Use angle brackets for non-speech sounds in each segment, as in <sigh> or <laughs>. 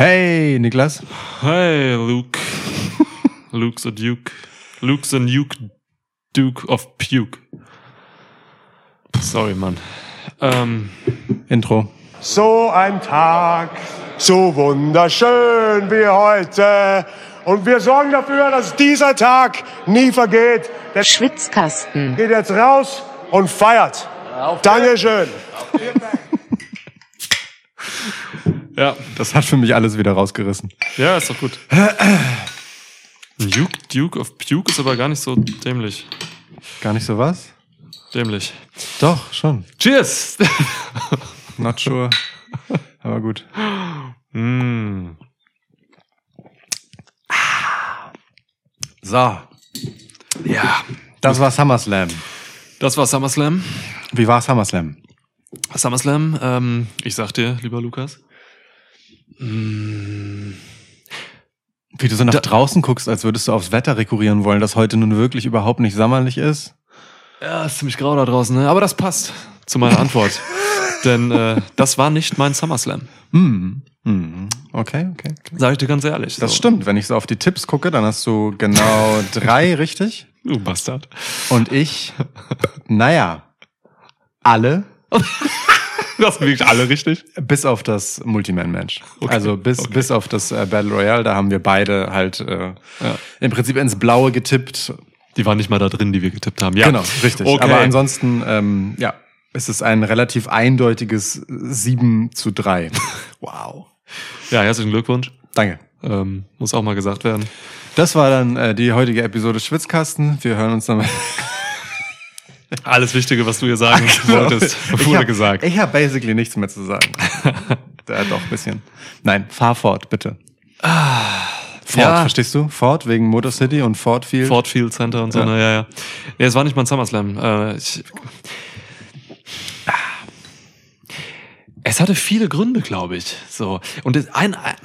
Hey, Niklas. Hey, Luke. <laughs> Luke's a Duke. Luke's a Nuke Duke of Puke. Sorry, Mann. Ähm, Intro. So ein Tag, so wunderschön wie heute. Und wir sorgen dafür, dass dieser Tag nie vergeht. Der Schwitzkasten. geht jetzt raus und feiert. Dankeschön. <laughs> ja, Das hat für mich alles wieder rausgerissen. ja, ist doch gut. Nuke Duke of Puke ist aber gar nicht so dämlich. Gar nicht so was? Dämlich. Doch, schon. Cheers! <laughs> Not sure. Aber gut. mm. So. Ja, Das war SummerSlam. das war SummerSlam. Wie war SummerSlam? SummerSlam, ähm, ich sag dir, lieber Lukas. Wie du so nach draußen guckst, als würdest du aufs Wetter rekurrieren wollen, das heute nun wirklich überhaupt nicht sommerlich ist. Ja, ist ziemlich grau da draußen, ne? aber das passt zu meiner Antwort. <laughs> Denn äh, das war nicht mein SummerSlam. Hm. Hm. Okay, okay. okay. Sag ich dir ganz ehrlich. Das so. stimmt. Wenn ich so auf die Tipps gucke, dann hast du genau <laughs> drei richtig. Du Bastard. Und ich, naja, alle, <laughs> <laughs> Du hast wirklich alle richtig. bis auf das Multiman-Match. Okay, Also bis, okay. bis auf das äh, Battle Royale, da haben wir beide halt äh, im Prinzip ins Blaue getippt. Die waren nicht mal da drin, die wir getippt haben. Ja. Genau, richtig. Okay. Aber ansonsten, ähm, ja, es ist ein relativ eindeutiges 7 zu 3. <laughs> wow. Ja, herzlichen Glückwunsch. Danke. Ähm, muss auch mal gesagt werden. Das war dann äh, die heutige Episode Schwitzkasten. Wir hören uns dann. <laughs> <laughs> Alles Wichtige, was du hier sagen wolltest, ich wurde hab, gesagt. Ich habe basically nichts mehr zu sagen. <laughs> ja, doch, ein bisschen. Nein, fahr fort, bitte. Ford, Ja. verstehst du? Ford wegen Motor City und Ford Field. Ford Field Center und so, Ja. ja. ja, ja. Nee, es war nicht mein SummerSlam. Äh, ich, es hatte viele Gründe, glaube ich. So. Und ein, ein,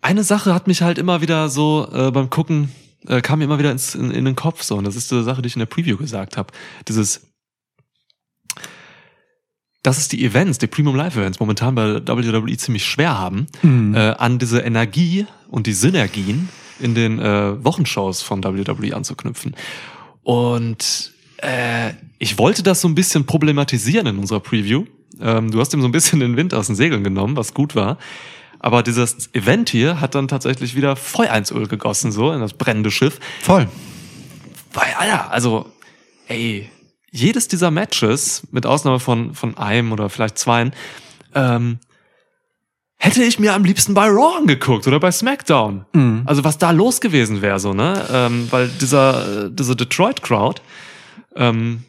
eine Sache hat mich halt immer wieder so äh, beim Gucken, äh, kam mir immer wieder ins, in, in den Kopf so. Und das ist diese Sache, die ich in der Preview gesagt habe. Dieses dass es die Events, die Premium Live Events momentan bei WWE ziemlich schwer haben, Mhm. äh, an diese Energie und die Synergien in den äh, Wochenshows von WWE anzuknüpfen. Und äh, ich wollte das so ein bisschen problematisieren in unserer Preview. Ähm, du hast ihm so ein bisschen den Wind aus den Segeln genommen, was gut war. Aber dieses Event hier hat dann tatsächlich wieder Feuer ins Öl gegossen, so in das brennende Schiff. Voll. Weil, Alter, also, ey, jedes dieser Matches, mit Ausnahme von, von einem oder vielleicht zweien, ähm, hätte ich mir am liebsten bei Raw angeguckt oder bei SmackDown. Mhm. Also was da los gewesen wäre, so, ne? Ähm, weil dieser, äh, diese Detroit-Crowd ähm,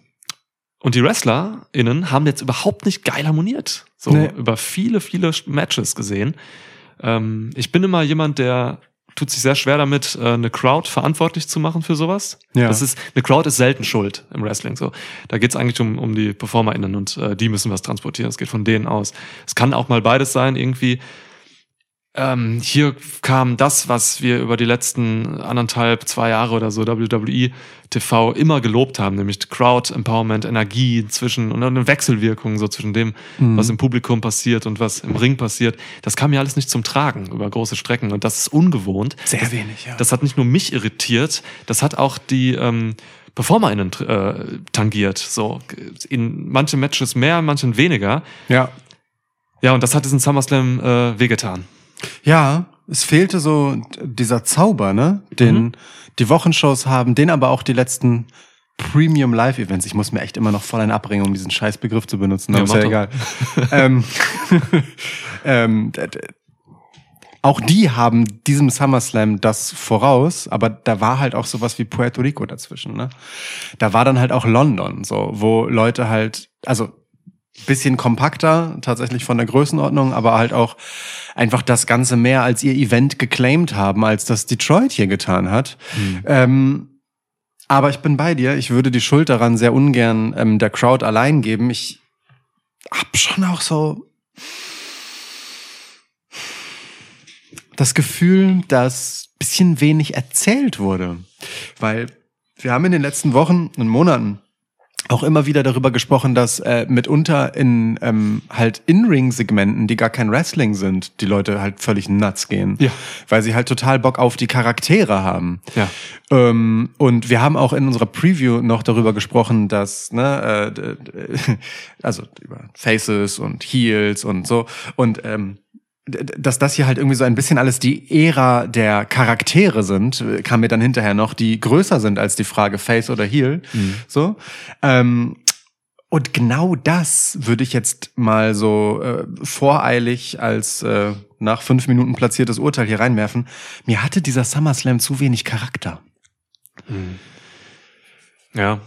und die WrestlerInnen haben jetzt überhaupt nicht geil harmoniert. So Nee. über viele, viele Matches gesehen. Ähm, ich bin immer jemand, der tut sich sehr schwer damit, äh, eine Crowd verantwortlich zu machen für sowas. Ja. Das ist, eine Crowd ist selten schuld im Wrestling. So, da geht's eigentlich um, um die PerformerInnen und äh, die müssen was transportieren. Es geht von denen aus. Es kann auch mal beides sein, irgendwie. Ähm, hier kam das, was wir über die letzten anderthalb, zwei Jahre oder so WWE TV immer gelobt haben, nämlich Crowd Empowerment, Energie zwischen und eine Wechselwirkung so zwischen dem, was im Publikum passiert und was im Ring passiert. Das kam ja alles nicht zum Tragen über große Strecken und das ist ungewohnt. Sehr das, wenig, ja. Das hat nicht nur mich irritiert, das hat auch die ähm, PerformerInnen äh, tangiert. So in manchen Matches mehr, in manchen weniger. Ja. Ja, und das hat diesen SummerSlam äh, wehgetan. Ja, es fehlte so dieser Zauber, ne? Den Mhm. die Wochenshows haben, den aber auch die letzten Premium Live Events. Ich muss mir echt immer noch voll einen abbringen, um diesen scheiß Begriff zu benutzen. Ja, Aber ist ja egal. <laughs> ähm, <laughs> ähm, auch die haben diesem SummerSlam das voraus, aber da war halt auch sowas wie Puerto Rico dazwischen, ne? Da war dann halt auch London, so, wo Leute halt, also bisschen kompakter, tatsächlich von der Größenordnung, aber halt auch einfach das Ganze mehr als ihr Event geclaimed haben, als das Detroit hier getan hat. Ähm, aber ich bin bei dir. Ich würde die Schuld daran sehr ungern ähm, der Crowd allein geben. Ich hab schon auch so das Gefühl, dass bisschen wenig erzählt wurde. Weil wir haben in den letzten Wochen und Monaten auch immer wieder darüber gesprochen, dass äh, mitunter in ähm, halt In-Ring-Segmenten, die gar kein Wrestling sind, die Leute halt völlig nuts gehen. Ja. Weil sie halt total Bock auf die Charaktere haben. Ja. Ähm, und wir haben auch in unserer Preview noch darüber gesprochen, dass, ne, äh, <laughs> also über Faces und Heels und so. Und ähm, dass das hier halt irgendwie so ein bisschen alles die Ära der Charaktere sind, kam mir dann hinterher noch, die größer sind als die Frage Face oder Heel. So. Ähm, und genau das würde ich jetzt mal so äh, voreilig als äh, nach fünf Minuten platziertes Urteil hier reinwerfen. Mir hatte dieser SummerSlam zu wenig Charakter. Ja.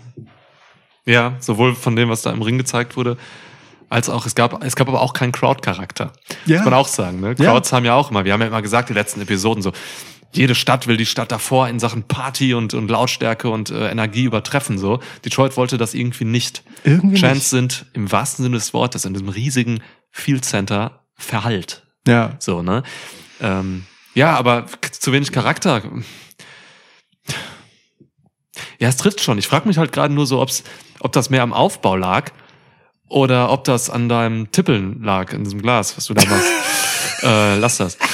Ja, sowohl von dem, was da im Ring gezeigt wurde, als auch, es gab, es gab aber auch keinen Crowd-Charakter. Ja. Muss man auch sagen, ne? Ja. Crowds haben ja auch immer, wir haben ja immer gesagt, die letzten Episoden so, jede Stadt will die Stadt davor in Sachen Party und, und Lautstärke und äh, Energie übertreffen, so. Detroit wollte das irgendwie nicht. Irgendwie Chants nicht. sind im wahrsten Sinne des Wortes in diesem riesigen Field Center verhallt. Ja. So, ne? Ähm, ja, aber zu wenig Charakter. Ja, es trifft schon. Ich frage mich halt gerade nur so, ob's, ob das mehr am Aufbau lag oder ob das an deinem Tippeln lag in diesem Glas, was du da machst. <laughs> äh, lass das. <laughs>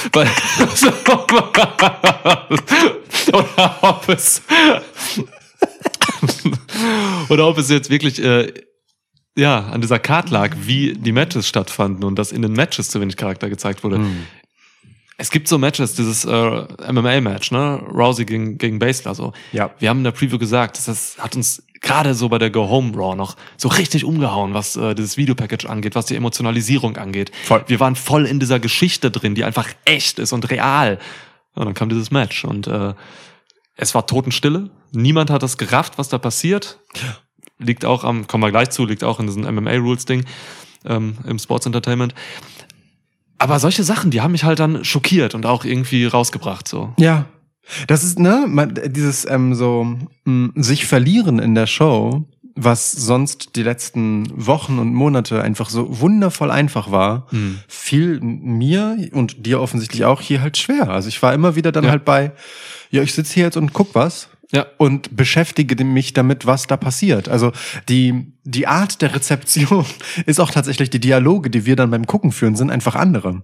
Oder ob es <laughs> oder ob es jetzt wirklich äh, ja an dieser Card lag, wie die Matches stattfanden und dass in den Matches zu wenig Charakter gezeigt wurde. Es gibt so Matches, dieses äh, MMA-Match, ne? Rousey gegen, gegen Basler, so. Ja. Wir haben in der Preview gesagt, das hat uns gerade so bei der Go Home Raw noch so richtig umgehauen, was äh, dieses Videopackage angeht, was die Emotionalisierung angeht. Voll. Wir waren voll in dieser Geschichte drin, die einfach echt ist und real. Und dann kam dieses Match und äh, es war Totenstille. Niemand hat das gerafft, was da passiert. Liegt auch am, kommen wir gleich zu, liegt auch in diesem MMA-Rules-Ding ähm, im Sports Entertainment. Aber solche Sachen, die haben mich halt dann schockiert und auch irgendwie rausgebracht. So. Ja. Das ist, ne, man, dieses ähm, so mh, sich verlieren in der Show, was sonst die letzten Wochen und Monate einfach so wundervoll einfach war, Hm. fiel mir und dir offensichtlich auch hier halt schwer. Also ich war immer wieder dann Ja. halt bei, ja, ich sitze hier jetzt und guck was Ja. und beschäftige mich damit, was da passiert. Also die, die Art der Rezeption <laughs> ist auch tatsächlich die Dialoge, die wir dann beim Gucken führen, sind einfach andere.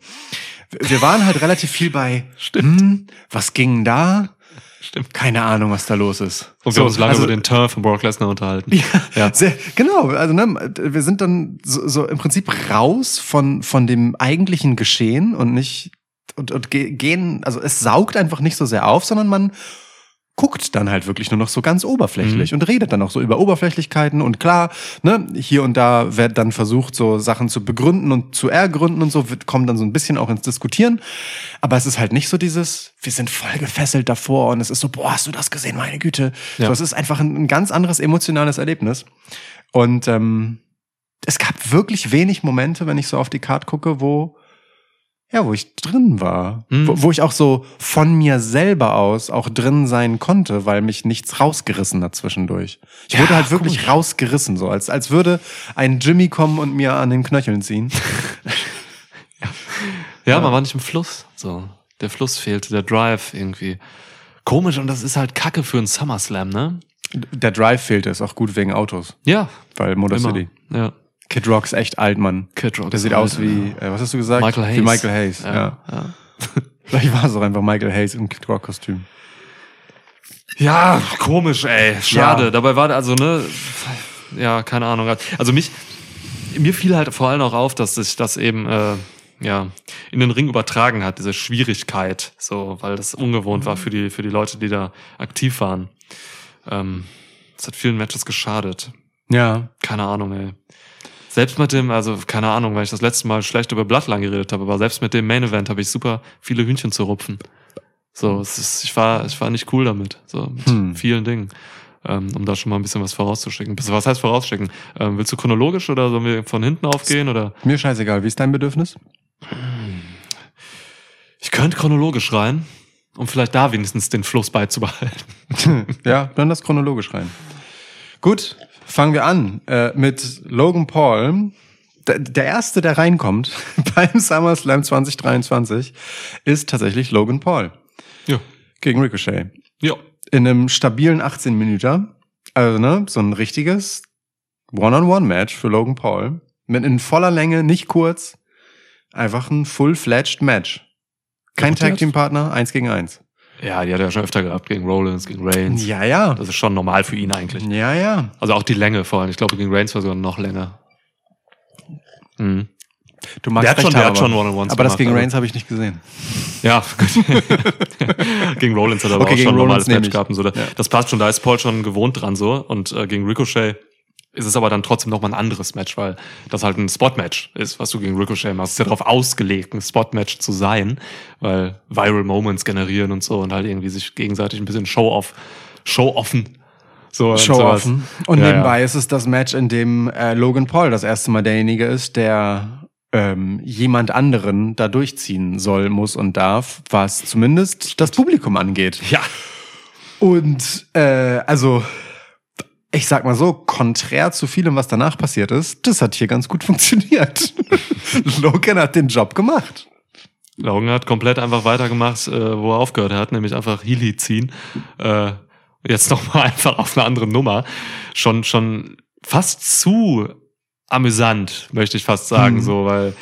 Wir waren halt relativ viel bei, hm, was ging da? Stimmt. Keine Ahnung, was da los ist. Und wir haben uns lange also, über den Turn von Brock Lesnar unterhalten. ja. Sehr, genau, also ne, wir sind dann so, so im Prinzip raus von, von dem eigentlichen Geschehen und nicht und, und ge- gehen, also es saugt einfach nicht so sehr auf, sondern man guckt dann halt wirklich nur noch so ganz oberflächlich und redet dann auch so über Oberflächlichkeiten und klar, ne, hier und da wird dann versucht, so Sachen zu begründen und zu ergründen und so, wird, kommt dann so ein bisschen auch ins Diskutieren. Aber es ist halt nicht so dieses, wir sind voll gefesselt davor und es ist so, boah, hast du das gesehen, meine Güte. Ja. So, es ist einfach ein, ein ganz anderes emotionales Erlebnis. Und ähm, es gab wirklich wenig Momente, wenn ich so auf die Card gucke, wo ja, wo ich drin war, Mhm. wo, wo ich auch so von mir selber aus auch drin sein konnte, weil mich nichts rausgerissen hat zwischendurch. Ich Ja, wurde halt wirklich komisch. rausgerissen, so als als würde ein Jimmy kommen und mir an den Knöcheln ziehen. <laughs> Ja, man war nicht im Fluss. So. Der Fluss fehlte, der Drive irgendwie. Komisch und das ist halt Kacke für einen SummerSlam, ne? Der Drive fehlte, ist auch gut wegen Autos, Ja. weil Motor. City. Ja. Kid Rock ist echt alt, Mann. Kid Rock Der ist sieht alt, aus wie, äh, was hast du gesagt? Michael Hayes. Wie Michael Hayes, ja. Ja. ja. <laughs> Vielleicht war es auch einfach Michael Hayes im Kid Rock Kostüm. Ja, komisch, ey. Schade. Ja. Dabei war da also, ne, ja, keine Ahnung. Also mich, mir fiel halt vor allem auch auf, dass sich das eben, äh, ja, in den Ring übertragen hat, diese Schwierigkeit, so, weil das ungewohnt war für die, für die Leute, die da aktiv waren. Ähm, das hat vielen Matches geschadet. Ja. Keine Ahnung, ey. Selbst mit dem, also keine Ahnung, weil ich das letzte Mal schlecht über Bloodline geredet habe, aber selbst mit dem Main Event habe ich super viele Hühnchen zu rupfen. So, es ist, ich war, ich war nicht cool damit, so mit Hm. vielen Dingen, ähm, um da schon mal ein bisschen was vorauszuschicken. Was heißt vorausschicken? Ähm, willst du chronologisch oder sollen wir von hinten aufgehen oder? Mir scheißegal, wie ist dein Bedürfnis? Ich könnte chronologisch rein, um vielleicht da wenigstens den Fluss beizubehalten. <laughs> ja, dann das chronologisch rein. Gut, fangen wir an äh, mit Logan Paul. Der, der erste, der reinkommt <laughs> beim SummerSlam 2023, ist tatsächlich Logan Paul Ja. gegen Ricochet. Ja. In einem stabilen 18 Minuten. Also, ne, so ein richtiges One-on-One-Match für Logan Paul. Mit in voller Länge, nicht kurz. Einfach ein full-fledged Match. Kein Tag-Team-Partner, eins gegen eins. Ja, die hat er schon öfter gehabt, gegen Rollins, gegen Reigns. Ja, ja. Das ist schon normal für ihn eigentlich. Ja, ja. Also auch die Länge vor allem. Ich glaube, gegen Reigns war sogar noch länger. Mhm. Du magst Der hat schon- der hat schon aber- One-on-Ones Aber das gemacht, gegen also. Reigns habe ich nicht gesehen. Ja, <laughs> gegen Rollins hat er aber Okay, auch gegen schon ein normales Match gehabt und so. Ja. Das passt schon, da ist Paul schon gewohnt dran so. Und äh, gegen Ricochet ist es aber dann trotzdem nochmal ein anderes Match, weil das halt ein Spot-Match ist, was du gegen Ricochet machst. Es ist ja darauf ausgelegt, ein Spot-Match zu sein, weil Viral Moments generieren und so und halt irgendwie sich gegenseitig ein bisschen Show-off, Show-offen. So, und Show sowas. offen. Und Ja, nebenbei ja. ist es das Match, in dem äh, Logan Paul das erste Mal derjenige ist, der ähm, jemand anderen da durchziehen soll, muss und darf, was zumindest das Publikum angeht. Ja. Und äh, also, ich sag mal so, konträr zu vielem, was danach passiert ist, das hat hier ganz gut <laughs> funktioniert. Logan hat den Job gemacht. Logan hat komplett einfach weitergemacht, äh, wo er aufgehört hat, nämlich einfach Healy ziehen. Äh, jetzt nochmal <laughs> einfach auf eine andere Nummer. Schon, schon fast zu amüsant, möchte ich fast sagen, Hm. so, weil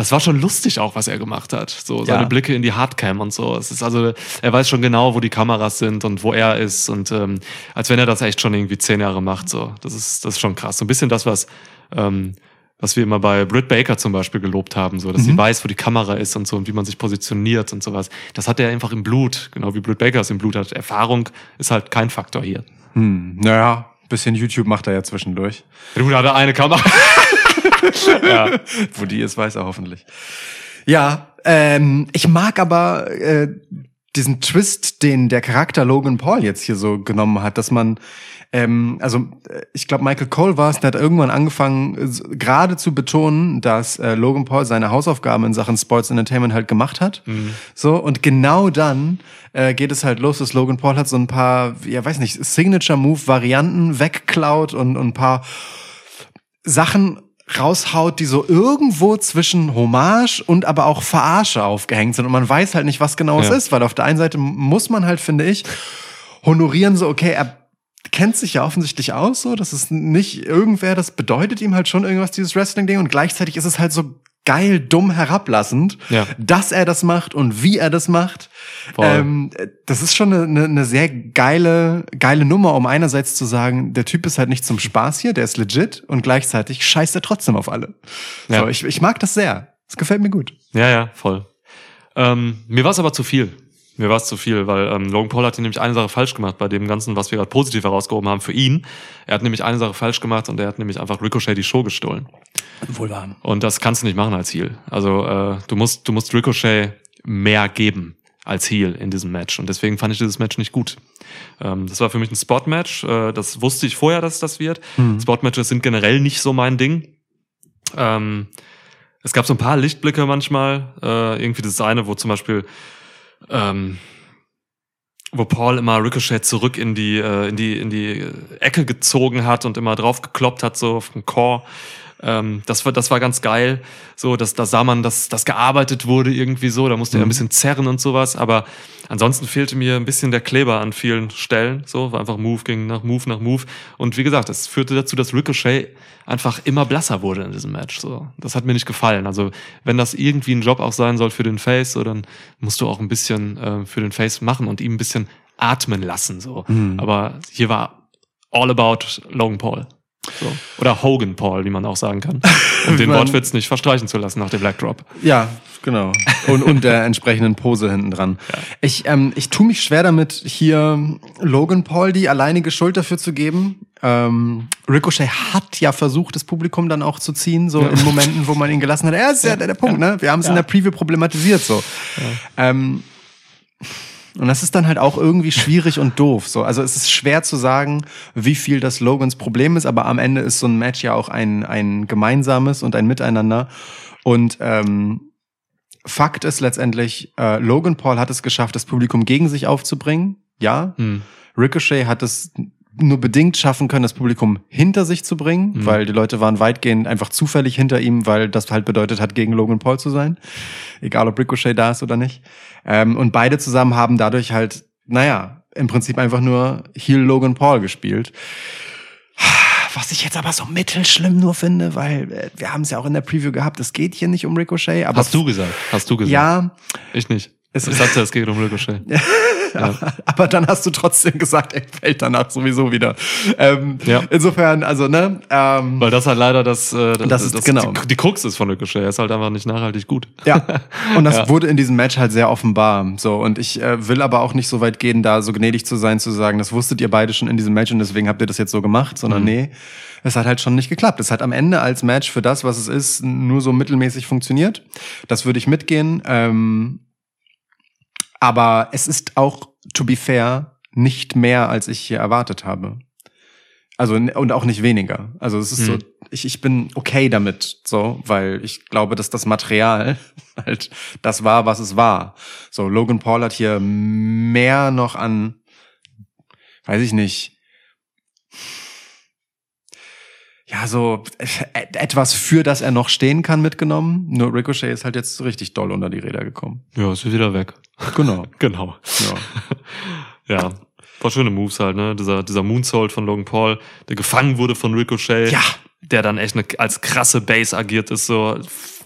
das war schon lustig auch, was er gemacht hat. So, seine Ja. Blicke in die Hardcam und so. Es ist also, er weiß schon genau, wo die Kameras sind und wo er ist und ähm, als wenn er das echt schon irgendwie zehn Jahre macht. So, das ist, das ist schon krass. So ein bisschen das, was ähm, was wir immer bei Britt Baker zum Beispiel gelobt haben, so, dass sie Mhm. weiß, wo die Kamera ist und so und wie man sich positioniert und sowas. Das hat er einfach im Blut, genau wie Britt Baker es im Blut hat. Erfahrung ist halt kein Faktor hier. Hm, naja, bisschen YouTube macht er ja zwischendurch. Du hat er eine Kamera. <laughs> ja. <laughs> Wo die ist, weiß er hoffentlich. Ja, ähm, ich mag aber äh, diesen Twist, den der Charakter Logan Paul jetzt hier so genommen hat, dass man, ähm, also äh, ich glaube Michael Cole war es, der hat irgendwann angefangen, äh, gerade zu betonen, dass äh, Logan Paul seine Hausaufgaben in Sachen Sports Entertainment halt gemacht hat. So, und genau dann äh, geht es halt los, dass Logan Paul hat so ein paar, ja weiß nicht, Signature-Move-Varianten wegklaut und, und ein paar Sachen raushaut, die so irgendwo zwischen Hommage und aber auch Verarsche aufgehängt sind. Und man weiß halt nicht, was genau es Ja. ist, weil auf der einen Seite muss man halt, finde ich, honorieren so, okay, er kennt sich ja offensichtlich aus, so, das ist nicht irgendwer, das bedeutet ihm halt schon irgendwas, dieses Wrestling-Ding. Und gleichzeitig ist es halt so geil, dumm herablassend, Ja. dass er das macht und wie er das macht. Ähm, das ist schon eine, eine, sehr geile, geile Nummer, um einerseits zu sagen, der Typ ist halt nicht zum Spaß hier, der ist legit und gleichzeitig scheißt er trotzdem auf alle. Ja. So, ich, ich mag das sehr. Das gefällt mir gut. Ja, ja, voll. Ähm, mir war es aber zu viel. Mir war es zu viel, weil ähm, Logan Paul hat hier nämlich eine Sache falsch gemacht bei dem Ganzen, was wir gerade positiv herausgehoben haben für ihn. Er hat nämlich eine Sache falsch gemacht und er hat nämlich einfach Ricochet die Show gestohlen. Wohl wahr. Und das kannst du nicht machen als Heel. Also äh, du musst, du musst Ricochet mehr geben als Heel in diesem Match. Und deswegen fand ich dieses Match nicht gut. Ähm, das war für mich ein Spot-Match. Äh, das wusste ich vorher, dass das wird. Spot-Matches sind generell nicht so mein Ding. Ähm, es gab so ein paar Lichtblicke manchmal. Äh, irgendwie das eine, wo zum Beispiel ähm, wo Paul immer Ricochet zurück in die, äh, in die, in die Ecke gezogen hat und immer drauf gekloppt hat, so auf den Core. Ähm, das war, das war ganz geil. So, dass, da sah man, dass das gearbeitet wurde irgendwie so. Da musste er ein bisschen zerren und sowas. Aber ansonsten fehlte mir ein bisschen der Kleber an vielen Stellen. So, war einfach Move ging nach Move nach Move. Und wie gesagt, das führte dazu, dass Ricochet einfach immer blasser wurde in diesem Match. So, das hat mir nicht gefallen. Also, wenn das irgendwie ein Job auch sein soll für den Face, so, dann musst du auch ein bisschen äh, für den Face machen und ihm ein bisschen atmen lassen. So, aber hier war all about Logan Paul. So. Oder Hogan Paul, wie man auch sagen kann. Um <laughs> den Wortwitz nicht verstreichen zu lassen nach dem Black Drop. Ja, genau. Und, und der entsprechenden Pose hinten dran. Ich, ähm, ich tue mich schwer damit, hier Logan Paul die alleinige Schuld dafür zu geben. Ähm, Ricochet hat ja versucht, das Publikum dann auch zu ziehen, so in Momenten, wo man ihn gelassen hat. Er ist ja, der, der Punkt, ne? Wir haben es in der Preview problematisiert so. Ähm, und das ist dann halt auch irgendwie schwierig und doof. So. Also es ist schwer zu sagen, wie viel das Logans Problem ist, aber am Ende ist so ein Match ja auch ein, ein gemeinsames und ein Miteinander. Und ähm, Fakt ist letztendlich, äh, Logan Paul hat es geschafft, das Publikum gegen sich aufzubringen. Ja. Hm. Ricochet hat es nur bedingt schaffen können, das Publikum hinter sich zu bringen, Mhm. weil die Leute waren weitgehend einfach zufällig hinter ihm, weil das halt bedeutet hat, gegen Logan Paul zu sein. Egal, ob Ricochet da ist oder nicht. Ähm, und beide zusammen haben dadurch halt, naja, im Prinzip einfach nur Heel Logan Paul gespielt. was ich jetzt aber so mittelschlimm nur finde, weil äh, wir haben es ja auch in der Preview gehabt, es geht hier nicht um Ricochet. Aber Hast du gesagt? Hast du gesagt? Ja, Ich nicht. Ich sagte, es geht um Ricochet. <laughs> aber dann hast du trotzdem gesagt, er fällt danach sowieso wieder. Ähm, Ja. Insofern, also, ne? Ähm, Weil das halt leider das, äh, Das ist- genau. die, die Krux ist von Ricochet. Er ist halt einfach nicht nachhaltig gut. Ja, <laughs> und das Ja. wurde in diesem Match halt sehr offenbar. So, und ich äh, will aber auch nicht so weit gehen, da so gnädig zu sein, zu sagen, das wusstet ihr beide schon in diesem Match und deswegen habt ihr das jetzt so gemacht, sondern nee, es hat halt schon nicht geklappt. Es hat am Ende als Match für das, was es ist, nur so mittelmäßig funktioniert. Das würde ich mitgehen. Ähm, aber es ist auch, to be fair, nicht mehr, als ich hier erwartet habe. Also und auch nicht weniger. Also es ist so, Hm. ich, ich bin okay damit, so, weil ich glaube, dass das Material <laughs> halt das war, was es war. So, Logan Paul hat hier mehr noch an, weiß ich nicht, ja, so äh, etwas für das er noch stehen kann mitgenommen. Nur Ricochet ist halt jetzt richtig doll unter die Räder gekommen. Ja, ist wieder weg. Genau. <laughs> Genau. Ja. <laughs> Ja. War schöne Moves halt, ne? Dieser, dieser Moonsault von Logan Paul, der gefangen wurde von Ricochet. Ja. Der dann echt eine, als krasse Base agiert ist, so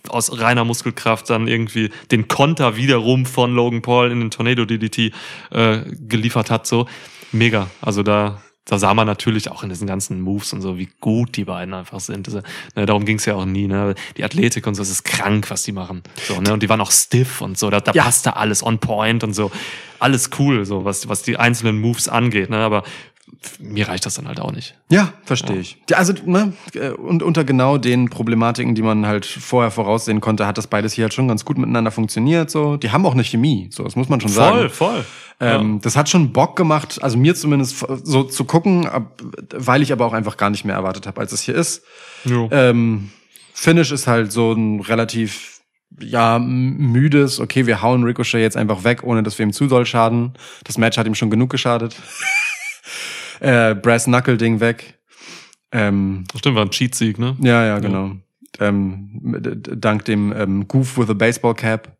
aus reiner Muskelkraft dann irgendwie den Konter wiederum von Logan Paul in den Tornado DDT äh, geliefert hat, so. Mega. Also da, da sah man natürlich auch in diesen ganzen Moves und so, wie gut die beiden einfach sind. Also, ne, darum ging's ja auch nie. Ne? Die Athletik und so, es ist krank, was die machen. So, ne? Und die waren auch stiff und so, da, da Ja. passte alles on point und so. Alles cool, so was, was die einzelnen Moves angeht. Ne? Aber mir reicht das dann halt auch nicht. Ja, verstehe ich. Ja, Also, ne, äh, und unter genau den Problematiken, die man halt vorher voraussehen konnte, hat das beides hier halt schon ganz gut miteinander funktioniert. So, die haben auch eine Chemie, so, das muss man schon sagen. voll. Ähm, Das hat schon Bock gemacht, also mir zumindest so zu gucken, ab- weil ich aber auch einfach gar nicht mehr erwartet habe, als es hier ist. Jo. Ähm, Finish ist halt so ein relativ ja müdes. Okay, wir hauen Ricochet jetzt einfach weg, ohne dass wir ihm zu doll schaden. Das Match hat ihm schon genug geschadet. <laughs> äh, Brass Knuckle Ding weg. Ähm, Stimmt, war ein Cheat-Sieg, ne? ja, ja, genau. Ähm, d- d- dank dem ähm, Goof with a Baseball Cap.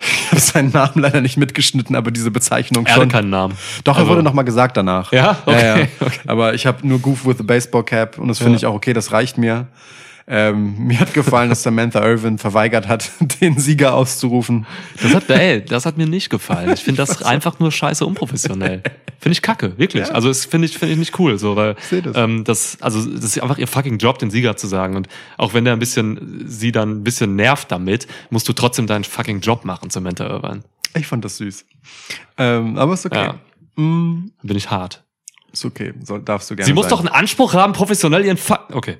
Ich habe seinen Namen leider nicht mitgeschnitten, aber diese Bezeichnung Er hatte schon. keinen Namen. Doch, er Also- wurde noch mal gesagt danach. Ja? Okay, ja, ja. <laughs> Aber ich habe nur Goof with a Baseball Cap und das finde Ja. ich auch okay, das reicht mir. Ähm, mir hat gefallen, dass Samantha Irvin verweigert hat, <laughs> den Sieger auszurufen. Das hat, ey, das hat mir nicht gefallen. Ich finde das einfach nur scheiße unprofessionell. Finde ich kacke, wirklich. Ja. Also das finde ich, finde ich nicht cool, so, weil das. Ähm, das, also das ist einfach ihr fucking Job, den Sieger zu sagen. Und auch wenn der ein bisschen, sie dann ein bisschen nervt damit, musst du trotzdem deinen fucking Job machen, Samantha Irvine. Ich fand das süß. Ähm, aber ist okay. Ja. Mm, bin ich hart. Ist okay, Soll, darfst du gerne Sie muss sein. doch einen Anspruch haben, professionell ihren Fuck. Okay.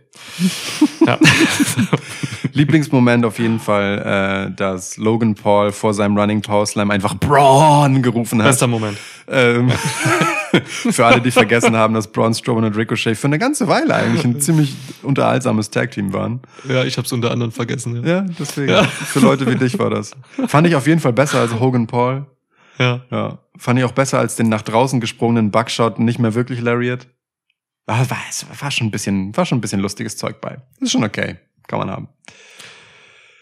<laughs> ja. <laughs> Lieblingsmoment auf jeden Fall, äh, dass Logan Paul vor seinem Running Power Slam einfach Braun gerufen hat. Bester Moment. Ähm, <laughs> für alle, die vergessen haben, dass Braun Strowman und Ricochet für eine ganze Weile eigentlich ein ziemlich unterhaltsames Tag-Team waren. Ja, ich hab's unter anderem vergessen. Ja, deswegen. Für Leute wie dich war das. Fand ich auf jeden Fall besser als Hogan Paul. Ja. Ja. Fand ich auch besser als den nach draußen gesprungenen Buckshot, nicht mehr wirklich Lariat. War, war, war schon ein bisschen, war schon ein bisschen lustiges Zeug bei. Ist schon okay. Kann man haben.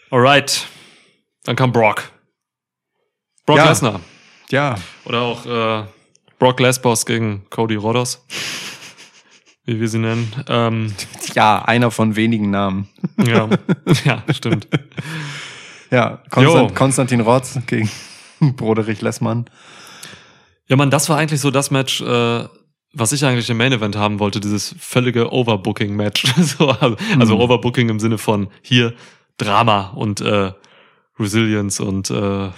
Alright. Dann kam Brock. Brock Ja. Lesnar. Ja. Oder auch äh, Brock Lesbos gegen Cody Rhodos. Wie wir sie nennen. Ähm, <laughs> Ja, einer von wenigen Namen. ja. ja, stimmt. <laughs> Ja, Konstant. Konstantin Rotz gegen <laughs> Broderich Lessmann. Ja, man, das war eigentlich so das Match, äh, was ich eigentlich im Main Event haben wollte, dieses völlige Overbooking-Match. <laughs> so, also, also Mhm. Overbooking im Sinne von hier Drama und äh, Resilience und äh,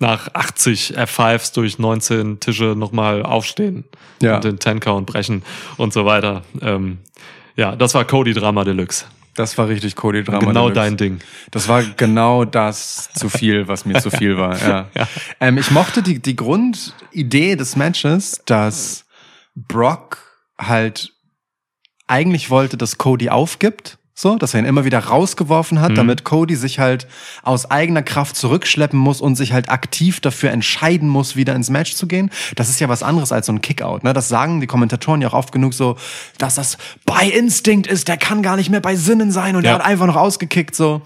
nach 80 F5s durch 19 Tische nochmal aufstehen Ja. und den Ten-Count brechen und so weiter. Ähm, ja, das war Cody Drama Deluxe. Das war richtig Cody Drama. genau dein Ding. Das war genau das zu viel, was mir zu viel war. Ja. <laughs> Ja. Ähm, ich mochte die, die Grundidee des Matches, dass Brock halt eigentlich wollte, dass Cody aufgibt. So, dass er ihn immer wieder rausgeworfen hat, damit Cody sich halt aus eigener Kraft zurückschleppen muss und sich halt aktiv dafür entscheiden muss, wieder ins Match zu gehen. Das ist ja was anderes als so ein Kickout. Ne? Das sagen die Kommentatoren ja auch oft genug so, dass das bei Instinct ist, der kann gar nicht mehr bei Sinnen sein und Ja. der hat einfach noch ausgekickt. So.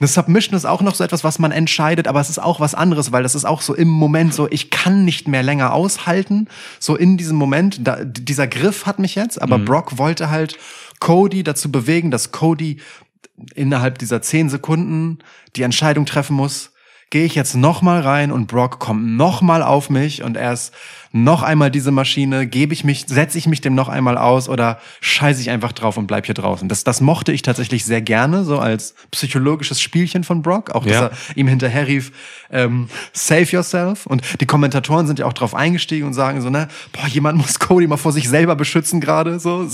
Eine Submission ist auch noch so etwas, was man entscheidet, aber es ist auch was anderes, weil das ist auch so im Moment so, ich kann nicht mehr länger aushalten. So in diesem Moment, da, dieser Griff hat mich jetzt, aber Brock wollte halt Cody dazu bewegen, dass Cody innerhalb dieser zehn Sekunden die Entscheidung treffen muss, gehe ich jetzt noch mal rein und Brock kommt noch mal auf mich und erst noch einmal diese Maschine, gebe ich mich, setze ich mich dem noch einmal aus oder scheiße ich einfach drauf und bleib hier draußen. Das, das mochte ich tatsächlich sehr gerne, so als psychologisches Spielchen von Brock, auch dass Ja. er ihm hinterher rief, ähm, save yourself. Und die Kommentatoren sind ja auch drauf eingestiegen und sagen so, ne, boah, jemand muss Cody mal vor sich selber beschützen gerade, so.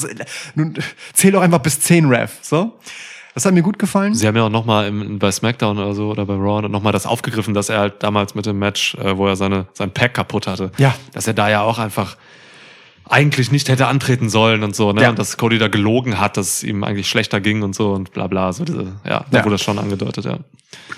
Nun, zähl doch einfach bis zehn Ref, so. Das hat mir gut gefallen. Sie haben ja auch nochmal bei SmackDown oder so oder bei Raw nochmal das aufgegriffen, dass er halt damals mit dem Match, äh, wo er seine, sein Pack kaputt hatte, Ja. dass er da ja auch einfach eigentlich nicht hätte antreten sollen und so, ne? Ja. Und dass Cody da gelogen hat, dass es ihm eigentlich schlechter ging und so und bla bla. So diese, ja, da Ja. wurde das schon angedeutet, ja.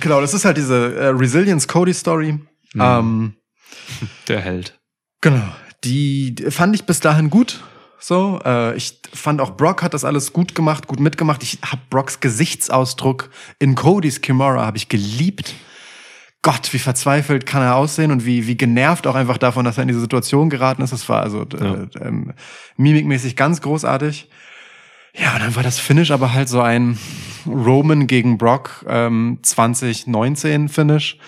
Genau, das ist halt diese äh, Resilience Cody Story. Ähm, <laughs> Der Held. genau. Die fand ich bis dahin gut. So, äh, ich fand auch Brock hat das alles gut gemacht, gut mitgemacht. Ich hab Brocks Gesichtsausdruck in Codys Kimura habe ich geliebt. Gott, wie verzweifelt kann er aussehen und wie, wie genervt auch einfach davon, dass er in diese Situation geraten ist. Das war also äh, ähm, mimikmäßig ganz großartig. Ja, und dann war das Finish aber halt so ein Roman gegen Brock ähm, 2019 Finish.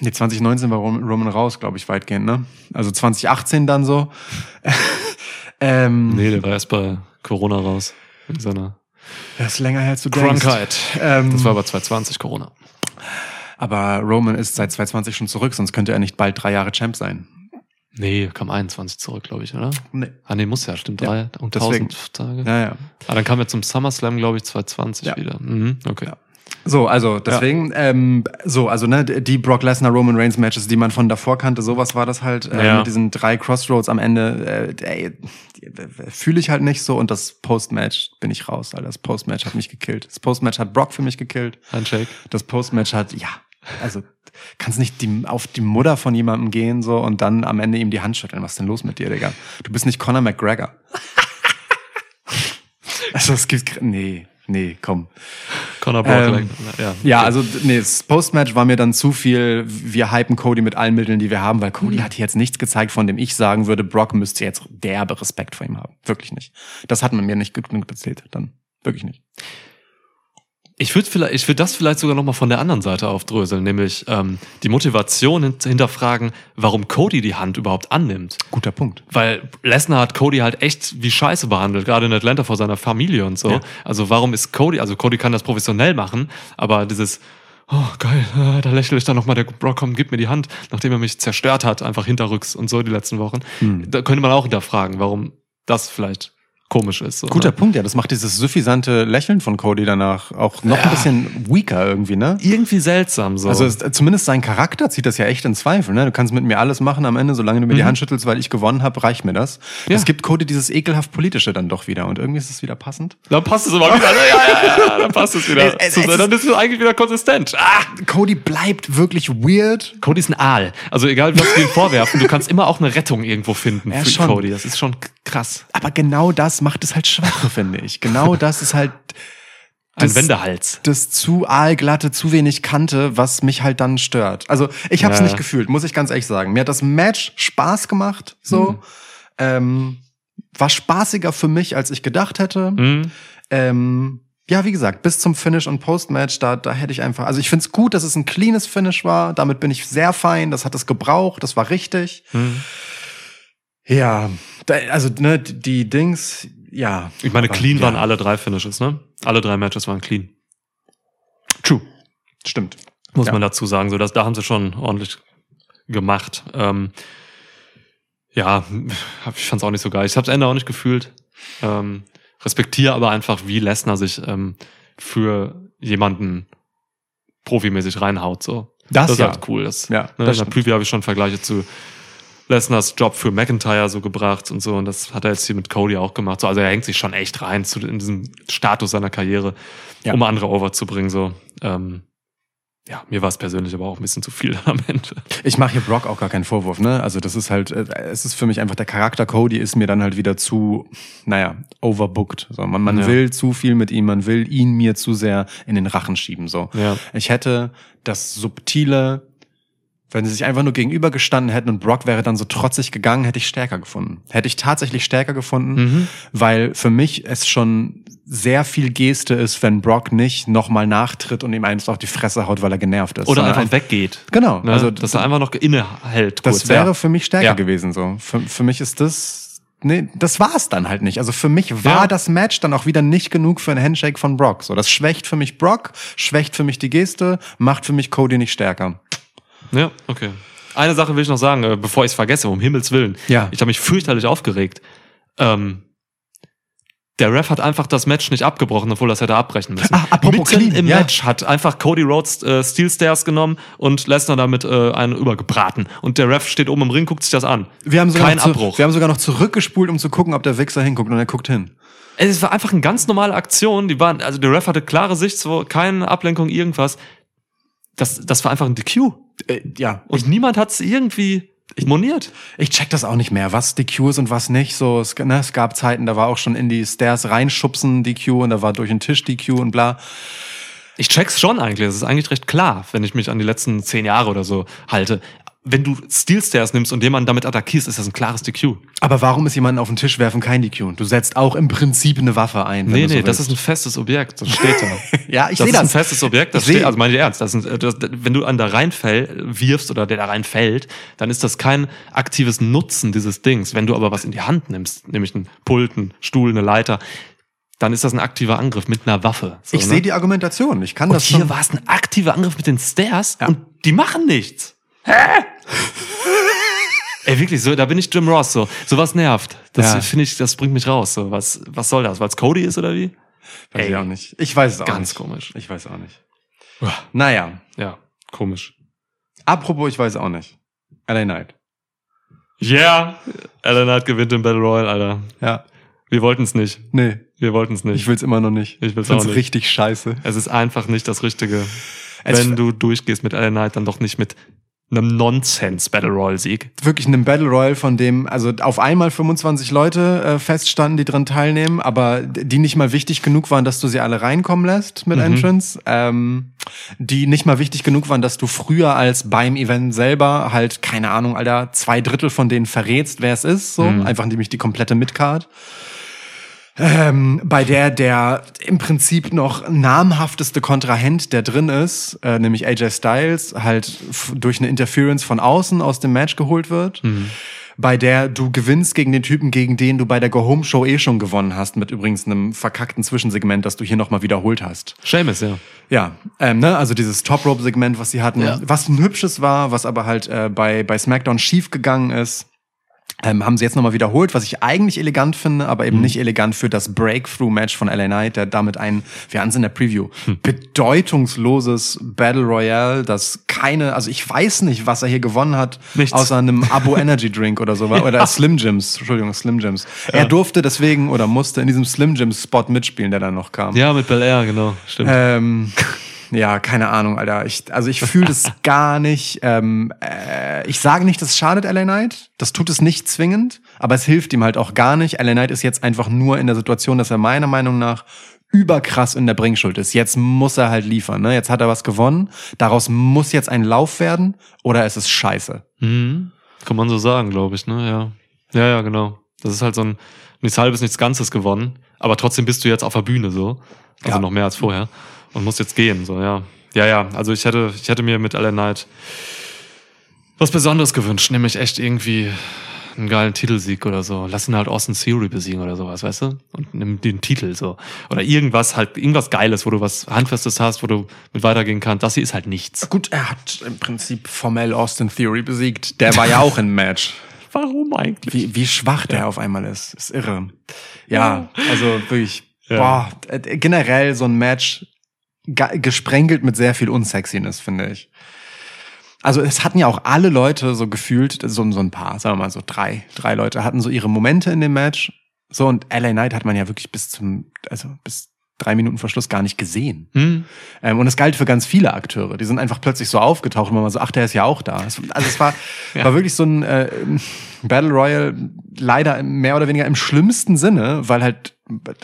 Nee, 2019 war Rom- Roman raus, glaube ich, weitgehend, ne? Also 2018 dann so. <laughs> ähm, Nee, der war erst bei Corona raus. Wegen seiner Das ist länger her, als du denkst. Krankheit. Ähm, Das war aber 2020 Corona. aber Roman ist seit 2020 schon zurück, sonst könnte er nicht bald drei Jahre Champ sein. Nee, kam 21 zurück, glaube ich, oder? Nee. Ah, nee, muss ja, stimmt. Ja, Drei und deswegen. 1000 Tage. Ja, ja. Ah, dann kam er zum SummerSlam, glaube ich, 2020 Ja. wieder. Mhm, okay. Ja. So, also deswegen, ähm, so, also ne, die Brock Lesnar Roman Reigns Matches, die man von davor kannte, sowas war das halt äh, Ja. mit diesen drei Crossroads am Ende. Äh, ey, fühle ich halt nicht so und das Postmatch bin ich raus, Alter. Das Postmatch hat mich gekillt. Das Postmatch hat Brock für mich gekillt. Handshake. Das Postmatch hat, ja, also kannst nicht die, auf die Mutter von jemandem gehen so und dann am Ende ihm die Hand schütteln. Was ist denn los mit dir, Digga? Du bist nicht Conor McGregor. <laughs> also es gibt, nee, nee, komm. Conor Brock. Ähm, ja. Ja, also nee, das Postmatch war mir dann zu viel. Wir hypen Cody mit allen Mitteln, die wir haben, weil Cody hat hier jetzt nichts gezeigt, von dem ich sagen würde, Brock müsste jetzt derbe Respekt vor ihm haben. Wirklich nicht. Das hat man mir nicht genug erzählt. Dann wirklich nicht. Ich würde vielleicht, ich würde das vielleicht sogar noch mal von der anderen Seite aufdröseln, nämlich ähm, die Motivation hint- hinterfragen, warum Cody die Hand überhaupt annimmt. Guter Punkt. Weil Lesnar hat Cody halt echt wie Scheiße behandelt, gerade in Atlanta vor seiner Familie und so. Ja. Also warum ist Cody, also Cody kann das professionell machen, aber dieses, oh geil, äh, <laughs> da lächle ich dann nochmal, der Brock, komm, gib mir die Hand, nachdem er mich zerstört hat, einfach hinterrücks und so die letzten Wochen. Hm. Da könnte man auch hinterfragen, warum das vielleicht komisch ist. So, Guter ne? Punkt, ja. Das macht dieses suffisante Lächeln von Cody danach auch noch ein bisschen weaker irgendwie, ne? Irgendwie seltsam so. Also ist, zumindest sein Charakter zieht das ja echt in Zweifel. Ne? Du kannst mit mir alles machen am Ende, solange du mir die Hand schüttelst, weil ich gewonnen habe, reicht mir das. Ja. Das gibt Cody dieses ekelhaft politische dann doch wieder und irgendwie ist es wieder passend. Dann passt es aber wieder. Ja, ja, ja, dann passt es wieder. <laughs> Es- es- So, es dann ist es eigentlich wieder konsistent. Ah! Cody bleibt wirklich weird. Cody ist ein Aal. Also egal, was wir ihm vorwerfen, du kannst immer auch eine Rettung irgendwo finden <laughs> Ja, für schon. Cody. Das ist schon krass. Aber genau das macht es halt schwach, <laughs> finde ich. Genau das ist halt Ein Das- Wendehals. das zu aalglatte, zu wenig Kante, was mich halt dann stört. Also ich habe es Ja. nicht gefühlt, muss ich ganz ehrlich sagen. Mir hat das Match Spaß gemacht, so. Hm. Ähm, war spaßiger für mich, als ich gedacht hätte. Mhm. Ähm, ja, wie gesagt, bis zum Finish und Postmatch, da, da hätte ich einfach, also ich find's gut, dass es ein cleanes Finish war. Damit bin ich sehr fein. Das hat es gebraucht. Das war richtig. Mhm. Ja, da, also ne, die Dings, ja. Ich meine, clean ja. waren alle drei Finishes, ne? Alle drei Matches waren clean. True. Stimmt. Muss Ja. man dazu sagen. So, dass, da haben sie schon ordentlich gemacht. Ähm, ja, ich fand's auch nicht so geil. Ich hab's Ende auch nicht gefühlt. Ähm, respektiere aber einfach, wie Lesnar sich ähm, für jemanden profimäßig reinhaut. So. Das Das ist ja. halt cool. Das, Ja, ne, das in der. Preview habe ich schon Vergleiche zu Lesners Job für McIntyre so gebracht und so. Und das hat er jetzt hier mit Cody auch gemacht. So, also er hängt sich schon echt rein zu, in diesem Status seiner Karriere, Ja. um andere overzubringen. So. Ähm, ja, mir war es persönlich aber auch ein bisschen zu viel <laughs> am Ende. Ich mache hier Brock auch gar keinen Vorwurf, ne? Also das ist halt, äh, es ist für mich einfach der Charakter Cody ist mir dann halt wieder zu, naja, overbooked. So, man man Ja. will zu viel mit ihm, man will ihn mir zu sehr in den Rachen schieben. So, Ja. ich hätte das subtile, wenn sie sich einfach nur gegenübergestanden hätten und Brock wäre dann so trotzig gegangen, hätte ich stärker gefunden. Hätte ich tatsächlich stärker gefunden, Mhm. weil für mich es schon sehr viel Geste ist, wenn Brock nicht nochmal nachtritt und ihm eins auf die Fresse haut, weil er genervt ist. Oder einfach weggeht. Genau, Ne? also dass er einfach noch innehält. das kurz, wäre ja. für mich stärker Ja. gewesen so. Für, für mich ist das nee, das war es dann halt nicht. Also für mich war Ja. das Match dann auch wieder nicht genug für einen Handshake von Brock. So, das schwächt für mich Brock, schwächt für mich die Geste, macht für mich Cody nicht stärker. Ja, okay. Eine Sache will ich noch sagen, äh, bevor ich es vergesse, um Himmels Willen. Ja. Ich habe mich fürchterlich aufgeregt. Ähm, der Ref hat einfach das Match nicht abgebrochen, obwohl es hätte abbrechen müssen. Ah, apropos Mitten clean, im ja. Match hat einfach Cody Rhodes äh, Steel Stairs genommen und Lesnar damit äh, einen übergebraten. Und der Ref steht oben im Ring, guckt sich das an. Wir haben sogar Kein noch zu, Abbruch. Wir haben sogar noch zurückgespult, um zu gucken, ob der Wichser hinguckt und er guckt hin. Es war einfach eine ganz normale Aktion. Die waren, also der Ref hatte klare Sicht, so keine Ablenkung, irgendwas. Das, das war einfach ein DQ. Äh, ja, Und niemand hat es irgendwie moniert. Ich check das auch nicht mehr, was DQ ist und was nicht. So, es, ne, es gab Zeiten, da war auch schon in die Stairs reinschubsen DQ und da war durch den Tisch DQ und bla. Ich check's schon eigentlich. Es ist eigentlich recht klar, wenn ich mich an die letzten zehn Jahre oder so halte. Wenn du Steel Stairs nimmst und jemanden damit attackierst, ist das ein klares DQ. Aber warum ist jemanden auf den Tisch werfen kein DQ? Du setzt auch im Prinzip eine Waffe ein. Nee, nee, so das ist ein festes Objekt. Das steht da. <laughs> Ja, ich das sehe ist ein das. festes Objekt. Das Ich steht, also meine ich ernst. Das ist ein, das, wenn du an da reinfäll, wirfst oder der da reinfällt, dann ist das kein aktives Nutzen dieses Dings. Wenn du aber was in die Hand nimmst, nämlich einen Pult, einen Stuhl, eine Leiter, dann ist das ein aktiver Angriff mit einer Waffe. So, Ich ne? sehe die Argumentation. Ich kann Und das hier schon. war es ein aktiver Angriff mit den Stairs Ja. und die machen nichts. Hä? Ey, wirklich, so, da bin ich Jim Ross, so. Sowas nervt. Das Ja. finde ich, das bringt mich raus, so. Was, was soll das? Weil es Cody ist oder wie? Weiß Ey. ich auch nicht. Ich weiß es auch Ganz nicht. komisch. Ich weiß auch nicht. Naja, Ja, komisch. apropos, ich weiß auch nicht. LA Knight. Yeah! Alan Knight gewinnt im Battle Royale, Alter. Ja. Wir wollten es nicht. Nee, Wir wollten es nicht. ich will's immer noch nicht. Ich will's Find's auch nicht. richtig scheiße. es ist einfach nicht das Richtige. Es Wenn du durchgehst mit Alan Knight, dann doch nicht mit einem Nonsense-Battle Royale-Sieg. wirklich einem Battle Royale, von dem also auf einmal 25 Leute äh, feststanden, die dran teilnehmen, aber die nicht mal wichtig genug waren, dass du sie alle reinkommen lässt mit Mhm. Entrance, ähm, die nicht mal wichtig genug waren, dass du früher als beim Event selber halt keine Ahnung, Alter, zwei Drittel von denen verrätst, wer es ist, so Mhm. einfach nämlich die komplette Midcard. Ähm, bei der der im Prinzip noch namhafteste Kontrahent, der drin ist, äh, nämlich AJ Styles, halt durch eine Interference von außen aus dem Match geholt wird. Bei der du gewinnst gegen den Typen, gegen den du bei der Go Home Show eh schon gewonnen hast, mit übrigens einem verkackten Zwischensegment, das du hier nochmal wiederholt hast. Seamus, ja. Ja, ähm, ne, also dieses Top Rope Segment, was sie hatten, Ja. was ein hübsches war, was aber halt äh, bei bei SmackDown schief gegangen ist. Ähm, haben sie jetzt nochmal wiederholt, was ich eigentlich elegant finde, aber eben nicht elegant für das Breakthrough-Match von LA Knight, der damit ein, wir hatten es in der Preview, bedeutungsloses Battle Royale, das keine, also ich weiß nicht, was er hier gewonnen hat, Nichts. außer einem Abo <laughs> Energy Drink oder so, oder Slim Jims, Entschuldigung, Slim Jims. Er durfte deswegen oder musste in diesem Slim Jims Spot mitspielen, der dann noch kam. Ja, mit Bel Air, genau. Stimmt. Ähm, <laughs> ja, keine Ahnung, Alter. Ich, also ich fühle das <laughs> gar nicht. Ähm, äh, ich sage nicht, das schadet LA Knight. Das tut es nicht zwingend, aber es hilft ihm halt auch gar nicht. LA Knight ist jetzt einfach nur in der Situation, dass er meiner Meinung nach überkrass in der Bringschuld ist. Jetzt muss er halt liefern. Ne? Jetzt hat er was gewonnen. Daraus muss jetzt ein Lauf werden oder es ist scheiße. Mhm. Kann man so sagen, glaube ich, ne? Ja. Ja, ja, genau. Das ist halt so ein nichts halbes, nichts Ganzes gewonnen. Aber trotzdem bist du jetzt auf der Bühne so. Also Ja. noch mehr als vorher. Und musst jetzt gehen, so, ja. Ja, ja. Also ich hätte, ich hätte mir mit Alan Knight was Besonderes gewünscht, nämlich echt irgendwie einen geilen Titelsieg oder so. Lass ihn halt Austin Theory besiegen oder sowas, weißt du? Und nimm den Titel so. Oder irgendwas halt, irgendwas Geiles, wo du was Handfestes hast, wo du mit weitergehen kannst. Das hier ist halt nichts. Gut, er hat im Prinzip formell Austin Theory besiegt. Der war ja auch im Match. <laughs> Warum eigentlich? Wie, wie schwach der auf einmal ist. Ist irre. Ja, also wirklich, Ja. boah, äh, generell so ein Match gesprenkelt mit sehr viel Unsexiness, finde ich. Also es hatten ja auch alle Leute so gefühlt, so, so ein paar, sagen wir mal so drei, drei Leute hatten so ihre Momente in dem Match. So und LA Knight hat man ja wirklich bis zum, also bis drei Minuten vor Schluss gar nicht gesehen. Hm? Ähm, und es galt für ganz viele Akteure. Die sind einfach plötzlich so aufgetaucht und man war so, ach, der ist ja auch da. Es, also es war, <laughs> Ja. war wirklich so ein äh, Battle Royale, leider mehr oder weniger im schlimmsten Sinne, weil halt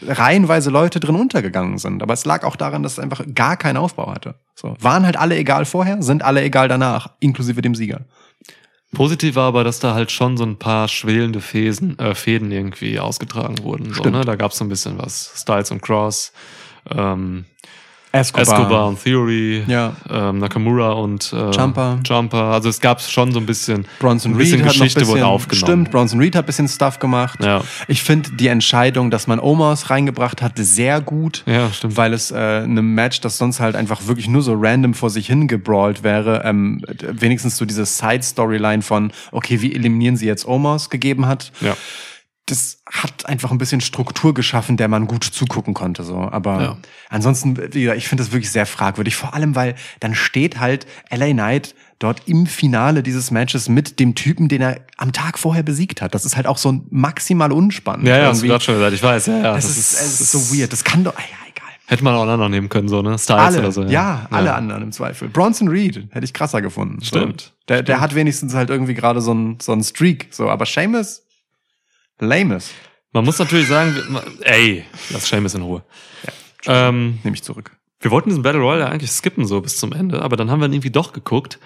reihenweise Leute drin untergegangen sind. Aber es lag auch daran, dass es einfach gar keinen Aufbau hatte. So, waren halt alle egal vorher, sind alle egal danach, inklusive dem Sieger. Positiv war aber, dass da halt schon so ein paar schwelende Fäden, äh, Fäden irgendwie ausgetragen wurden. So, ne? Da gab es so ein bisschen was. Styles und Cross, ähm, Escobar. Escobar und Theory, Ja. ähm, Nakamura und äh, Jumper. Jumper. Also es gab schon so ein bisschen, Bronson ein bisschen Reed hat Geschichte noch ein bisschen, wurde aufgenommen. Stimmt, Bronson Reed hat ein bisschen Stuff gemacht. Ja. Ich finde die Entscheidung, dass man Omos reingebracht hat, sehr gut. Ja, stimmt. Weil es äh, einem Match, das sonst halt einfach wirklich nur so random vor sich hingebrawlt wäre, ähm, wenigstens so diese Side-Storyline von, okay, wie eliminieren sie jetzt Omos gegeben hat. Ja. Das hat einfach ein bisschen Struktur geschaffen, der man gut zugucken konnte. So, aber Ja. ansonsten, ich finde das wirklich sehr fragwürdig. Vor allem, weil dann steht halt LA Knight dort im Finale dieses Matches mit dem Typen, den er am Tag vorher besiegt hat. Das ist halt auch so maximal unspannend. Ja, ja, irgendwie. gerade schon gesagt. Ich weiß, ja, ja. Das, ist, es ist so weird. Das kann doch, ja, egal. Hätte man auch einen anderen nehmen können, so, ne? Styles Alle, oder so. ja, alle anderen im Zweifel. Bronson Reed hätte ich krasser gefunden. So. Stimmt. Der, der hat wenigstens halt irgendwie gerade so ein so ein Streak. So, aber Seamus, lames. Man muss natürlich sagen, ey, lass Seamus in Ruhe. Ähm, Nehme ich zurück. wir wollten diesen Battle Royale ja eigentlich skippen so bis zum Ende, aber dann haben wir ihn irgendwie doch geguckt,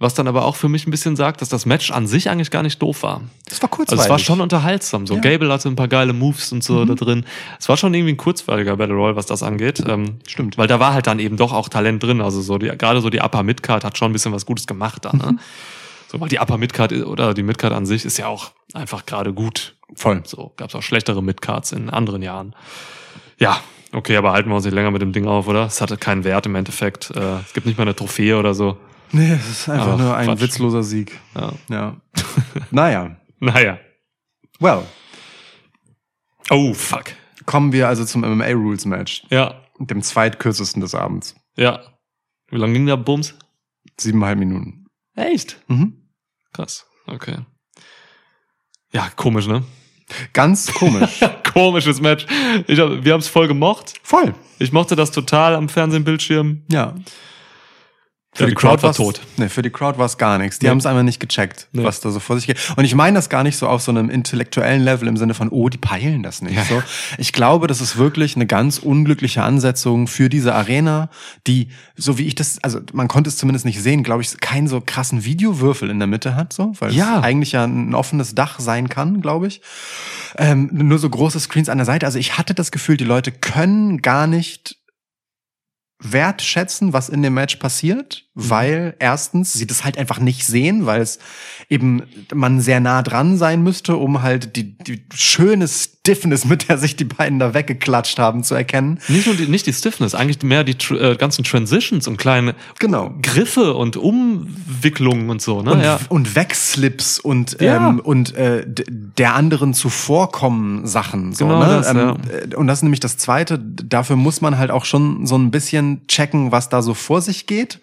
was dann aber auch für mich ein bisschen sagt, dass das Match an sich eigentlich gar nicht doof war. Das war kurzweilig. Also es war schon unterhaltsam. So Ja. Gable hatte ein paar geile Moves und so da drin. Es war schon irgendwie ein kurzweiliger Battle Royale, was das angeht. Ähm, Stimmt. Weil da war halt dann eben doch auch Talent drin. Also so die, gerade so die Upper Midcard hat schon ein bisschen was Gutes gemacht da. Ne? So, weil die Upper Midcard oder die Midcard an sich ist ja auch einfach gerade gut. Voll. So gab es auch schlechtere Midcards in anderen Jahren. Ja, okay, aber halten wir uns nicht länger mit dem Ding auf, oder? Es hatte keinen Wert im Endeffekt. Äh, es gibt nicht mal eine Trophäe oder so. Nee, es ist einfach Ach, nur ein Quatsch. witzloser Sieg. Ja. Ja. <laughs> naja. Naja. Well, Oh, fuck. kommen wir also zum MMA Rules Match. Ja, Dem zweitkürzesten des Abends. ja. Wie lange ging der Bums? Siebeneinhalb Minuten. Echt? Mhm. Krass. Okay. Ja, komisch, ne? Ganz komisch. <laughs> Komisches Match. Ich hab, wir haben es voll gemocht. Voll. Ich mochte das total am Fernsehbildschirm. Ja. Ja, die Crowd war war's- tot. Nee, für die Crowd war es gar nichts. Die Nee. haben es einfach nicht gecheckt, Nee. was da so vor sich geht. Und ich meine das gar nicht so auf so einem intellektuellen Level im Sinne von, oh, die peilen das nicht. Ja. So. Ich glaube, das ist wirklich eine ganz unglückliche Ansetzung für diese Arena, die, so wie ich das, also man konnte es zumindest nicht sehen, glaube ich, keinen so krassen Videowürfel in der Mitte hat, so, weil Ja. es eigentlich ja ein offenes Dach sein kann, glaube ich. Ähm, nur so große Screens an der Seite. Also ich hatte das Gefühl, die Leute können gar nicht wertschätzen, was in dem Match passiert, weil erstens sie das halt einfach nicht sehen, weil es eben man sehr nah dran sein müsste, um halt die, die schöne Stiffness, mit der sich die beiden da weggeklatscht haben, zu erkennen. Nicht nur die, nicht die Stiffness, eigentlich mehr die äh, ganzen Transitions und kleine Genau. Griffe und Umwicklungen und so, ne? Und, ja. und Wegslips und Ja. ähm, und äh, der anderen zuvorkommen Sachen so Genau ne das, ähm, äh, und das ist nämlich das zweite dafür muss man halt auch schon so ein bisschen checken was da so vor sich geht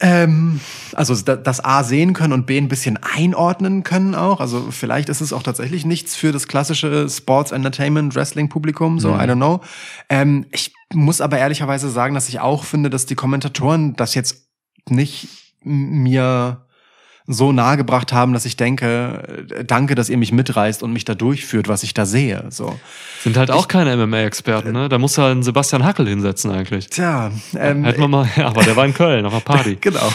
ähm, also da- das A sehen können und B ein bisschen einordnen können auch. Also vielleicht ist es auch tatsächlich nichts für das klassische Sports Entertainment Wrestling Publikum, so I don't know. Ähm, ich muss aber ehrlicherweise sagen, dass ich auch finde, dass die Kommentatoren das jetzt nicht mir so nahe gebracht haben, dass ich denke, äh, danke, dass ihr mich mitreißt und mich da durchführt, was ich da sehe. So. Sind halt auch keine MMA-Experten, ne? Da muss halt einen Sebastian Hackel hinsetzen eigentlich. Tja, ähm, Hätten wir mal, <laughs> ja, aber der war in Köln auf einer Party. <laughs> Genau.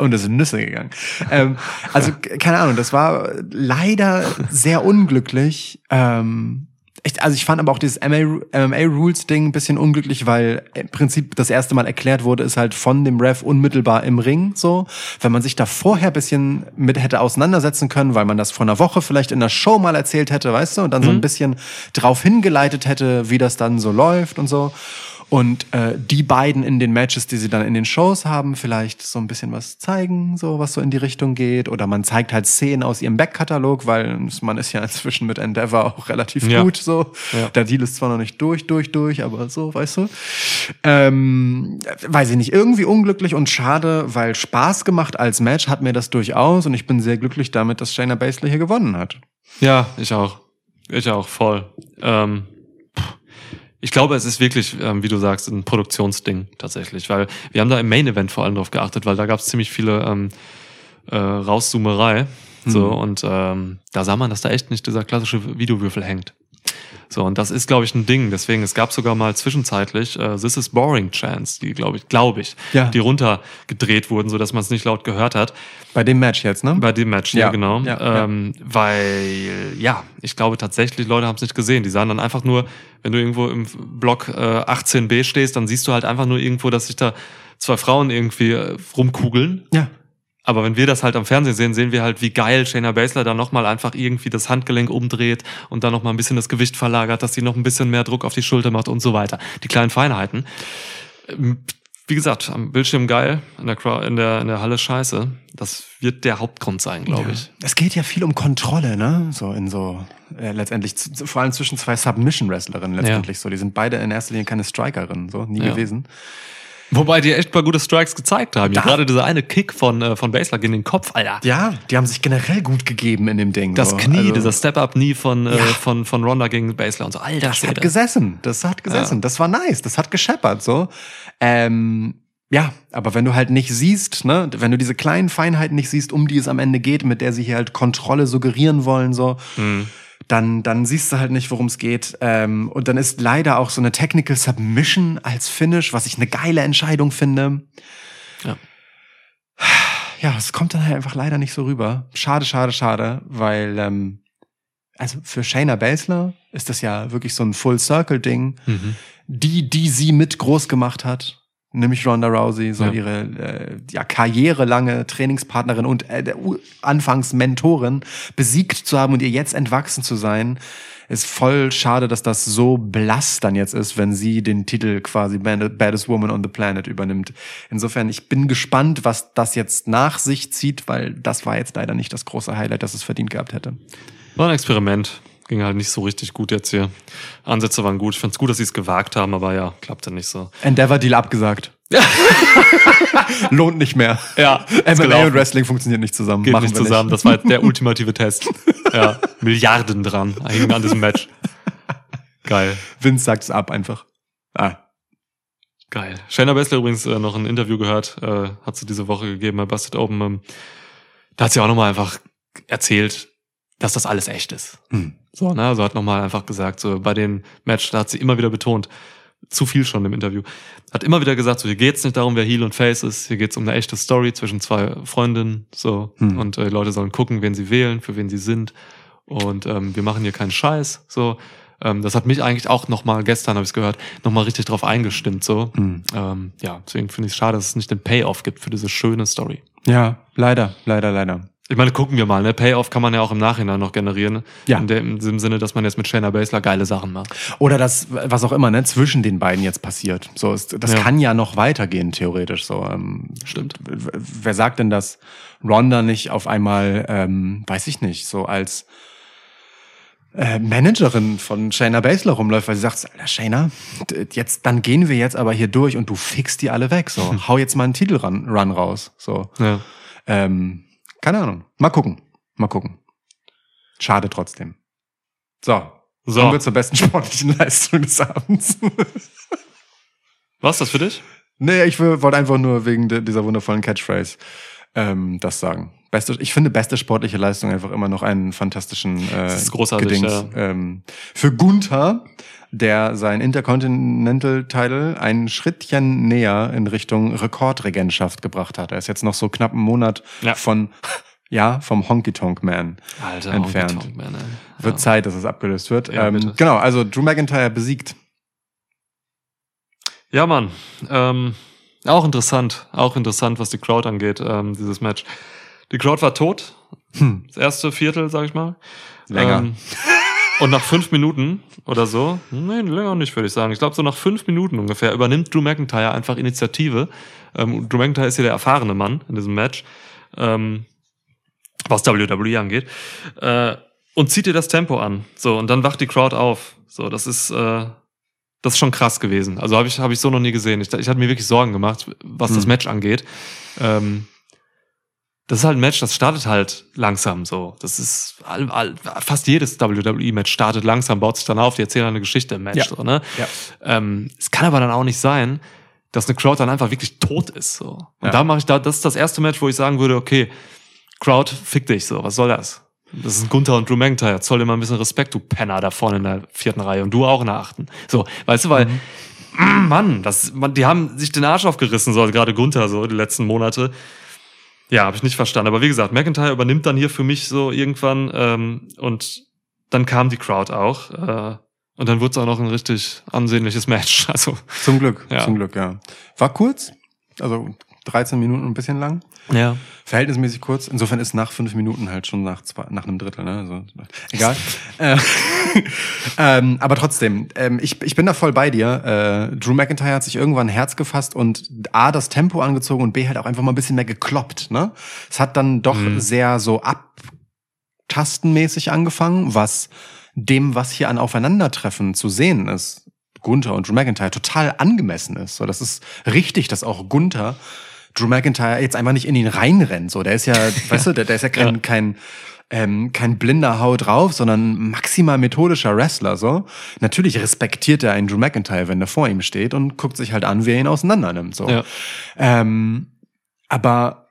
Und es sind Nüsse gegangen. Ähm, also, keine Ahnung, das war leider sehr unglücklich. Ähm, ich, also ich fand aber auch dieses MMA-Rules-Ding ein bisschen unglücklich, weil im Prinzip das erste Mal erklärt wurde, ist halt von dem Ref unmittelbar im Ring so. Wenn man sich da vorher ein bisschen mit hätte auseinandersetzen können, weil man das vor einer Woche vielleicht in der Show mal erzählt hätte, weißt du, und dann so ein bisschen drauf hingeleitet hätte, wie das dann so läuft und so. Und äh, die beiden in den Matches, die sie dann in den Shows haben, vielleicht so ein bisschen was zeigen, so was so in die Richtung geht. Oder man zeigt halt Szenen aus ihrem Backkatalog, weil man ist ja <laughs> inzwischen mit Endeavor auch relativ Ja. gut. So, Ja. der Deal ist zwar noch nicht durch, durch, durch, aber so, weißt du. Ähm, weiß ich nicht, irgendwie unglücklich und schade, weil Spaß gemacht als Match hat mir das durchaus und ich bin sehr glücklich damit, dass Shayna Baszler hier gewonnen hat. Ja, ich auch. Ich auch, voll. Ähm. Ich glaube, es ist wirklich, ähm, wie du sagst, ein Produktionsding tatsächlich, weil wir haben da im Main Event vor allem drauf geachtet, weil da gab es ziemlich viele ähm, äh, Rauszoomerei. So, und ähm, da sah man, dass da echt nicht dieser klassische Videowürfel hängt. So, und das ist, glaube ich, ein Ding. Deswegen, es gab sogar mal zwischenzeitlich äh, This is Boring Chance, die, glaube ich, glaube ich, Ja. die runtergedreht wurden, so dass man es nicht laut gehört hat. Bei dem Match jetzt, ne? Bei dem Match, ja, Ja, genau. ja. ähm, Weil, ja, ich glaube tatsächlich, Leute haben es nicht gesehen. Die sahen dann einfach nur, wenn du irgendwo im Block äh, 18b stehst, dann siehst du halt einfach nur irgendwo, dass sich da zwei Frauen irgendwie äh, rumkugeln. Ja. Aber wenn wir das halt am Fernsehen sehen, sehen wir halt, wie geil Shayna Baszler da nochmal einfach irgendwie das Handgelenk umdreht und dann nochmal ein bisschen das Gewicht verlagert, dass sie noch ein bisschen mehr Druck auf die Schulter macht und so weiter. Die kleinen Feinheiten. Ähm, Wie gesagt, am Bildschirm geil, in der, Crowd, in der, in der Halle scheiße. Das wird der Hauptgrund sein, glaube ich. Es geht ja viel um Kontrolle, ne? So in so äh, letztendlich vor allem zwischen zwei Submission Wrestlerinnen letztendlich so. Die sind beide in erster Linie keine Strikerinnen, so nie Ja. gewesen. Wobei die echt mal gute Strikes gezeigt haben. Ja, gerade dieser eine Kick von, äh, von Basler gegen den Kopf, Alter. Ja, die haben sich generell gut gegeben in dem Ding. Das so. Knie, Also, dieser Step-Up-Knee von, äh, Ja. von, von Ronda gegen Basler und so. Alter, Das hat gesessen. Das hat gesessen. Das war nice. Das hat gescheppert, so. Ähm, ja, aber wenn du halt nicht siehst, ne, wenn du diese kleinen Feinheiten nicht siehst, um die es am Ende geht, mit der sie hier halt Kontrolle suggerieren wollen, so, Mhm. Dann, dann siehst du halt nicht, worum es geht. Ähm, und dann ist leider auch so eine Technical Submission als Finish, was ich eine geile Entscheidung finde. Ja. Ja, es kommt dann halt einfach leider nicht so rüber. Schade, schade, schade, weil, ähm, also für Shayna Baszler ist das ja wirklich so ein Full-Circle-Ding. Mhm. Die, die sie mit groß gemacht hat, nämlich Ronda Rousey, so Ja. ihre äh, ja, karrierelange Trainingspartnerin und äh, anfangs Mentorin besiegt zu haben und ihr jetzt entwachsen zu sein, ist voll schade, dass das so blass dann jetzt ist, wenn sie den Titel quasi Bad- Baddest Woman on the Planet übernimmt. Insofern, ich bin gespannt, was das jetzt nach sich zieht, weil das war jetzt leider nicht das große Highlight, das es verdient gehabt hätte. War ein Experiment. Ging halt nicht so richtig gut jetzt hier. Ansätze waren gut. Ich fand's gut, dass sie es gewagt haben, aber ja, klappte nicht so. Endeavor Deal abgesagt. <laughs> Lohnt nicht mehr. Ja, MMA und Wrestling funktionieren nicht zusammen. Geht Machen nicht zusammen. Das war der <laughs> ultimative Test. Ja, Milliarden dran hingen an diesem Match. Geil. Vince sagt es ab einfach. Ah. Geil. Shayna Baszler übrigens äh, noch ein Interview gehört, äh, hat sie diese Woche gegeben bei Busted Open. Ähm, da hat sie auch nochmal einfach erzählt, dass das alles echt ist. Hm. So, ne? Also hat nochmal einfach gesagt, so bei den Match, da hat sie immer wieder betont, zu viel schon im Interview, hat immer wieder gesagt, so hier geht's nicht darum, wer Heel und Face ist, hier geht's um eine echte Story zwischen zwei Freundinnen, so Hm. und äh, die Leute sollen gucken, wen sie wählen, für wen sie sind und ähm, wir machen hier keinen Scheiß, so. Ähm, das hat mich eigentlich auch nochmal, gestern habe ich es gehört, nochmal richtig drauf eingestimmt, so. Hm. Ähm, ja, deswegen finde ich es schade, dass es nicht den Payoff gibt für diese schöne Story. Ja, leider, leider, leider. Ich meine, gucken wir mal, ne? Payoff kann man ja auch im Nachhinein noch generieren. Ja. In dem, in dem Sinne, dass man jetzt mit Shayna Baszler geile Sachen macht. Oder das, was auch immer, ne, zwischen den beiden jetzt passiert. So, ist, das Ja. kann ja noch weitergehen, theoretisch. So, ähm, Stimmt. Wer sagt denn, dass Ronda nicht auf einmal, ähm, weiß ich nicht, so als äh, Managerin von Shayna Baszler rumläuft, weil sie sagt, Alter, Shayna, jetzt, dann gehen wir jetzt aber hier durch und du fixst die alle weg. So, hau jetzt mal einen Titelrun Run raus. So, Ja. ähm, keine Ahnung. Mal gucken. Mal gucken. Schade trotzdem. So. So. Kommen wir zur besten <laughs> sportlichen Leistung des Abends. Was das für dich? nee, ich will- wollte einfach nur wegen de- dieser wundervollen Catchphrase ähm, das sagen. Beste, ich finde beste sportliche Leistung einfach immer noch einen fantastischen äh, Das ist großartig, Gedings. ja. Ähm, für Gunther, der sein Intercontinental-Title ein Schrittchen näher in Richtung Rekordregentschaft gebracht hat. Er ist jetzt noch so knapp einen Monat Ja. von ja, vom Honky Tonk Man Alter, entfernt. Honky Tonk Man, ey. Wird ja. Zeit, dass es abgelöst wird. Ja, ähm, genau, also Drew McIntyre besiegt. Ja, Mann. Ähm, auch interessant. Auch interessant, was die Crowd angeht, ähm, dieses Match. Die Crowd war tot. Hm. Das erste Viertel, sag ich mal. Länger. Ähm, Und nach fünf Minuten oder so, nee, länger nicht, würde ich sagen. Ich glaube, so nach fünf Minuten ungefähr übernimmt Drew McIntyre einfach Initiative. Ähm, Drew McIntyre ist hier der erfahrene Mann in diesem Match, ähm, was WWE angeht. Äh, und zieht dir das Tempo an. So, und dann wacht die Crowd auf. So, das ist, äh, das ist schon krass gewesen. Also habe ich, hab ich so noch nie gesehen. Ich, ich hatte mir wirklich Sorgen gemacht, was das Hm. Match angeht. Ähm, das ist halt ein Match, das startet halt langsam so. Das ist all, all, fast jedes WWE-Match startet langsam, baut sich dann auf, die erzählen eine Geschichte im Match. Ja. So, ne? Ja. ähm, es kann aber dann auch nicht sein, dass eine Crowd dann einfach wirklich tot ist. So. Und Ja. da mache ich da, das ist das erste Match, wo ich sagen würde, okay, Crowd, fick dich so, was soll das? Das ist Gunther und Drew McIntyre. Zoll dir mal ein bisschen Respekt, du Penner da vorne in der vierten Reihe und du auch in der achten. So, weißt du, weil, mm, Mann, das, man, die haben sich den Arsch aufgerissen, so gerade Gunther so die letzten Monate. Ja, habe ich nicht verstanden. Aber wie gesagt, McIntyre übernimmt dann hier für mich so irgendwann ähm, und dann kam die Crowd auch. Äh, und dann wurde es auch noch ein richtig ansehnliches Match. <laughs> Also, Zum Glück, Ja. zum Glück, ja. War kurz, also 13 Minuten ein bisschen lang. Ja. Verhältnismäßig kurz. Insofern ist nach fünf Minuten halt schon nach, zwei, nach einem Drittel, ne? Also, egal. <laughs> äh, <laughs> ähm, aber trotzdem, ähm, ich, ich bin da voll bei dir. Äh, Drew McIntyre hat sich irgendwann ein Herz gefasst und A, das Tempo angezogen und B, halt auch einfach mal ein bisschen mehr gekloppt, ne? Es hat dann doch Mhm. sehr so abtastenmäßig angefangen, was dem, was hier an Aufeinandertreffen zu sehen ist, Gunther und Drew McIntyre, total angemessen ist. So, das ist richtig, dass auch Gunther Drew McIntyre jetzt einfach nicht in ihn reinrennt. So, der ist ja, <laughs> weißt du, der, der ist ja kein, Ja. kein, ähm, kein blinder Hau drauf, sondern maximal methodischer Wrestler. So, natürlich respektiert er einen Drew McIntyre, wenn er vor ihm steht und guckt sich halt an, wie er ihn auseinander nimmt. So, Ja. ähm, aber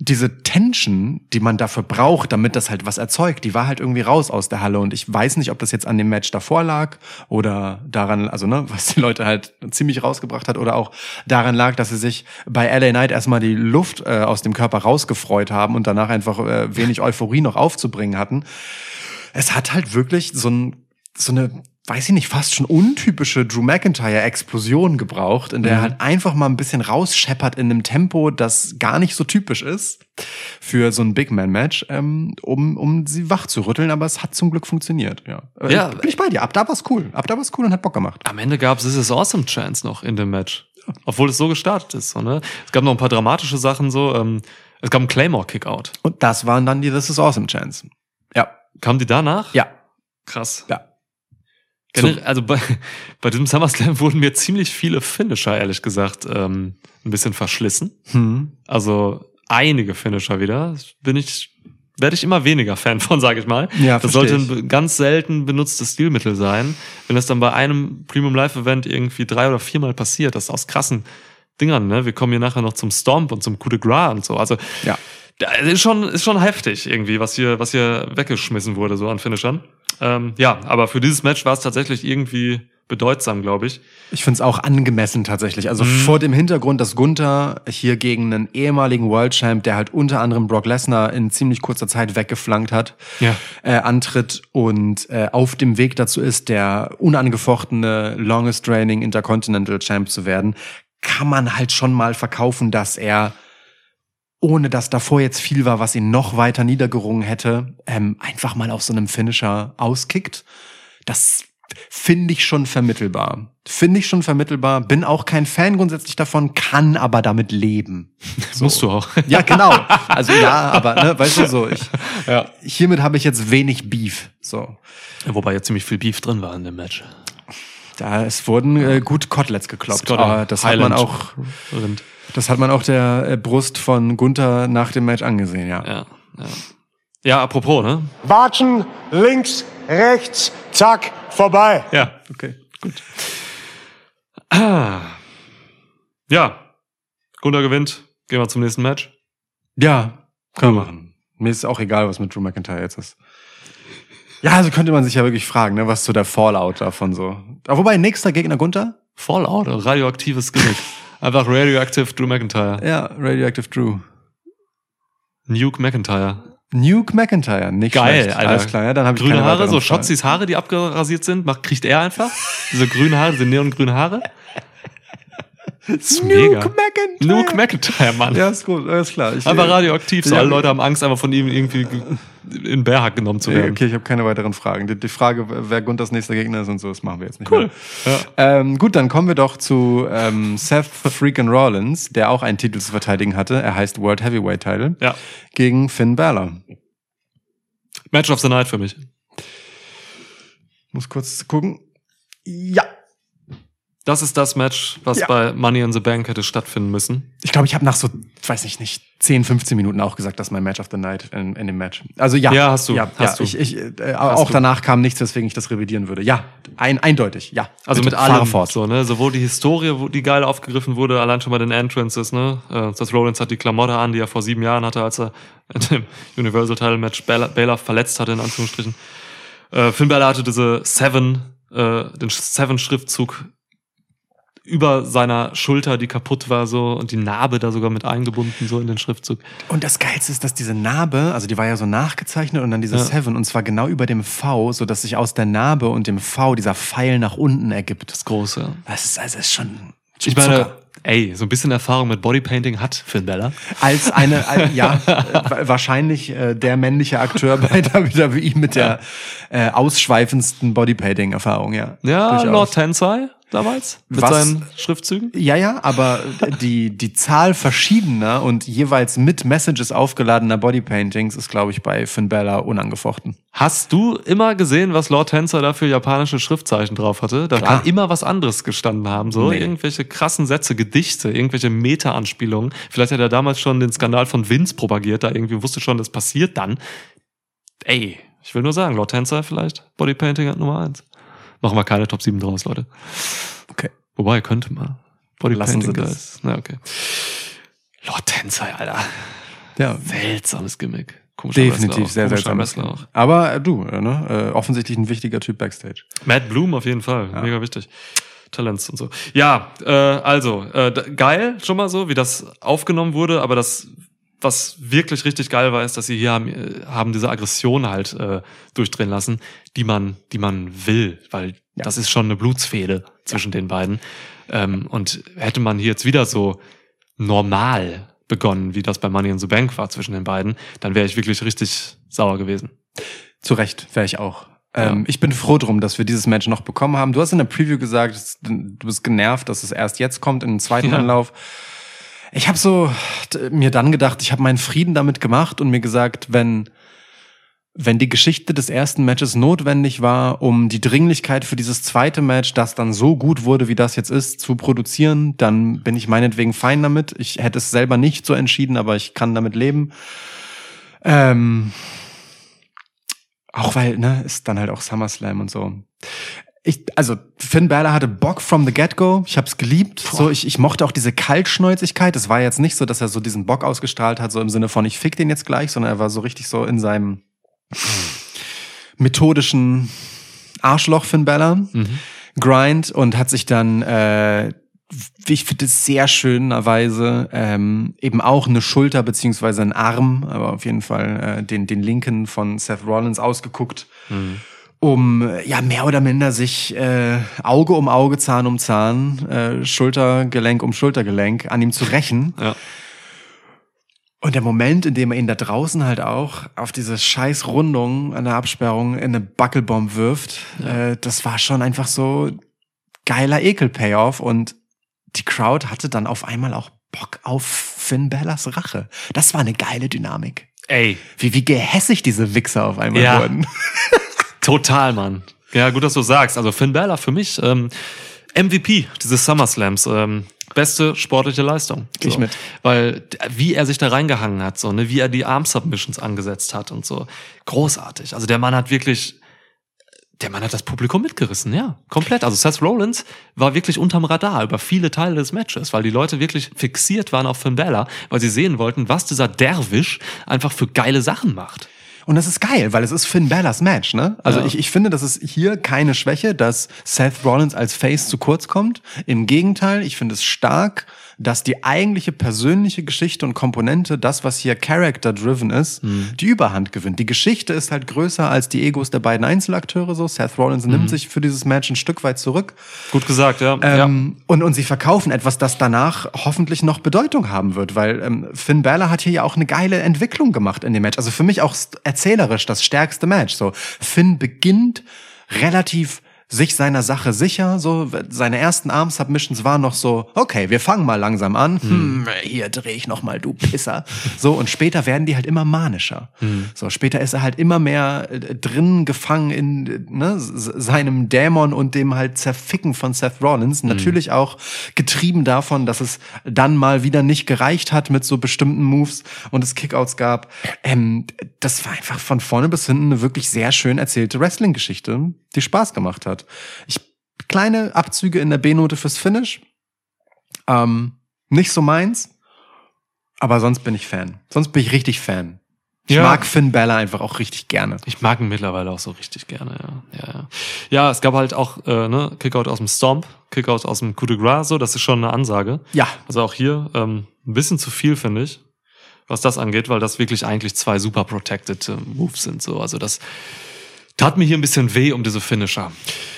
diese Tension, die man dafür braucht, damit das halt was erzeugt, die war halt irgendwie raus aus der Halle. Und ich weiß nicht, ob das jetzt an dem Match davor lag oder daran, also ne, <laughs> was die Leute halt ziemlich rausgebracht hat oder auch daran lag, dass sie sich bei LA Knight erstmal die Luft äh, aus dem Körper rausgefreut haben und danach einfach äh, wenig Euphorie noch aufzubringen hatten. Es hat halt wirklich so ein, so eine weiß ich nicht, fast schon untypische Drew McIntyre-Explosion gebraucht, in der er halt einfach mal ein bisschen rausscheppert in einem Tempo, das gar nicht so typisch ist für so ein Big Man-Match, ähm, um, um sie wach zu rütteln, aber es hat zum Glück funktioniert, ja. Äh, Ja. Bin ich bei dir. Ab da war's cool. Ab da war's cool und hat Bock gemacht. Am Ende gab es This is Awesome Chance noch in dem Match. Obwohl es so gestartet ist. So, ne? Es gab noch ein paar dramatische Sachen so. Ähm, es gab einen Claymore-Kickout. Und das waren dann die This is Awesome Chance. Ja. Kamen die danach? Ja. Krass. Ja. Generell, also bei, <laughs> bei diesem SummerSlam wurden mir ziemlich viele Finisher, ehrlich gesagt, ähm, ein bisschen verschlissen. Hm. Also einige Finisher wieder. Bin ich, werde ich immer weniger Fan <laughs> von, sage ich mal. Ja, das sollte ein ganz selten benutztes Stilmittel sein. Wenn das dann bei einem Premium Live Event irgendwie drei oder viermal passiert, das ist aus krassen Dingern, ne? Wir kommen hier nachher noch zum Stomp und zum Coup de Gras und so. Also, Ja. ist schon, ist schon heftig irgendwie, was hier, was hier weggeschmissen wurde, so an Finishern. Ähm, ja, aber für dieses Match war es tatsächlich irgendwie bedeutsam, glaube ich. Ich find's auch angemessen tatsächlich. Also Mhm. vor dem Hintergrund, dass Gunther hier gegen einen ehemaligen World Champ, der halt unter anderem Brock Lesnar in ziemlich kurzer Zeit weggeflankt hat, Ja. äh, antritt und äh, auf dem Weg dazu ist, der unangefochtene Longest Reigning Intercontinental Champ zu werden, kann man halt schon mal verkaufen, dass er ohne dass davor jetzt viel war, was ihn noch weiter niedergerungen hätte, ähm, einfach mal auf so einem Finisher auskickt. Das finde ich schon vermittelbar. Finde ich schon vermittelbar. Bin auch kein Fan grundsätzlich davon, kann aber damit leben. Das <laughs> musst du auch. Ja, genau. <laughs> Also ja, aber ne, weißt du so, ich, ja. hiermit habe ich jetzt wenig Beef. So. Wobei ja ziemlich viel Beef drin war in dem Match. Da es wurden äh, gut Koteletts gekloppt. Scott aber das hat man Highland auch, Rind. Das hat man auch der äh, Brust von Gunther nach dem Match angesehen, ja. Ja, ja. Ja, apropos, ne? Watschen, links, rechts, zack, vorbei. Ja. Okay, gut. Ah. Ja. Gunter gewinnt. Gehen wir zum nächsten Match. Ja, können wir machen. Mir ist auch egal, was mit Drew McIntyre jetzt ist. Ja, also könnte man sich ja wirklich fragen, ne, was so der Fallout davon so. Aber wobei, nächster Gegner Gunther? Fallout, radioaktives Gimmick. <laughs> Einfach Radioactive Drew McIntyre. Ja, Radioactive Drew. Nuke McIntyre. Nuke McIntyre, nicht Geil, schlecht. Alter. Alles klar, ja, dann habe ich Grüne Haare, so. Schotzis Haare, die abgerasiert sind, macht, kriegt er einfach. Diese grünen Haare, diese neongrünen Haare. <laughs> Mega. Nuke McIntyre. Nuke McIntyre, Mann. Ja, ist gut, alles klar. Ich, Einfach radioaktiv. So Ja. alle Leute haben Angst, einfach von ihm irgendwie ge- in Bärhack genommen zu Ja, werden. Okay, ich habe keine weiteren Fragen. Die, die Frage, wer Gunthers nächster Gegner ist und so, das machen wir jetzt nicht Cool. mehr. Ähm, gut, dann kommen wir doch zu ähm, Seth Freakin' Rollins, der auch einen Titel zu verteidigen hatte. Er heißt World Heavyweight Title. Ja. Gegen Finn Balor. Match of the Night für mich. Muss kurz gucken. Ja. Das ist das Match, was Ja. bei Money in the Bank hätte stattfinden müssen. Ich glaube, ich habe nach so, weiß ich nicht, 10, 15 Minuten auch gesagt, das ist mein Match of the Night in, in dem Match. Also ja. Ja, hast du, Ja, hast ja, du. Ich, ich, äh, auch du. danach kam nichts, weswegen ich das revidieren würde. Ja, ein, eindeutig, ja. Also Bitte, mit allem fort. so, ne? Sowohl die Historie, wo die geil aufgegriffen wurde, allein schon bei den Entrances, ne? Äh, Seth Rollins hat die Klamotte an, die er vor sieben Jahren hatte, als er <laughs> in dem Universal Title Match Baylor, Baylor verletzt hatte, in Anführungsstrichen. Äh, Finn Balor hatte diese Seven, äh, den Seven-Schriftzug über seiner Schulter, die kaputt war, so, und die Narbe da sogar mit eingebunden, so in den Schriftzug. Und das Geilste ist, dass diese Narbe, also die war ja so nachgezeichnet und dann diese Ja. Seven und zwar genau über dem V, so dass sich aus der Narbe und dem V dieser Pfeil nach unten ergibt. Das Große. Das ist, also ist schon, schon Ich meine, Zucker. ey, so ein bisschen Erfahrung mit Bodypainting hat Finn Balor. als eine, <laughs> ein, ja, wahrscheinlich äh, der männliche Akteur bei <laughs> WWE mit der äh, ausschweifendsten Bodypainting-Erfahrung, ja. Ja, Durchaus. Lord Tensai damals mit Was? seinen Schriftzügen. Ja, ja, aber die, die Zahl verschiedener und jeweils mit Messages aufgeladener Bodypaintings ist, glaube ich, bei Finn Balor unangefochten. Hast du immer gesehen, was Lord Tensor da für japanische Schriftzeichen drauf hatte? Da Klar. kann immer was anderes gestanden haben, so Nee. irgendwelche krassen Sätze, Gedichte, irgendwelche Meta-Anspielungen. Vielleicht hat er damals schon den Skandal von Vince propagiert, da irgendwie wusste schon, das passiert dann. Ey, ich will nur sagen, Lord Tensor vielleicht Bodypainting hat Nummer eins. Machen wir keine Top 7 draus, Leute. Okay. Wobei, könnte man. Lassen Sie Bodypainting, das. Guys. Na, okay. Lord Tensor, Alter. Ja, Seltsames Gimmick. Komischer definitiv Wrestler sehr seltsam. Wrestler auch. Aber äh, du, äh, ne, äh, offensichtlich ein wichtiger Typ Backstage. Matt Bloom auf jeden Fall, mega wichtig. Talents und so. Ja, äh, also äh, geil schon mal so, wie das aufgenommen wurde, aber das was wirklich richtig geil war, ist, dass sie hier haben, haben diese Aggression halt äh, durchdrehen lassen, die man, die man will, weil Ja. das ist schon eine Blutsfehde zwischen den beiden. Ähm, und hätte man hier jetzt wieder so normal begonnen, wie das bei Money in the Bank war zwischen den beiden, dann wäre ich wirklich richtig sauer gewesen. Zu Recht wäre ich auch. Ähm, Ja. Ich bin froh drum, dass wir dieses Match noch bekommen haben. Du hast in der Preview gesagt, es- du bist genervt, dass es erst jetzt kommt, in den zweiten Ja. Anlauf. Ich habe so mir dann gedacht, ich habe meinen Frieden damit gemacht und mir gesagt, wenn wenn die Geschichte des ersten Matches notwendig war, um die Dringlichkeit für dieses zweite Match, das dann so gut wurde, wie das jetzt ist, zu produzieren, dann bin ich meinetwegen fein damit. Ich hätte es selber nicht so entschieden, aber ich kann damit leben. Ähm, auch weil, ne, ist dann halt auch SummerSlam und so. Ich, also Finn Balor hatte Bock from the get-go. Ich hab's geliebt. So, ich, ich mochte auch diese Kaltschnäuzigkeit. Es war jetzt nicht so, dass er so diesen Bock ausgestrahlt hat, so im Sinne von ich fick den jetzt gleich, sondern er war so richtig so in seinem methodischen Arschloch Finn Balor. Grind und hat sich dann, äh, wie ich finde, sehr schönerweise ähm, eben auch eine Schulter beziehungsweise einen Arm, aber auf jeden Fall äh, den, den linken von Seth Rollins ausgeguckt, um äh, ja mehr oder minder sich äh, Auge um Auge, Zahn um Zahn, äh, Schultergelenk um Schultergelenk an ihm zu rächen. Ja. Und der Moment, in dem er ihn da draußen halt auch auf diese scheiß Rundung an der Absperrung in eine Buckelbomb wirft, äh, das war schon einfach so geiler Ekel-Payoff und die Crowd hatte dann auf einmal auch Bock auf Finn Ballas Rache. Das war eine geile Dynamik. Ey, Wie, wie gehässig diese Wichser auf einmal Ja. wurden. <laughs> Total, Mann. Ja, gut, dass du sagst. Also Finn Balor für mich ähm, MVP dieses SummerSlams. Ähm, beste sportliche Leistung. Geh ich mit. Weil wie er sich da reingehangen hat, so, ne, wie er die Arm-Submissions angesetzt hat und so. Großartig. Also der Mann hat wirklich, der Mann hat das Publikum mitgerissen, ja. Komplett. Also Seth Rollins war wirklich unterm Radar über viele Teile des Matches, weil die Leute wirklich fixiert waren auf Finn Balor, weil sie sehen wollten, was dieser Derwisch einfach für geile Sachen macht. Und das ist geil, weil es ist Finn Ballas Match, ne? Also Ja. ich, ich finde, das ist hier keine Schwäche, dass Seth Rollins als Face zu kurz kommt. Im Gegenteil, ich finde es stark, dass die eigentliche persönliche Geschichte und Komponente, das, was hier character-driven ist, Mhm. die Überhand gewinnt. Die Geschichte ist halt größer als die Egos der beiden Einzelakteure. So, Seth Rollins Mhm. nimmt sich für dieses Match ein Stück weit zurück. Gut gesagt, ja. Ähm, und, und sie verkaufen etwas, das danach hoffentlich noch Bedeutung haben wird, weil ähm, Finn Balor hat hier ja auch eine geile Entwicklung gemacht in dem Match. Also für mich auch erzählerisch das stärkste Match. So Finn beginnt relativ sich seiner Sache sicher, so seine ersten Arm-Submissions waren noch so, okay, wir fangen mal langsam an, hm, hier dreh ich noch mal, du Pisser. <laughs> So, und später werden die halt immer manischer. So, später ist er halt immer mehr äh, drin gefangen in ne, seinem Dämon und dem halt Zerficken von Seth Rollins. Natürlich auch getrieben davon, dass es dann mal wieder nicht gereicht hat mit so bestimmten Moves und es Kickouts gab. Ähm, das war einfach von vorne bis hinten eine wirklich sehr schön erzählte Wrestling-Geschichte, die Spaß gemacht hat. Ich kleine Abzüge in der B-Note fürs Finish. Ähm, nicht so meins, aber sonst bin ich Fan. Sonst bin ich richtig Fan. Ich Ja. mag Finn Balor einfach auch richtig gerne. Ich mag ihn mittlerweile auch so richtig gerne, ja. Ja, ja. ja es gab halt auch äh, ne, Kickout aus dem Stomp, Kickout aus dem Coup de Gras, so, das ist schon eine Ansage. Ja, Also auch hier ähm, ein bisschen zu viel, finde ich, was das angeht, weil das wirklich eigentlich zwei super protected äh, Moves sind. So. Also das tat mir hier ein bisschen weh um diese Finisher.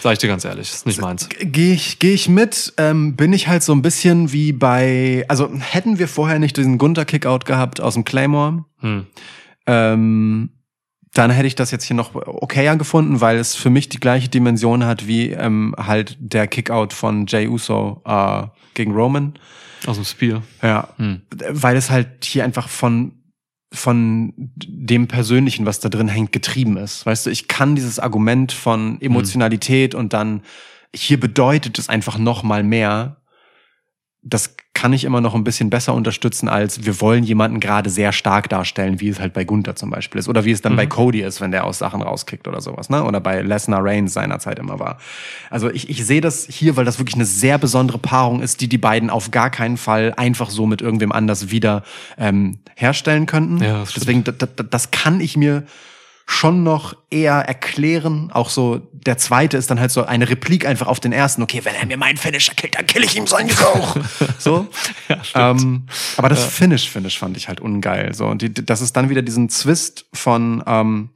Sag ich dir ganz ehrlich, ist nicht meins. Gehe ich, geh ich mit, ähm, bin ich halt so ein bisschen wie bei, also hätten wir vorher nicht diesen Gunter-Kickout gehabt aus dem Claymore, Hm. ähm, dann hätte ich das jetzt hier noch okayer gefunden, weil es für mich die gleiche Dimension hat wie ähm, halt der Kickout von Jay Uso äh, gegen Roman. Aus dem Spear. Ja, Hm. weil es halt hier einfach von von dem Persönlichen, was da drin hängt, getrieben ist. Weißt du, ich kann dieses Argument von Emotionalität und dann hier bedeutet es einfach noch mal mehr. Das kann ich immer noch ein bisschen besser unterstützen, als wir wollen jemanden gerade sehr stark darstellen, wie es halt bei Gunther zum Beispiel ist. Oder wie es dann Mhm. bei Cody ist, wenn der aus Sachen rauskickt oder sowas, ne? Oder bei Lesnar Reigns seinerzeit immer war. Also ich, ich sehe das hier, weil das wirklich eine sehr besondere Paarung ist, die die beiden auf gar keinen Fall einfach so mit irgendwem anders wieder ähm, herstellen könnten. Ja, das. Deswegen, das, das, das kann ich mir schon noch eher erklären. Auch so, der zweite ist dann halt so eine Replik einfach auf den ersten. Okay, wenn er mir meinen Finisher killt, dann kill ich ihm seinen auch. <laughs> so. ähm, aber das Finish-Finish fand ich halt ungeil. So. Und die, das ist dann wieder diesen Zwist von, ähm,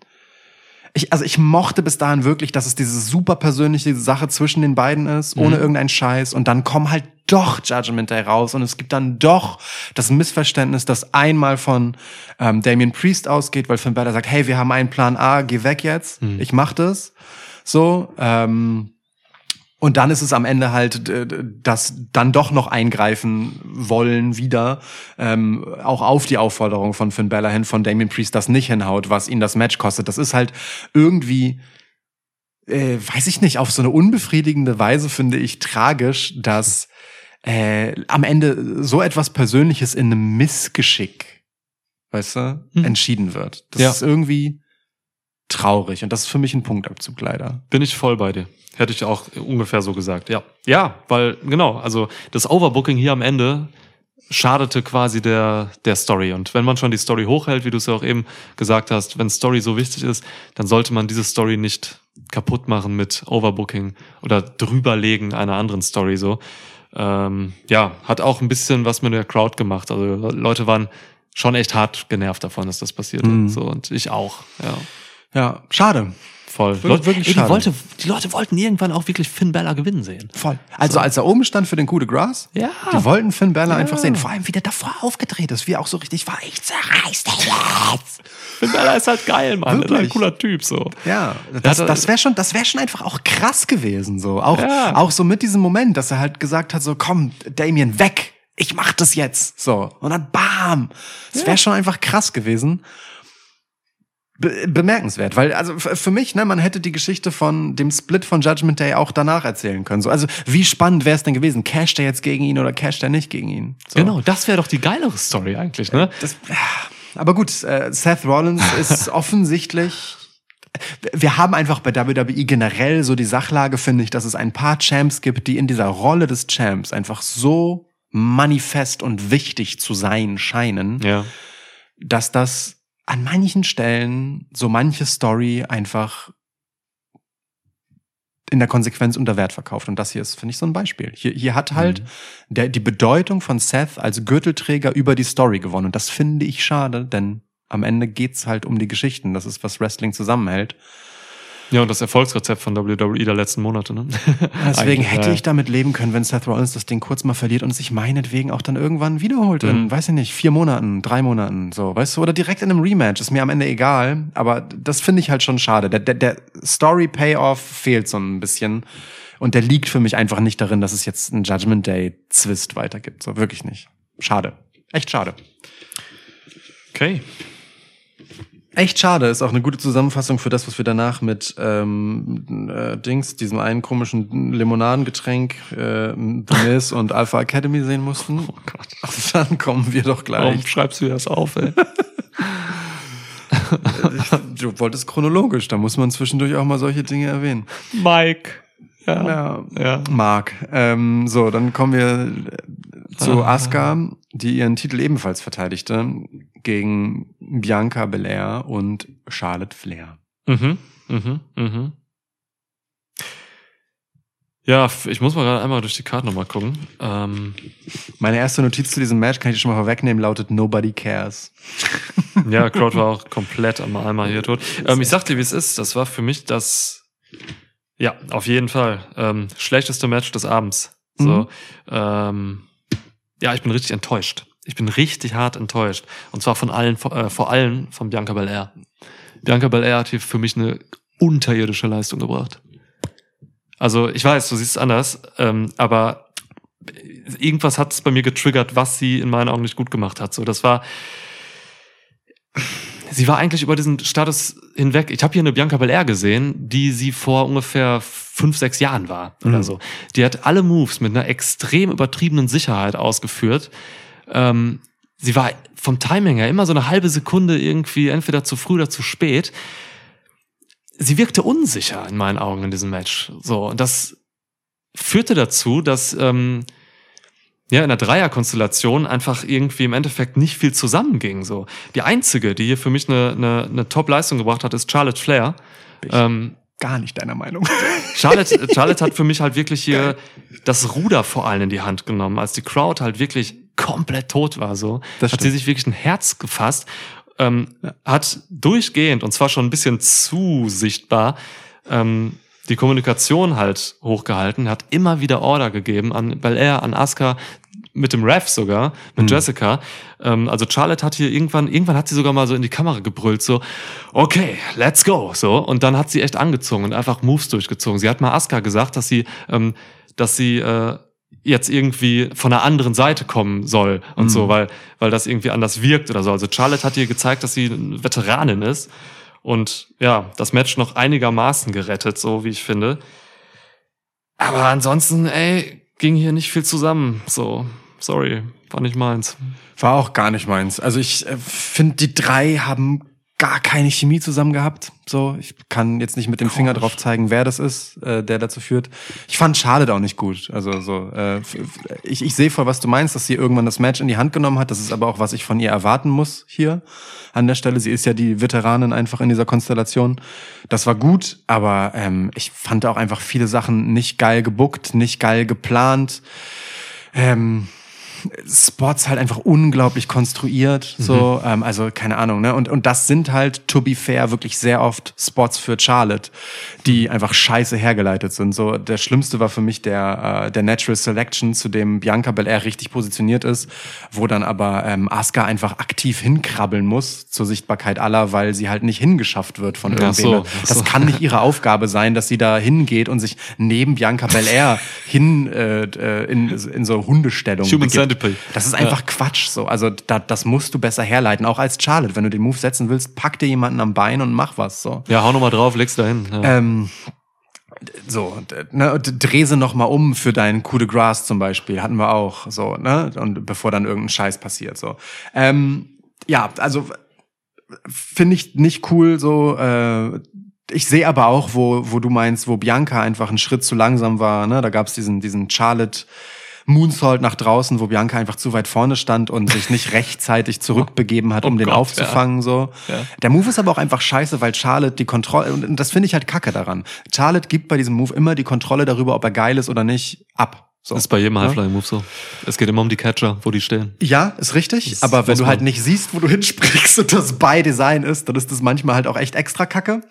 ich, also ich mochte bis dahin wirklich, dass es diese super persönliche Sache zwischen den beiden ist, ohne irgendeinen Scheiß. Und dann kommen halt doch Judgment Day raus und es gibt dann doch das Missverständnis, das einmal von ähm, Damien Priest ausgeht, weil Finn Balor sagt, hey, wir haben einen Plan A, geh weg jetzt, ich mach das. So, ähm, und dann ist es am Ende halt, äh, das dann doch noch eingreifen wollen wieder, ähm, auch auf die Aufforderung von Finn Balor hin, von Damien Priest, das nicht hinhaut, was ihn das Match kostet. Das ist halt irgendwie, äh, weiß ich nicht, auf so eine unbefriedigende Weise finde ich tragisch, dass äh, am Ende so etwas Persönliches in einem Missgeschick, weißt du, Hm. entschieden wird. Das Ja. ist irgendwie traurig und das ist für mich ein Punktabzug leider. Bin ich voll bei dir. Hätte ich auch ungefähr so gesagt, ja. Ja, weil, genau, also das Overbooking hier am Ende schadete quasi der, der Story. Und wenn man schon die Story hochhält, wie du es ja auch eben gesagt hast, wenn Story so wichtig ist, dann sollte man diese Story nicht kaputt machen mit Overbooking oder drüberlegen einer anderen Story so. Ähm, ja, hat auch ein bisschen was mit der Crowd gemacht. Also Leute waren schon echt hart genervt davon, dass das passiert. Mhm. So, und ich auch, ja. Ja, schade. Voll. Wir- wirklich ey, die, schade. wollte, die Leute wollten irgendwann auch wirklich Finn Balor gewinnen sehen. Voll. Also als er oben stand für den Coup de Gras, Ja. die wollten Finn Balor Ja. einfach sehen. Vor allem, wie der davor aufgedreht ist, wie er auch so richtig war. Ich zerreiß dich jetzt. Finn Balor ist halt geil, Mann. Ist ein Wirklich? cooler Typ, so. Ja, das, das wäre schon, das wäre schon einfach auch krass gewesen, so. Auch, Ja. auch so mit diesem Moment, dass er halt gesagt hat, so, komm, Damien, weg. Ich mach das jetzt. So. Und dann bam. Das wäre schon einfach krass gewesen. Be bemerkenswert, weil also für mich, ne, man hätte die Geschichte von dem Split von Judgment Day auch danach erzählen können. So, also wie spannend wäre es denn gewesen? Casht er jetzt gegen ihn oder casht er nicht gegen ihn? So. Genau, das wäre doch die geilere Story eigentlich, ne? Das, aber gut, äh, Seth Rollins <laughs> ist offensichtlich. Wir haben einfach bei WWE generell so die Sachlage, finde ich, dass es ein paar Champs gibt, die in dieser Rolle des Champs einfach so manifest und wichtig zu sein scheinen, Ja. dass das an manchen Stellen so manche Story einfach in der Konsequenz unter Wert verkauft. Und das hier ist, finde ich, so ein Beispiel. Hier, hier hat halt der, die Bedeutung von Seth als Gürtelträger über die Story gewonnen. Und das finde ich schade, denn am Ende geht's halt um die Geschichten. Das ist, was Wrestling zusammenhält. Ja, und das Erfolgsrezept von WWE der letzten Monate, ne? <laughs> Deswegen Eigentlich, hätte ja. ich damit leben können, wenn Seth Rollins das Ding kurz mal verliert und sich meinetwegen auch dann irgendwann wiederholt in, Mhm. weiß ich nicht, vier Monaten, drei Monaten, so, weißt du, oder direkt in einem Rematch, ist mir am Ende egal, aber das finde ich halt schon schade. Der, der, der Story-Payoff fehlt so ein bisschen und der liegt für mich einfach nicht darin, dass es jetzt einen Judgment Day-Zwist weitergibt, so, wirklich nicht. Schade. Echt schade. Okay. Echt schade, ist auch eine gute Zusammenfassung für das, was wir danach mit ähm, äh, Dings, diesem einen komischen Limonadengetränk, äh, Miz und Alpha Academy sehen mussten. Oh Gott. <laughs> Dann kommen wir doch Warum gleich. schreibst du das auf, ey? <laughs> Du wolltest chronologisch, da muss man zwischendurch auch mal solche Dinge erwähnen. Mike. Ja. Ja. Ja. Mark. Ähm, so, dann kommen wir zu Asuka, die ihren Titel ebenfalls verteidigte, gegen Bianca Belair und Charlotte Flair. Mhm. Mhm. Mhm. Ja, ich muss mal gerade einmal durch die Karte nochmal gucken. Ähm, Meine erste Notiz zu diesem Match, kann ich schon mal vorwegnehmen, lautet Nobody Cares. <laughs> ja, Crowd war auch <laughs> komplett am Eimer hier tot. Ähm, ich sag dir, wie es ist. Das war für mich das, ja, auf jeden Fall, ähm, schlechteste Match des Abends. So, Mhm. ähm, ja, ich bin richtig enttäuscht. Ich bin richtig hart enttäuscht. Und zwar von allen, äh, vor allem von Bianca Belair. Bianca Belair hat hier für mich eine unterirdische Leistung gebracht. Also ich weiß, du siehst es anders, ähm, aber irgendwas hat es bei mir getriggert, was sie in meinen Augen nicht gut gemacht hat. So, das war, sie war eigentlich über diesen Status hinweg. Ich habe hier eine Bianca Belair gesehen, die sie vor ungefähr fünf, sechs Jahren war oder Mhm. so. Die hat alle Moves mit einer extrem übertriebenen Sicherheit ausgeführt. Ähm, sie war vom Timing her immer so eine halbe Sekunde irgendwie entweder zu früh oder zu spät. Sie wirkte unsicher in meinen Augen in diesem Match. So, und das führte dazu, dass ähm, ja in der Dreierkonstellation einfach irgendwie im Endeffekt nicht viel zusammenging. So, die einzige, die hier für mich eine, eine, eine Top-Leistung gebracht hat, ist Charlotte Flair. Bin ich Ähm, gar nicht deiner Meinung. <laughs> Charlotte, Charlotte hat für mich halt wirklich hier das Ruder vor allem in die Hand genommen, als die Crowd halt wirklich komplett tot war. So Das hat sie sich wirklich ein Herz gefasst, ähm, hat durchgehend und zwar schon ein bisschen zu sichtbar ähm, die Kommunikation halt hochgehalten, hat immer wieder Order gegeben an Belair, an Asuka, mit dem Ref sogar, mit Mhm. Jessica. Ähm, also Charlotte hat hier irgendwann, irgendwann hat sie sogar mal so in die Kamera gebrüllt, so, okay, let's go, so. Und dann hat sie echt angezogen und einfach Moves durchgezogen. Sie hat mal Asuka gesagt, dass sie, ähm, dass sie äh, jetzt irgendwie von einer anderen Seite kommen soll und Mhm. so, weil, weil das irgendwie anders wirkt oder so. Also Charlotte hat ihr gezeigt, dass sie eine Veteranin ist und ja, das Match noch einigermaßen gerettet, so wie ich finde. Aber ansonsten, ey, ging hier nicht viel zusammen. So, sorry, war nicht meins. War auch gar nicht meins. Also ich äh, finde, die drei haben gar keine Chemie zusammen gehabt. So, ich kann jetzt nicht mit dem Finger drauf zeigen, wer das ist, äh, der dazu führt. Ich fand Charlotte auch nicht gut. Also so, äh, ich, ich sehe voll, was du meinst, dass sie irgendwann das Match in die Hand genommen hat. Das ist aber auch, was ich von ihr erwarten muss hier an der Stelle. Sie ist ja die Veteranin einfach in dieser Konstellation. Das war gut, aber ähm, ich fand auch einfach viele Sachen nicht geil gebuckt, nicht geil geplant. Ähm, Spots halt einfach unglaublich konstruiert, so, ähm, also keine Ahnung, ne? Und, und das sind halt, to be fair, wirklich sehr oft Spots für Charlotte, die einfach scheiße hergeleitet sind. So, der schlimmste war für mich der, äh, der Natural Selection, zu dem Bianca Belair richtig positioniert ist, wo dann aber ähm, Asuka einfach aktiv hinkrabbeln muss zur Sichtbarkeit aller, weil sie halt nicht hingeschafft wird von irgendwem. so, ach das so. kann nicht ihre Aufgabe sein, dass sie da hingeht und sich neben Bianca Belair <laughs> hin äh, äh, in, in so Hundestellung Human begibt. Centipede. Das ist einfach Quatsch so. Also da, das musst du besser herleiten, auch als Charlotte. Wenn du den Move setzen willst, pack dir jemanden am Bein und mach was so. Ja, hau noch mal drauf, leg's dahin. Ja. Ähm, so, ne, dreh sie noch mal um für deinen Coup de Grace zum Beispiel. Hatten wir auch, so, ne? Und bevor dann irgendein Scheiß passiert, so. Ähm, ja, also finde ich nicht cool, so, äh, ich sehe aber auch, wo, wo du meinst, wo Bianca einfach einen Schritt zu langsam war, ne? Da gab's diesen, diesen Charlotte Moonsault nach draußen, wo Bianca einfach zu weit vorne stand und sich nicht rechtzeitig zurückbegeben hat, um Oh den Gott, aufzufangen, so. Ja. Der Move ist aber auch einfach scheiße, weil Charlotte die Kontrolle, und das finde ich halt kacke daran. Charlotte gibt bei diesem Move immer die Kontrolle darüber, ob er geil ist oder nicht, ab. So. Das ist bei jedem Ja? High-Flying-Move so. Es geht immer um die Catcher, wo die stehen. Ja, ist richtig. Das aber wenn du halt nicht siehst, wo du <laughs> hinspringst und das bei Design ist, dann ist das manchmal halt auch echt extra kacke.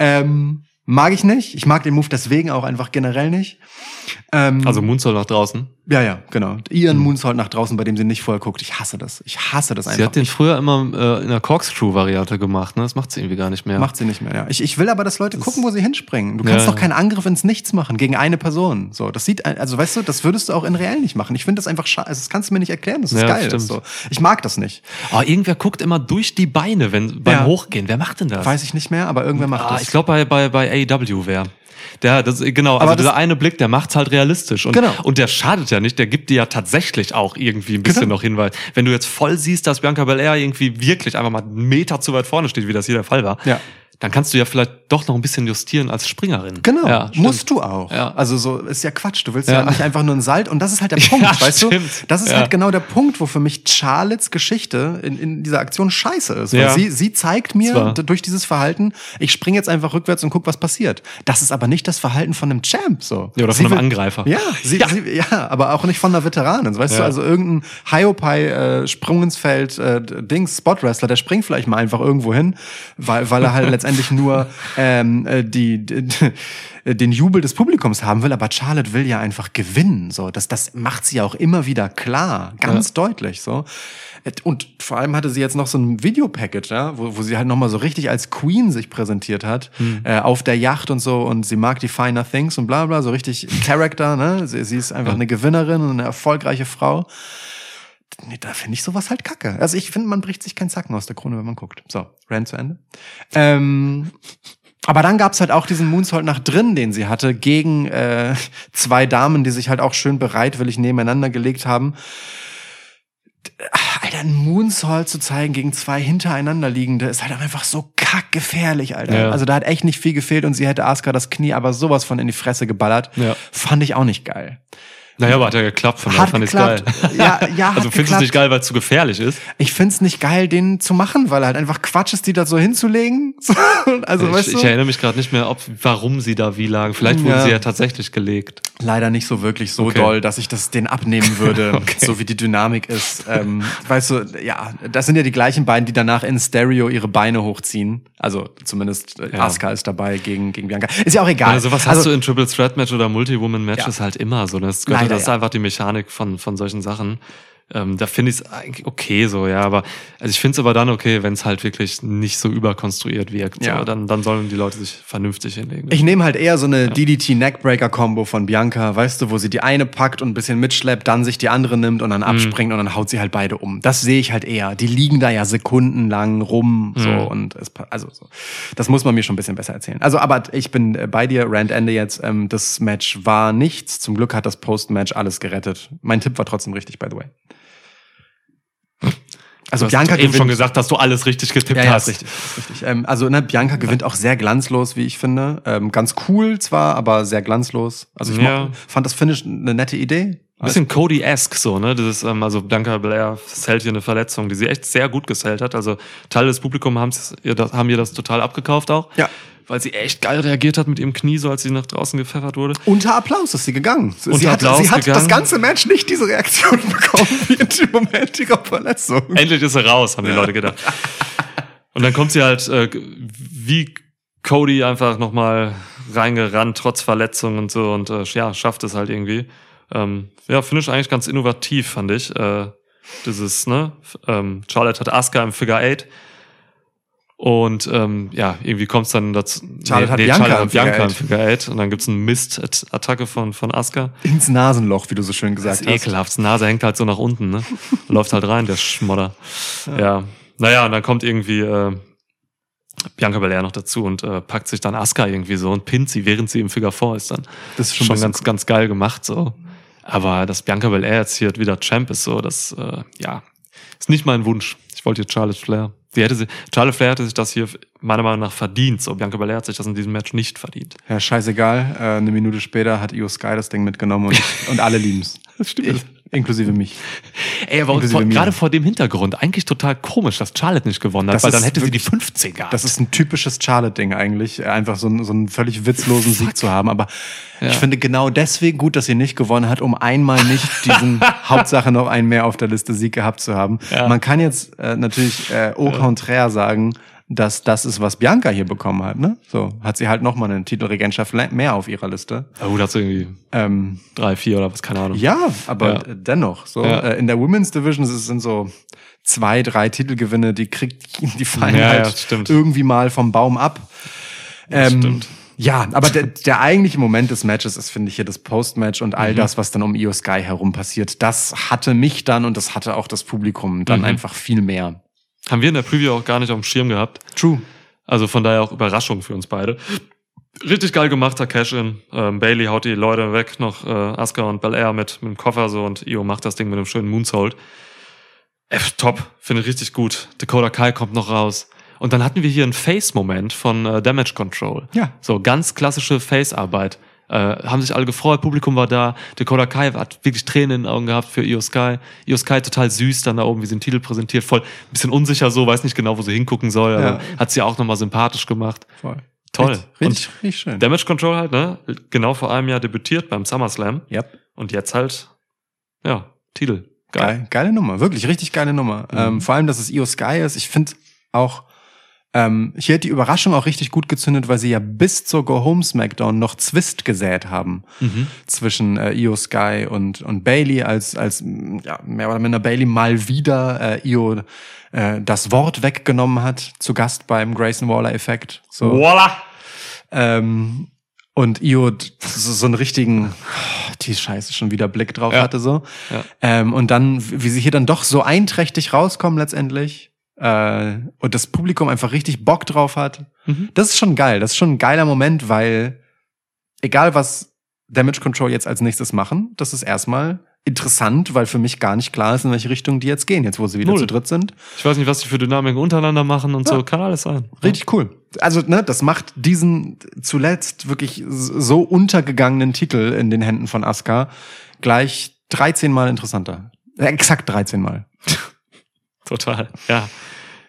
Ähm, mag ich nicht. Ich mag den Move deswegen auch einfach generell nicht. Ähm, Also Moonsault nach draußen. ja, ja, genau. Ihren Moonsault nach draußen, bei dem sie nicht vorher guckt. Ich hasse das. Ich hasse das Sie einfach. hat den früher immer äh, in der Corkscrew-Variante gemacht, ne? Das macht sie irgendwie gar nicht mehr. Macht sie nicht mehr, ja. Ich, ich will aber, dass Leute gucken, wo sie hinspringen. Du kannst Ja, doch keinen Angriff ins Nichts machen gegen eine Person. So, das sieht, also weißt du, das würdest du auch in real nicht machen. Ich finde das einfach schade. Also, das kannst du mir nicht erklären, dass es Ja, geil ist. So. Ich mag das nicht. Aber irgendwer guckt immer durch die Beine, wenn beim Ja. Hochgehen. Wer macht denn das? Weiß ich nicht mehr, aber irgendwer macht ah, das. ich glaube bei, bei, bei AEW wäre. Der, das, genau, also Aber das- dieser eine Blick, der macht's halt realistisch. Und, Genau. und der schadet ja nicht, der gibt dir ja tatsächlich auch irgendwie ein bisschen Genau. noch Hinweis. Wenn du jetzt voll siehst, dass Bianca Belair irgendwie wirklich einfach mal einen Meter zu weit vorne steht, wie das hier der Fall war, Ja. Dann kannst du ja vielleicht doch noch ein bisschen justieren als Springerin. Genau, ja, musst du auch. Ja. Also so ist ja Quatsch. Du willst ja, Ja. nicht einfach nur ein Salt und das ist halt der <laughs> Punkt, Ja, weißt stimmt. du? Das ist halt genau der Punkt, wo für mich Charlottes Geschichte in, in dieser Aktion scheiße ist. Weil Ja. sie, sie zeigt mir Zwar. durch dieses Verhalten, ich springe jetzt einfach rückwärts und guck, was passiert. Das ist aber nicht das Verhalten von einem Champ so. Ja, oder Sie von einem will- Angreifer. Ja, sie, Ja. Sie, ja, aber auch nicht von einer Veteranin. Weißt du, also irgendein Hiopai äh, Sprung ins Feld äh, Dings Spot Wrestler, der springt vielleicht mal einfach irgendwo hin, weil weil er halt <laughs> letztendlich nur ähm, äh, die, die den Jubel des Publikums haben will, aber Charlotte will ja einfach gewinnen, so. Das das macht sie ja auch immer wieder klar, ganz deutlich, so. Und vor allem hatte sie jetzt noch so ein Videopackage, ja, wo, wo sie halt nochmal so richtig als Queen sich präsentiert hat, äh, auf der Yacht und so und sie mag die finer things und bla bla, so richtig Character, ne? Sie, sie ist einfach eine Gewinnerin und eine erfolgreiche Frau. Nee, da finde ich sowas halt kacke. Also ich finde, man bricht sich keinen Zacken aus der Krone, wenn man guckt. So, Rand zu Ende. Ähm, aber dann gab's halt auch diesen Moonsault nach drin, den sie hatte, gegen äh, zwei Damen, die sich halt auch schön bereitwillig nebeneinander gelegt haben. Alter, einen Moonsault zu zeigen gegen zwei hintereinander liegende ist halt einfach so kackgefährlich, Alter. Ja. Also da hat echt nicht viel gefehlt und sie hätte Asuka das Knie aber sowas von in die Fresse geballert. Ja. Fand ich auch nicht geil. Naja, aber hat ja geklappt, von daher Hat fand geklappt. geil. Ja, ja, <laughs> also findest du es nicht geil, weil es zu gefährlich ist? Ich find's nicht geil, den zu machen, weil er halt einfach Quatsch ist, die da so hinzulegen. <laughs> also, ich, weißt du? ich erinnere mich gerade nicht mehr, ob, warum sie da wie lagen. Vielleicht wurden Ja. sie ja tatsächlich gelegt. Leider nicht so wirklich so Okay. doll, dass ich das den abnehmen würde, <laughs> Okay. so wie die Dynamik ist. Ähm, weißt du, ja, das sind ja die gleichen beiden, die danach in Stereo ihre Beine hochziehen. Also zumindest äh, Ja. Asuka ist dabei gegen, gegen Bianca. Ist ja auch egal. Also was hast du in Triple Threat Match oder Multi-Woman-Matches Ja. halt immer so. Das, gehört, das ist einfach die Mechanik von, von solchen Sachen. Ähm, da finde ich es eigentlich okay so, ja. Aber also ich finde es aber dann okay, wenn es halt wirklich nicht so überkonstruiert wirkt. Ja. So. Dann, dann sollen die Leute sich vernünftig hinlegen. Ich nehme halt eher so eine DDT Neckbreaker Combo von Bianca, weißt du, wo sie die eine packt und ein bisschen mitschleppt, dann sich die andere nimmt und dann abspringt und dann haut sie halt beide um. Das sehe ich halt eher. Die liegen da ja sekundenlang rum, so und es, also so. Das muss man mir schon ein bisschen besser erzählen. Also, aber ich bin äh, bei dir, Rand Ende jetzt. Ähm, das Match war nichts. Zum Glück hat das Post-Match alles gerettet. Mein Tipp war trotzdem richtig, by the way. Also du hast Bianca doch eben gewinnt. schon gesagt, dass du alles richtig getippt Ja, ja, hast. ist richtig. Ist richtig. Ähm, also ne, Bianca gewinnt auch sehr glanzlos, wie ich finde. Ähm, ganz cool zwar, aber sehr glanzlos. Also ich Ja. fand das Finish eine nette Idee. Ein bisschen Cody-esque so, ne? Dieses, ähm, also Bianca Belair zählt hier eine Verletzung, die sie echt sehr gut gesellt hat. Also Teil des Publikums haben ihr das total abgekauft auch. Ja. Weil sie echt geil reagiert hat mit ihrem Knie, so als sie nach draußen gepfeffert wurde. Unter Applaus ist sie gegangen. Sie Unter hat, Applaus sie hat das gegangen. ganze Match nicht diese Reaktion <laughs> bekommen wie in dem Moment ihrer Verletzung. Endlich ist sie raus, haben die Leute gedacht. Und dann kommt sie halt äh, wie Cody einfach nochmal reingerannt, trotz Verletzung und so, und äh, ja, schafft es halt irgendwie. Ähm, ja, Finish eigentlich ganz innovativ, fand ich. Äh, dieses, ne? Ähm, Charlotte hat Asuka im Figure 8. Und ähm, ja, irgendwie kommt es dann dazu. Charlotte hat Bianca Charlotte im hat Bianca Figure im Figure 8. Und dann gibt's eine Mist-Attacke von, von Asuka. Ins Nasenloch, wie du so schön Das gesagt ist hast. ekelhaft. Die Nase hängt halt so nach unten, ne? <laughs> Läuft halt rein, der Schmodder. Ja. Naja, und dann kommt irgendwie äh, Bianca Belair noch dazu und äh, packt sich dann Asuka irgendwie so und pinnt sie, während sie im Figure 4 ist dann. Das ist schon, Schon ganz, ganz geil gemacht, so. Aber dass Bianca Belair jetzt hier wieder Champ ist, so, das, äh, ja, ist nicht mein Wunsch. Ich wollte jetzt Charlotte Flair. Die hätte sie, Charlotte Flair hätte sich das hier meiner Meinung nach verdient. So, Bianca Belair hat sich das in diesem Match nicht verdient. Ja, scheißegal. Äh, eine Minute später hat Io Sky das Ding mitgenommen und, <laughs> und alle lieben's. Das stimmt. Ich, inklusive mich. Ey, aber Inklusive vor, gerade vor dem Hintergrund eigentlich total komisch, dass Charlotte nicht gewonnen hat, Das weil dann hätte sie die wirklich- 15 gehabt. Das ist ein typisches Charlotte-Ding eigentlich, einfach so, einen- so einen völlig witzlosen Sieg zu haben. Aber Ja. ich finde genau deswegen gut, dass sie nicht gewonnen hat, um einmal nicht diesen <laughs> Hauptsache noch einen mehr auf der Liste Sieg gehabt zu haben. Ja. Man kann jetzt äh, natürlich äh, au contraire sagen, dass das ist, was Bianca hier bekommen hat. Ne? So hat sie halt noch mal eine Titelregentschaft mehr auf ihrer Liste. oh, da hat sie irgendwie Ähm, drei, vier oder was, keine Ahnung. ja, aber Ja. dennoch. So Ja. äh, in der Women's Division es sind so zwei, drei Titelgewinne, die kriegt, die fallen Ja, ja, halt irgendwie mal vom Baum ab. Ähm, stimmt. Ja, aber der, der eigentliche Moment des Matches ist, finde ich, hier das Postmatch und Mhm. all das, was dann um Io Sky herum passiert. Das hatte mich dann und das hatte auch das Publikum dann Mhm. einfach viel mehr. Haben wir in der Preview auch gar nicht auf dem Schirm gehabt. True. Also von daher auch Überraschung für uns beide. Richtig geil gemachter Cash-In. Ähm, Bailey haut die Leute weg, noch äh, Asuka und Belair mit, mit dem Koffer so und Io macht das Ding mit einem schönen Moonsault. Äh, top, finde ich richtig gut. Dakota Kai kommt noch raus. Und dann hatten wir hier einen Face-Moment von äh, Damage Control. Ja. So ganz klassische Face-Arbeit. Äh, haben sich alle gefreut, Publikum war da. Dakota Kai hat wirklich Tränen in den Augen gehabt für Io Sky. Io Sky total süß dann da oben, wie sie den Titel präsentiert. Voll ein bisschen unsicher so, weiß nicht genau, wo sie hingucken soll. Aber Ja. hat sie auch nochmal sympathisch gemacht. Voll. Toll. Richtig, richtig, richtig schön. Damage Control halt, ne? Genau vor einem Jahr debütiert beim SummerSlam. Yep. Und jetzt halt, ja, Titel. Geil. Geile Nummer, wirklich richtig geile Nummer. Mhm. Ähm, vor allem, dass es Io Sky ist. Ich finde auch, ähm, hier hat die Überraschung auch richtig gut gezündet, weil sie ja bis zur Go Home Smackdown noch Zwist gesät haben Mhm. zwischen äh, Io Sky und und Bailey, als als ja mehr oder minder Bailey mal wieder äh, Io äh, das Wort weggenommen hat, zu Gast beim Grayson Waller Effekt. So. Voila! Ähm, und Io so, so einen richtigen, die Scheiße schon wieder Blick drauf Ja. hatte so. Ja. Ähm, und dann, wie sie hier dann doch so einträchtig rauskommen letztendlich. Äh, und das Publikum einfach richtig Bock drauf hat. Mhm. Das ist schon geil. Das ist schon ein geiler Moment, weil egal was Damage Control jetzt als nächstes machen, das ist erstmal interessant, weil für mich gar nicht klar ist, in welche Richtung die jetzt gehen, jetzt wo sie wieder Null. zu dritt sind. Ich weiß nicht, was die für Dynamiken untereinander machen und Ja. so. Kann alles sein. Richtig cool. Also, ne, das macht diesen zuletzt wirklich so untergegangenen Titel in den Händen von Asuka gleich 13 Mal interessanter. Äh, Exakt 13 Mal. <laughs> Total. Ja.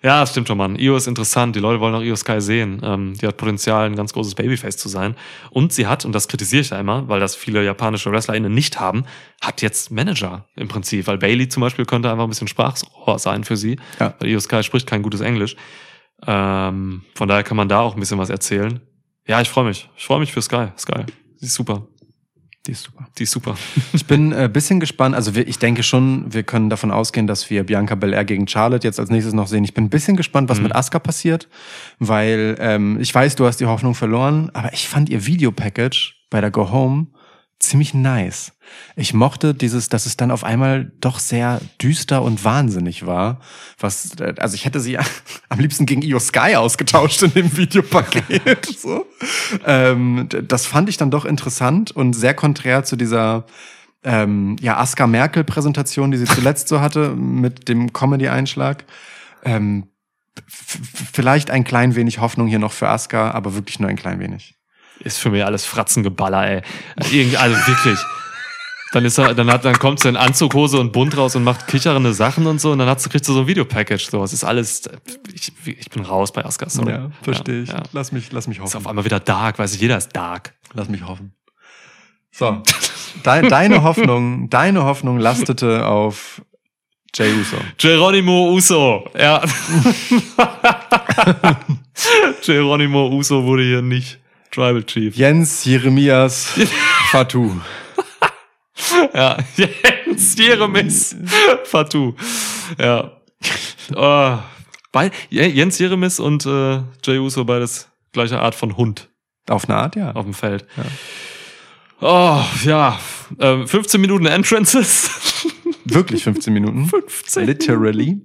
Ja, das stimmt schon, Mann. Io ist interessant. Die Leute wollen auch Io Sky sehen. Ähm, die hat Potenzial, ein ganz großes Babyface zu sein. Und sie hat, und das kritisiere ich ja immer, weil das viele japanische WrestlerInnen nicht haben, hat jetzt Manager im Prinzip. Weil Bailey zum Beispiel könnte einfach ein bisschen Sprachrohr sein für sie. Ja. Weil Io Sky spricht kein gutes Englisch. Ähm, von daher kann man da auch ein bisschen was erzählen. Ja, ich freue mich. Ich freue mich für Sky. Sky. Sie ist super. Die ist super. Die ist super. <laughs> Ich bin ein äh, bisschen gespannt. Also wir, ich denke schon, wir können davon ausgehen, dass wir Bianca Belair gegen Charlotte jetzt als nächstes noch sehen. Ich bin ein bisschen gespannt, was Mhm. mit Asuka passiert, weil ähm, ich weiß, du hast die Hoffnung verloren, aber ich fand ihr Videopackage bei der Go Home ziemlich nice. Ich mochte dieses, dass es dann auf einmal doch sehr düster und wahnsinnig war. Was, äh, also ich hätte sie <laughs> am liebsten gegen Io Sky ausgetauscht in dem Videopaket. <laughs> so. ähm, das fand ich dann doch interessant und sehr konträr zu dieser ähm, ja, Aska Merkel-Präsentation, die sie zuletzt so hatte, mit dem Comedy-Einschlag. Ähm, vielleicht ein klein wenig Hoffnung hier noch für Aska, aber wirklich nur ein klein wenig. Ist für mich alles Fratzengeballer, ey. Irgendwie, also wirklich. Dann ist er, dann hat, dann kommt sie in Anzughose und bunt raus und macht kichernde Sachen und so und dann hat sie, kriegt sie so ein Videopackage. So, es ist alles, ich, ich bin raus bei Aska, sorry. Ja, verstehe ich. Ja. Lass mich, lass mich Ist hoffen. auf einmal wieder dark, weiß ich, jeder ist dark. Lass mich hoffen. So. Deine, deine <laughs> Hoffnung, deine Hoffnung lastete auf Jay Uso. Geronimo Uso, ja. <laughs> Geronimo Uso wurde hier nicht Tribal Chief. Jens Jeremias <laughs> Fatou. Ja, <laughs> Jens Jeremis Fatou. Ja. Oh, bei, Jens Jeremis und äh, Jay Uso beides gleiche Art von Hund Auf eine Art, ja. auf dem Feld. Oh, ja. Ähm, 15 Minuten Entrances. <laughs> Wirklich 15 Minuten. 15 Literally.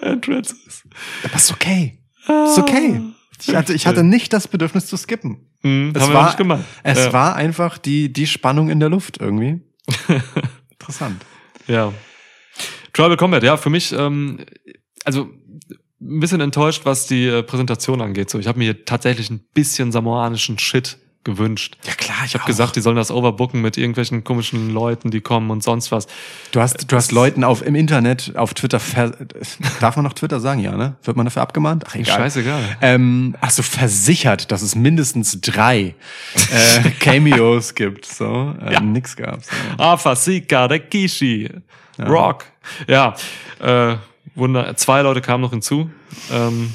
Entrances. Aber ist okay. Ist okay. Ich hatte, ich hatte nicht das Bedürfnis zu skippen. Hm, Es haben wir war- nicht gemacht. Es ja. war einfach die, die Spannung in der Luft irgendwie. <laughs> Interessant. Ja. Tribal Combat, ja, für mich, ähm, also ein bisschen enttäuscht, was die äh, Präsentation angeht. So, ich habe mir tatsächlich ein bisschen samoanischen Shit gewünscht. Ja klar, Ich habe gesagt, die sollen das overbooken mit irgendwelchen komischen Leuten, die kommen und sonst was. Du hast, du hast Leuten auf, im Internet, auf Twitter, ver <laughs> darf man noch Twitter sagen, ja, ne? Wird man dafür abgemahnt? Ach, egal. Scheißegal. Ähm, hast du versichert, dass es mindestens drei äh, <laughs> Cameos gibt, so? Äh, Ja. Nix gab's. So. Afasika, Rekishi, Rock. Ja, äh, Wunder. Zwei Leute kamen noch hinzu. Ähm,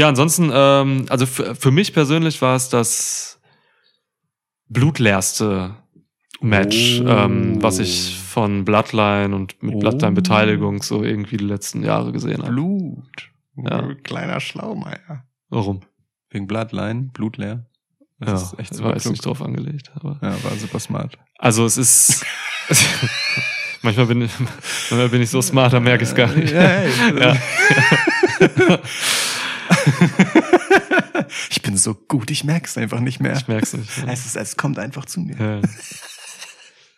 ja, ansonsten, ähm, also für, mich persönlich war es das blutleerste Match, Oh. ähm, was ich von Bloodline und mit Oh. Bloodline-Beteiligung so irgendwie die letzten Jahre gesehen habe. Blut. Ja. Kleiner Schlaumeier. Warum? Wegen Bloodline, blutleer. Ja, Das ist echt war super jetzt klug. nicht drauf angelegt. Aber Ja, war super smart. also es ist <laughs> manchmal bin ich manchmal bin ich so smart, da merke ich es gar nicht. Ja, Ja. <laughs> <laughs> Ich bin so gut, ich merk's einfach nicht mehr. Ich merk's nicht. Ja. Es, ist, es kommt einfach zu mir. Ja.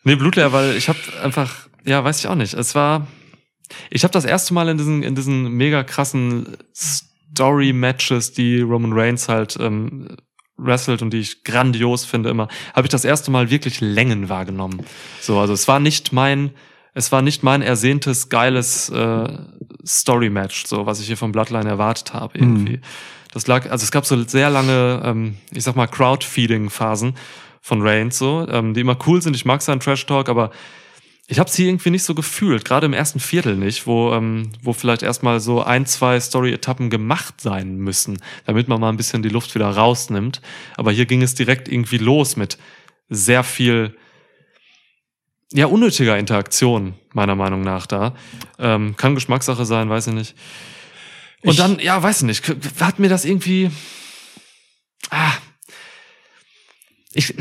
Nee, blutleer, weil ich habe einfach, ja, weiß ich auch nicht. Es war, ich habe das erste Mal in diesen, in diesen mega krassen Story-Matches, die Roman Reigns halt ähm, wrestelt und die ich grandios finde immer, habe ich das erste Mal wirklich Längen wahrgenommen. So, also es war nicht mein, es war nicht mein ersehntes, geiles äh, Story-Match, so was ich hier von Bloodline erwartet habe irgendwie. Das lag, also es gab so sehr lange, ähm, ich sag mal, Crowd-Feeding-Phasen von Reigns, so, ähm, die immer cool sind. Ich mag seinen Trash-Talk, aber ich habe sie irgendwie nicht so gefühlt, gerade im ersten Viertel nicht, wo, ähm, wo vielleicht erstmal so ein, zwei Story-Etappen gemacht sein müssen, damit man mal ein bisschen die Luft wieder rausnimmt. Aber hier ging es direkt irgendwie los mit sehr viel ja, unnötiger Interaktion, meiner Meinung nach da. Ähm, kann Geschmackssache sein, weiß ich nicht. Und Ich- dann, ja, weiß ich nicht, hat mir das irgendwie. Ah. Ich,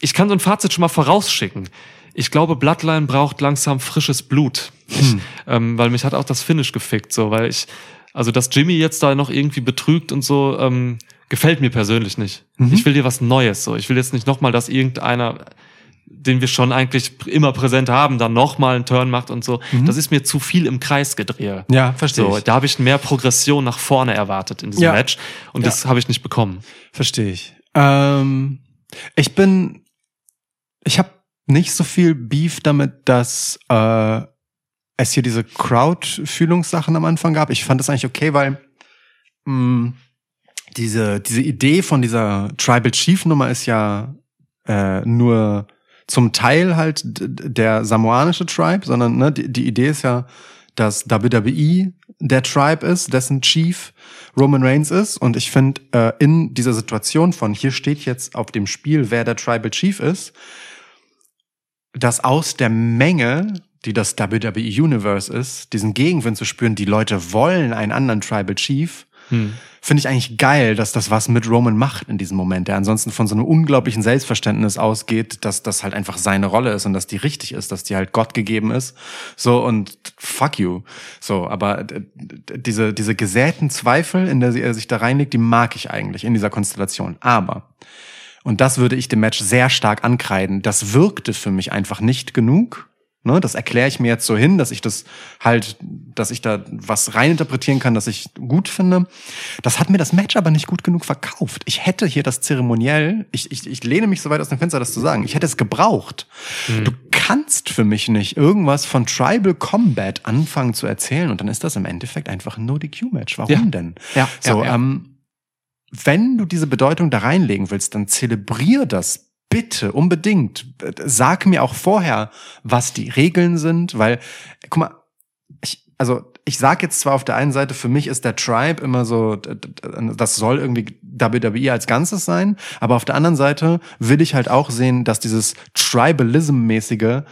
ich kann so ein Fazit schon mal vorausschicken. Ich glaube, Bloodline braucht langsam frisches Blut. Ich, ähm, weil mich hat auch das Finish gefickt, so, weil ich, also dass Jimmy jetzt da noch irgendwie betrügt und so, ähm, gefällt mir persönlich nicht. Ich will dir was Neues, so. Ich will jetzt nicht nochmal, dass irgendeiner, den wir schon eigentlich immer präsent haben, dann nochmal einen Turn macht und so. Das ist mir zu viel im Kreis gedreht. Ja, verstehe So, ich. da habe ich mehr Progression nach vorne erwartet in diesem Ja. Match und Ja. das habe ich nicht bekommen. Verstehe ich. Ähm, ich bin, ich habe nicht so viel Beef damit, dass äh, es hier diese Crowd-Fühlungssachen am Anfang gab. Ich fand das eigentlich okay, weil mh, diese, diese Idee von dieser Tribal Chief Nummer ist ja äh, nur zum Teil halt der samoanische Tribe, sondern ne, die, die Idee ist ja, dass WWE der Tribe ist, dessen Chief Roman Reigns ist. Und ich finde, äh, in dieser Situation von hier steht jetzt auf dem Spiel, wer der Tribal Chief ist, dass aus der Menge, die das WWE Universe ist, diesen Gegenwind zu spüren, die Leute wollen einen anderen Tribal Chief, Hm. finde ich eigentlich geil, dass das was mit Roman macht in diesem Moment, der ansonsten von so einem unglaublichen Selbstverständnis ausgeht, dass das halt einfach seine Rolle ist und dass die richtig ist, dass die halt Gott gegeben ist. So und fuck you. So, aber d- diese, diese gesäten Zweifel, in der er sich da reinlegt, die mag ich eigentlich in dieser Konstellation. Aber, und das würde ich dem Match sehr stark ankreiden, das wirkte für mich einfach nicht genug. Ne, das erkläre ich mir jetzt so hin, dass ich das halt, dass ich da was reininterpretieren kann, das ich gut finde. Das hat mir das Match aber nicht gut genug verkauft. Ich hätte hier das zeremoniell, ich, ich, ich lehne mich so weit aus dem Fenster, das zu sagen, ich hätte es gebraucht. Du kannst für mich nicht irgendwas von Tribal Combat anfangen zu erzählen und dann ist das im Endeffekt einfach ein No-DQ-Match. Warum Ja. denn? Ja, So, ja, ja. Ähm, wenn du diese Bedeutung da reinlegen willst, dann zelebrier das bitte unbedingt. Sag mir auch vorher, was die Regeln sind, weil, guck mal, ich, also ich sag jetzt zwar auf der einen Seite, für mich ist der Tribe immer so, das soll irgendwie WWE als Ganzes sein, aber auf der anderen Seite will ich halt auch sehen, dass dieses Tribalism-mäßige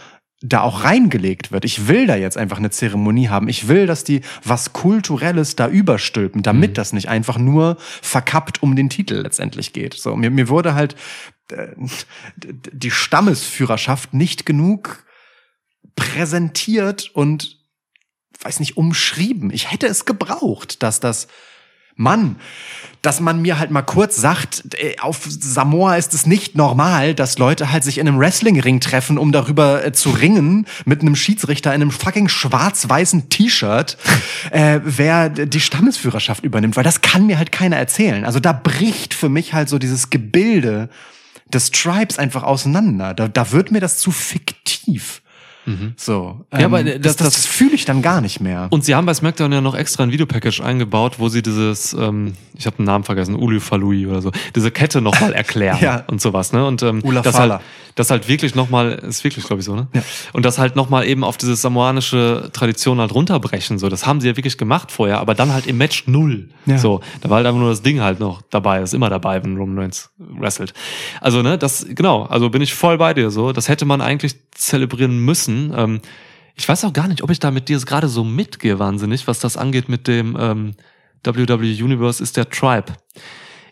da auch reingelegt wird. Ich will da jetzt einfach eine Zeremonie haben. Ich will, dass die was Kulturelles da überstülpen, damit das nicht einfach nur verkappt um den Titel letztendlich geht. So, mir, mir wurde halt die Stammesführerschaft nicht genug präsentiert und weiß nicht umschrieben. Ich hätte es gebraucht, dass das Mann, dass man mir halt mal kurz sagt, äh, auf Samoa ist es nicht normal, dass Leute halt sich in einem Wrestlingring treffen, um darüber äh, zu ringen, mit einem Schiedsrichter in einem fucking schwarz-weißen T-Shirt, äh, wer die Stammesführerschaft übernimmt, weil das kann mir halt keiner erzählen. Also da bricht für mich halt so dieses Gebilde des Tribes einfach auseinander. Da, da wird mir das zu fiktiv. So. Ja, aber ähm, das- das, das, fühle ich dann gar nicht mehr. Und sie haben bei SmackDown ja noch extra ein Videopackage eingebaut, wo sie dieses, ähm, ich habe den Namen vergessen, Ulu Falui oder so, diese Kette nochmal <laughs> erklären Ja. und sowas, ne? Und ähm, Ula das Fala. halt, das halt wirklich nochmal, ist wirklich, glaube ich, so, ne? Ja. Und das halt nochmal eben auf diese samoanische Tradition halt runterbrechen. So, das haben sie ja wirklich gemacht vorher, aber dann halt im Match null. Ja. So, da war halt einfach nur das Ding halt noch dabei, ist immer dabei, wenn Roman Reigns wrestelt. Also, ne, das, genau, also bin ich voll bei dir so. Das hätte man eigentlich zelebrieren müssen. Ähm, ich weiß auch gar nicht, ob ich da mit dir gerade so mitgehe, wahnsinnig, was das angeht mit dem ähm, WWE Universe ist der Tribe.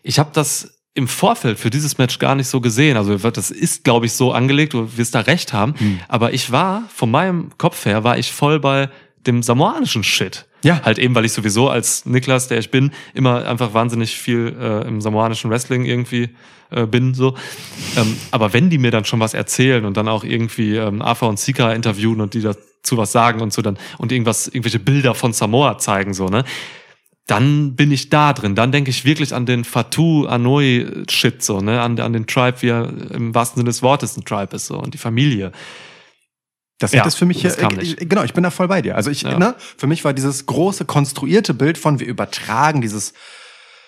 Ich habe das im Vorfeld für dieses Match gar nicht so gesehen. Also das ist, glaube ich, so angelegt, du wirst da recht haben. Hm. Aber ich war, von meinem Kopf her, war ich voll bei dem samoanischen Shit. Ja. Halt eben, weil ich sowieso als Niklas, der ich bin, immer einfach wahnsinnig viel äh, im samoanischen Wrestling irgendwie äh, bin. so. Ähm, aber wenn die mir dann schon was erzählen und dann auch irgendwie ähm, Afa und Sika interviewen und die dazu was sagen und so dann und irgendwas, irgendwelche Bilder von Samoa zeigen, so, ne? dann bin ich da drin. Dann denke ich wirklich an den Fatu Anoi Shit so, ne, an, an den Tribe, wie er im wahrsten Sinne des Wortes ein Tribe ist so und die Familie. Das Ja, hätte es für mich hier, äh, genau, ich bin da voll bei dir. Also ich, Ja. ne, für mich war dieses große konstruierte Bild von wir übertragen dieses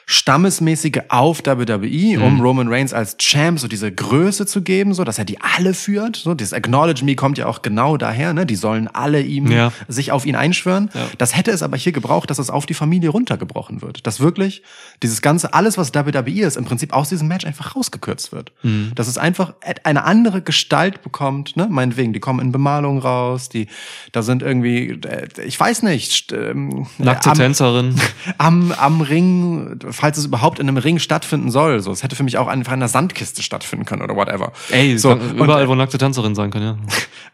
stammesmäßige auf WWE, Mhm. um Roman Reigns als Champ so diese Größe zu geben, so dass er die alle führt. So dieses Acknowledge Me kommt ja auch genau daher, ne? Die sollen alle ihm Ja. sich auf ihn einschwören. Ja. Das hätte es aber hier gebraucht, dass es auf die Familie runtergebrochen wird. Dass wirklich dieses ganze, alles, was WWE ist, im Prinzip aus diesem Match einfach rausgekürzt wird. Mhm. Dass es einfach eine andere Gestalt bekommt, ne? Meinetwegen, die kommen in Bemalung raus, die, da sind irgendwie, äh, ich weiß nicht, ähm, Nackte am, Tänzerin. <laughs> am, am Ring, falls es überhaupt in einem Ring stattfinden soll. So, es hätte für mich auch einfach in einer Sandkiste stattfinden können oder whatever. Ey, so, überall, wo nackte Tänzerin sein kann, ja. <laughs>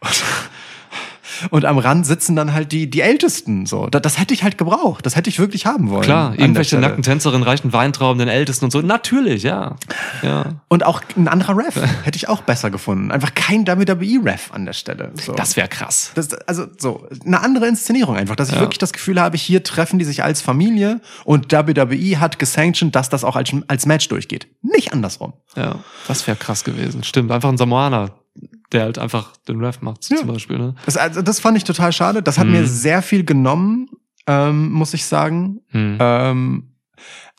und am Rand sitzen dann halt die, die Ältesten. So, das, das hätte ich halt gebraucht. Das hätte ich wirklich haben wollen. Klar, irgendwelche nackten Tänzerinnen reichen Weintrauben den Ältesten und so. Natürlich, ja. Ja. Und auch ein anderer Ref <laughs> hätte ich auch besser gefunden. Einfach kein WWE-Ref an der Stelle. So. Das wäre krass. Das, also so eine andere Inszenierung einfach, dass ich Ja. wirklich das Gefühl habe, hier treffen die sich als Familie und WWE hat gesanctioned, dass das auch als, als Match durchgeht. Nicht andersrum. Ja, das wäre krass gewesen. Stimmt, einfach ein Samoaner, der halt einfach den Ref macht, Ja. zum Beispiel. Ne? Das, also, das fand ich total schade. Das hat Mhm. mir sehr viel genommen, ähm, muss ich sagen. Hm. Ähm,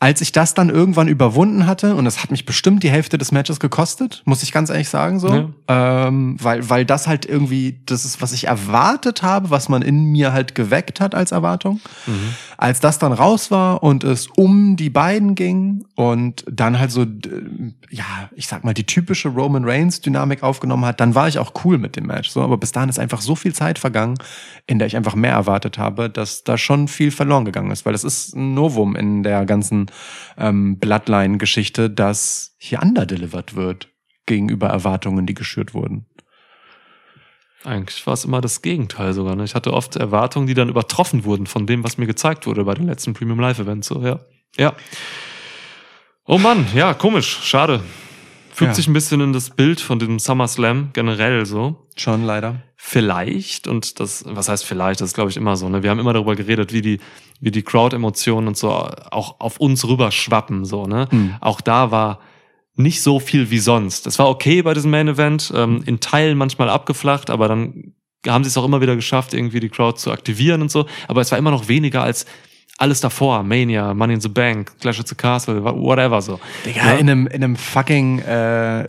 als ich das dann irgendwann überwunden hatte, und das hat mich bestimmt die Hälfte des Matches gekostet, muss ich ganz ehrlich sagen so, ähm, weil, weil das halt irgendwie das ist, was ich erwartet habe, was man in mir halt geweckt hat als Erwartung. Mhm. Als das dann raus war und es um die beiden ging und dann halt so, ja, ich sag mal, die typische Roman Reigns Dynamik aufgenommen hat, dann war ich auch cool mit dem Match. So, aber bis dahin ist einfach so viel Zeit vergangen, in der ich einfach mehr erwartet habe, dass da schon viel verloren gegangen ist, weil es ist ein Novum in der ganzen ähm, Bloodline-Geschichte, dass hier underdelivered wird gegenüber Erwartungen, die geschürt wurden. Eigentlich war es immer das Gegenteil sogar. Ne? Ich hatte oft Erwartungen, die dann übertroffen wurden von dem, was mir gezeigt wurde bei den letzten Premium Live Events. So, ja. Ja. Oh Mann, ja, komisch, schade. Fügt Ja. sich ein bisschen in das Bild von dem SummerSlam generell so. Schon leider. Vielleicht, und das, was heißt vielleicht, das ist glaube ich immer so, ne? Wir haben immer darüber geredet, wie die, wie die Crowd-Emotionen und so auch auf uns rüberschwappen, so, ne? Hm. Auch da war nicht so viel wie sonst. Das war okay bei diesem Main Event, ähm, in Teilen manchmal abgeflacht, aber dann haben sie es auch immer wieder geschafft, irgendwie die Crowd zu aktivieren und so. Aber es war immer noch weniger als alles davor. Mania, Money in the Bank, Clash at the Castle, whatever so. Digga, in einem, in einem fucking äh,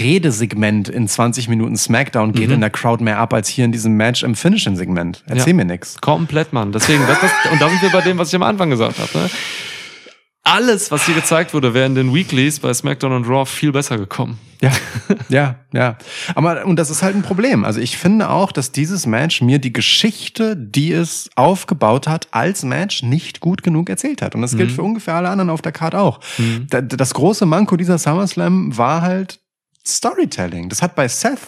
Redesegment in 20 Minuten Smackdown geht Mhm. in der Crowd mehr ab als hier in diesem Match im Finishing-Segment. Erzähl Ja. mir nix. Komplett, Mann. Deswegen, das, das, und da sind wir bei dem, was ich am Anfang gesagt habe. Ne? Alles, was hier gezeigt wurde, wäre in den Weeklies bei SmackDown und Raw viel besser gekommen. Ja, ja, ja. Aber, und das ist halt ein Problem. Also ich finde auch, dass dieses Match mir die Geschichte, die es aufgebaut hat, als Match nicht gut genug erzählt hat. Und das gilt für ungefähr alle anderen auf der Card auch. Da- Das große Manko dieser SummerSlam war halt Storytelling. Das hat bei Seth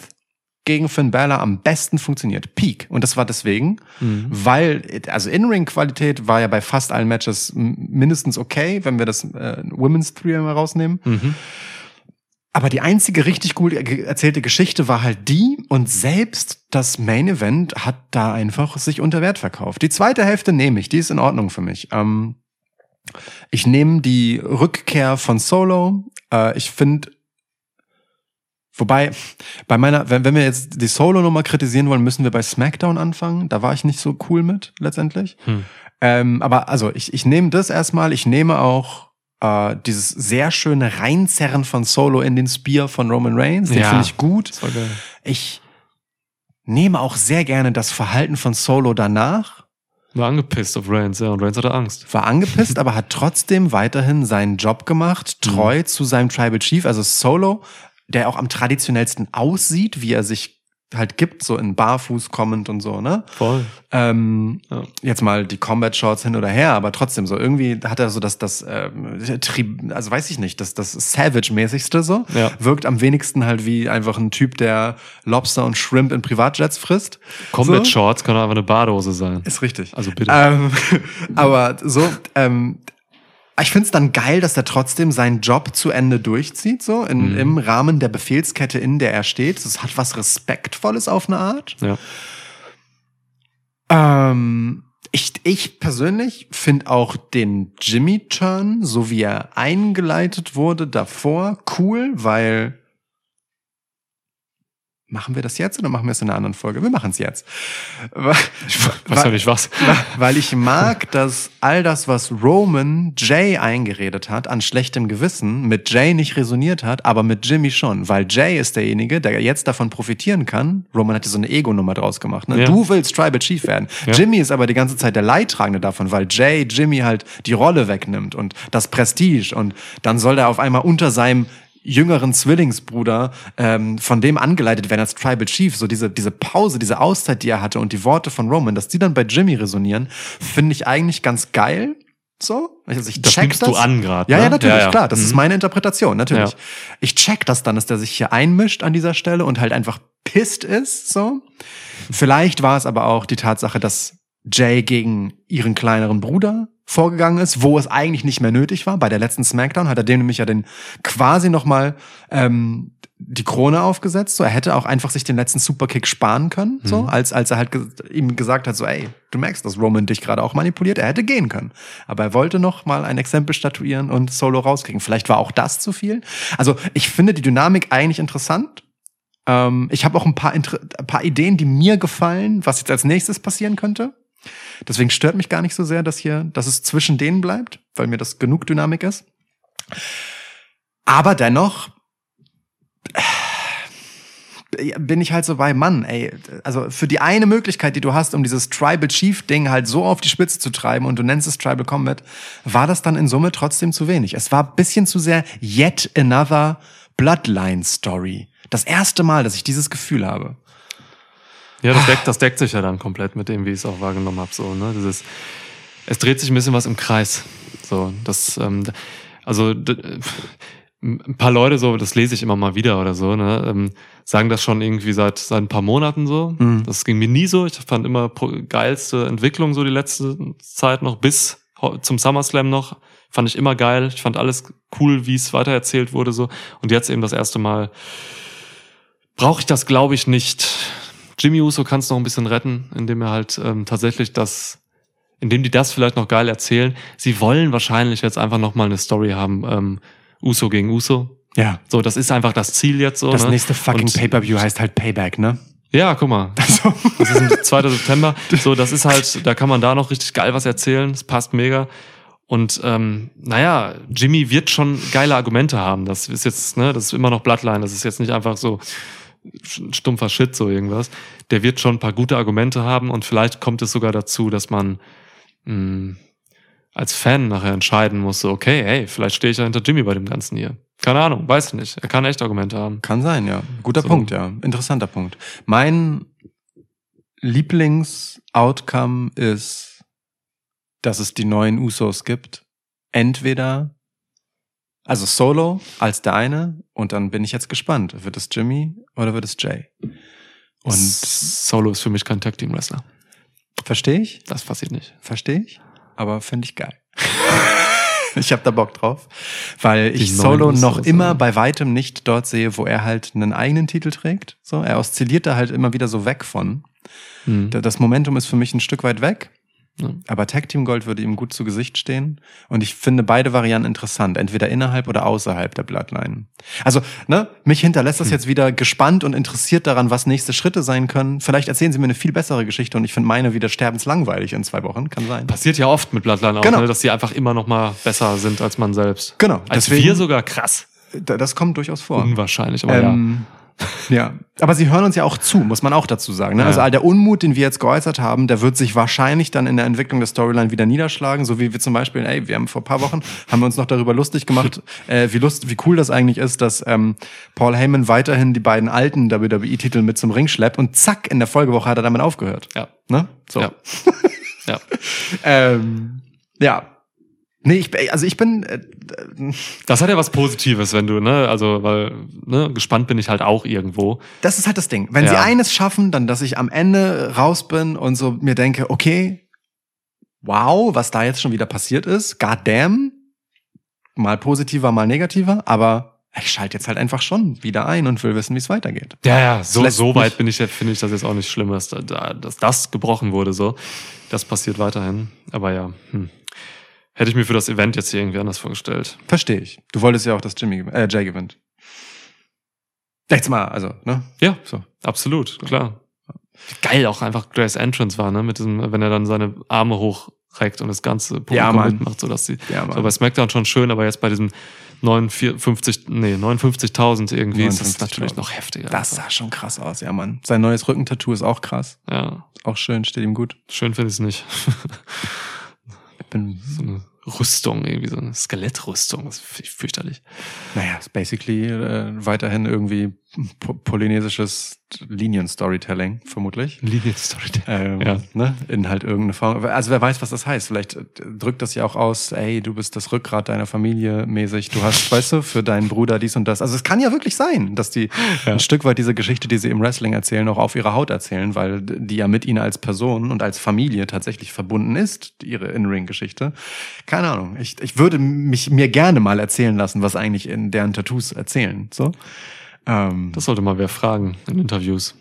gegen Finn Balor am besten funktioniert. Peak. Und das war deswegen, Mhm. weil, also In-Ring-Qualität war ja bei fast allen Matches mindestens okay, wenn wir das äh, Women's Three mal rausnehmen. Mhm. Aber die einzige richtig gut erzählte Geschichte war halt die und selbst das Main Event hat da einfach sich unter Wert verkauft. Die zweite Hälfte nehme ich, die ist in Ordnung für mich. Ähm, ich nehme die Rückkehr von Solo. Äh, ich finde, wobei, bei meiner, wenn, wenn wir jetzt die Solo-Nummer kritisieren wollen, müssen wir bei SmackDown anfangen. Da war ich nicht so cool mit, letztendlich. Hm. Ähm, aber also, ich, ich nehme das erstmal. Ich nehme auch äh, dieses sehr schöne Reinzerren von Solo in den Spear von Roman Reigns. Den Ja. finde ich gut. Ich nehme auch sehr gerne das Verhalten von Solo danach. War angepisst auf Reigns, ja, und Reigns hatte Angst. War angepisst, aber hat trotzdem weiterhin seinen Job gemacht, <laughs> treu zu seinem Tribal Chief. Also Solo, der auch am traditionellsten aussieht, wie er sich halt gibt, so in Barfuß kommend und so, ne? Voll. Ähm, Ja. Jetzt mal die Combat Shorts hin oder her, aber trotzdem so irgendwie hat er so das, das, ähm, Tri- also weiß ich nicht, das, das Savage-mäßigste so. Ja. Wirkt am wenigsten halt wie einfach ein Typ, der Lobster und Shrimp in Privatjets frisst. Combat so. Shorts kann auch einfach eine Badehose sein. Ist richtig. Also bitte. Ähm, <laughs> aber so, ähm, ich find's dann geil, dass er trotzdem seinen Job zu Ende durchzieht, so in, im Rahmen der Befehlskette, in der er steht. Das hat was Respektvolles auf eine Art. Ja. Ähm, ich, ich persönlich finde auch den Jimmy-Turn, so wie er eingeleitet wurde, davor cool, weil Machen wir das jetzt oder machen wir es in einer anderen Folge? Wir machen es jetzt. Weil- Weiß ja nicht was. weil ich mag, dass all das, was Roman Jay eingeredet hat, an schlechtem Gewissen, mit Jay nicht resoniert hat, aber mit Jimmy schon. Weil Jay ist derjenige, der jetzt davon profitieren kann. Roman hat ja so eine Ego-Nummer draus gemacht. Ne? Ja. Du willst Tribal Chief werden. Ja. Jimmy ist aber die ganze Zeit der Leidtragende davon, weil Jay Jimmy halt die Rolle wegnimmt und das Prestige. Und dann soll er auf einmal unter seinem jüngeren Zwillingsbruder ähm, von dem angeleitet werden als Tribal Chief, so diese, diese Pause, diese Auszeit, die er hatte und die Worte von Roman, dass die dann bei Jimmy resonieren, finde ich eigentlich ganz geil. So, also ich Das check nimmst das. du an gerade. Ja, ne? ja, natürlich, Ja, ja. klar. Das ist Mhm. meine Interpretation, natürlich. Ja. Ich check das dann, dass der sich hier einmischt an dieser Stelle und halt einfach pisst ist, so. Vielleicht war es aber auch die Tatsache, dass Jay gegen ihren kleineren Bruder vorgegangen ist, wo es eigentlich nicht mehr nötig war. Bei der letzten Smackdown hat er dem nämlich ja den quasi nochmal ähm, die Krone aufgesetzt. So, er hätte auch einfach sich den letzten Superkick sparen können, so, Mhm. als, als er halt ge ihm gesagt hat, so, ey, du merkst, dass Roman dich gerade auch manipuliert. Er hätte gehen können. Aber er wollte noch mal ein Exempel statuieren und Solo rauskriegen. Vielleicht war auch das zu viel. Also, ich finde die Dynamik eigentlich interessant. Ähm, ich habe auch ein paar, Inter ein paar Ideen, die mir gefallen, was jetzt als nächstes passieren könnte. Deswegen stört mich gar nicht so sehr, dass hier, dass es zwischen denen bleibt, weil mir das genug Dynamik ist. Aber dennoch äh, bin ich halt so bei Mann, ey, also für die eine Möglichkeit, die du hast, um dieses Tribal Chief Ding halt so auf die Spitze zu treiben und du nennst es Tribal Combat, war das dann in Summe trotzdem zu wenig. Es war bisschen zu sehr yet another Bloodline Story. Das erste Mal, dass ich dieses Gefühl habe. Ja, das deckt, das deckt sich ja dann komplett mit dem, wie ich es auch wahrgenommen habe. So, ne? Dieses, es dreht sich ein bisschen was im Kreis. So, das, ähm, also ein paar Leute so, das lese ich immer mal wieder oder so, ne, ähm, sagen das schon irgendwie seit seit ein paar Monaten so. Mhm. Das ging mir nie so. Ich fand immer geilste Entwicklung so die letzte Zeit noch bis zum SummerSlam noch. Fand ich immer geil. Ich fand alles cool, wie es weitererzählt wurde so. Und jetzt eben das erste Mal brauche ich das, glaube ich, nicht. Jimmy Uso kann es noch ein bisschen retten, indem er halt ähm, tatsächlich das, indem die das vielleicht noch geil erzählen. Sie wollen wahrscheinlich jetzt einfach noch mal eine Story haben, ähm, Uso gegen Uso. Ja. So, das ist einfach das Ziel jetzt so. Das ne? nächste fucking Pay-Per-View heißt halt Payback, ne? Ja, guck mal. <laughs> Also, Das ist am 2. September. So, das ist halt, da kann man da noch richtig geil was erzählen. Das passt mega. Und ähm, naja, Jimmy wird schon geile Argumente haben. Das ist jetzt, ne, das ist immer noch Bloodline. Das ist jetzt nicht einfach so stumpfer Shit, so irgendwas. Der wird schon ein paar gute Argumente haben und vielleicht kommt es sogar dazu, dass man mh, als Fan nachher entscheiden muss, so, okay, hey, vielleicht stehe ich ja hinter Jimmy bei dem Ganzen hier. Keine Ahnung, weiß ich nicht. Er kann echt Argumente haben. Kann sein, ja. Guter So. Punkt, ja. Interessanter Punkt. Mein Lieblings-Outcome ist, dass es die neuen Usos gibt. Entweder, also Solo als der eine, und dann bin ich jetzt gespannt. Wird es Jimmy oder wird es Jay? Und Solo ist für mich kein Tag Team Wrestler. verstehe ich, Das passiert nicht. verstehe ich, aber finde ich geil. <laughs> <laughs> ich habe da Bock drauf, weil ich Die Solo neuen noch immer bei weitem nicht dort sehe, wo er halt einen eigenen Titel trägt. So, er oszilliert da halt immer wieder so weg von. Hm. Da- Das Momentum ist für mich ein Stück weit weg. Aber Tag Team Gold würde ihm gut zu Gesicht stehen. Und ich finde beide Varianten interessant, entweder innerhalb oder außerhalb der Bloodline. Also, ne, mich hinterlässt das jetzt wieder gespannt und interessiert daran, was nächste Schritte sein können. Vielleicht erzählen sie mir eine viel bessere Geschichte und ich finde meine wieder sterbenslangweilig in zwei Wochen. Kann sein. Passiert ja oft mit Bloodline auch, Genau. ne, dass die einfach immer noch mal besser sind als man selbst. Genau, Als deswegen- wir sogar krass. Da- Das kommt durchaus vor. Unwahrscheinlich, aber. Ähm, ja, aber sie hören uns ja auch zu, muss man auch dazu sagen. Ne? Ja. Also all der Unmut, den wir jetzt geäußert haben, der wird sich wahrscheinlich dann in der Entwicklung der Storyline wieder niederschlagen, so wie wir zum Beispiel, ey, wir haben vor ein paar Wochen, haben wir uns noch darüber lustig gemacht, <laughs> äh, wie lust, wie cool das eigentlich ist, dass ähm, Paul Heyman weiterhin die beiden alten WWE-Titel mit zum Ring schleppt und zack, in der Folgewoche hat er damit aufgehört. Ja. Ne? So. Ja. ja. <laughs> Ähm, ja. Nee, ich, also ich bin, äh, Das hat ja was Positives, wenn du, ne, also, weil, ne, gespannt bin ich halt auch irgendwo. das ist halt das Ding. Wenn sie Ja. eines schaffen, dann, dass ich am Ende raus bin und so mir denke, okay, wow, was da jetzt schon wieder passiert ist, god damn, mal positiver, mal negativer, aber ich schalte jetzt halt einfach schon wieder ein und will wissen, wie es weitergeht. Ja, ja, so, so weit bin ich, finde ich das jetzt auch nicht schlimm, dass, da- dass das gebrochen wurde, so. Das passiert weiterhin. Aber ja, hm. Hätte ich mir für das Event jetzt hier irgendwie anders vorgestellt. Verstehe ich. Du wolltest ja auch, dass Jimmy, äh, Jay gewinnt. Jetzt mal, also, ne? Ja, So. absolut, klar. Wie geil auch einfach Grace Entrance war, ne? Mit diesem, wenn er dann seine Arme hochreckt und das ganze Publikum Ja, Mann. mitmacht, sodass sie, Ja, Mann. so bei SmackDown schon schön, aber jetzt bei diesem 59, nee, 59.000 irgendwie ist das 59.000. natürlich noch heftiger. Das sah schon krass aus, ja, Mann. Sein neues Rückentattoo ist auch krass. Ja, auch schön, steht ihm gut. schön finde ich es nicht. <laughs> Bin, so eine Rüstung, irgendwie so eine Skelettrüstung, das ich fürchterlich. naja, ist basically äh, weiterhin irgendwie po polynesisches Linien-Storytelling, vermutlich. Linienstory. Ähm, Ja. ne, in halt irgendeine Form. Also wer weiß, was das heißt. Vielleicht äh, drückt das ja auch aus, ey, du bist das Rückgrat deiner Familie mäßig. Du hast, <laughs> weißt du, für deinen Bruder dies und das. Also es kann ja wirklich sein, dass die Ja. ein Stück weit diese Geschichte, die sie im Wrestling erzählen, auch auf ihrer Haut erzählen, weil die ja mit ihnen als Person und als Familie tatsächlich verbunden ist, ihre In-Ring-Geschichte. Keine Ahnung. Ich, ich würde mich mir gerne mal erzählen lassen, was eigentlich in deren Tattoos erzählen. So. Ähm, Das sollte mal wer fragen in Interviews.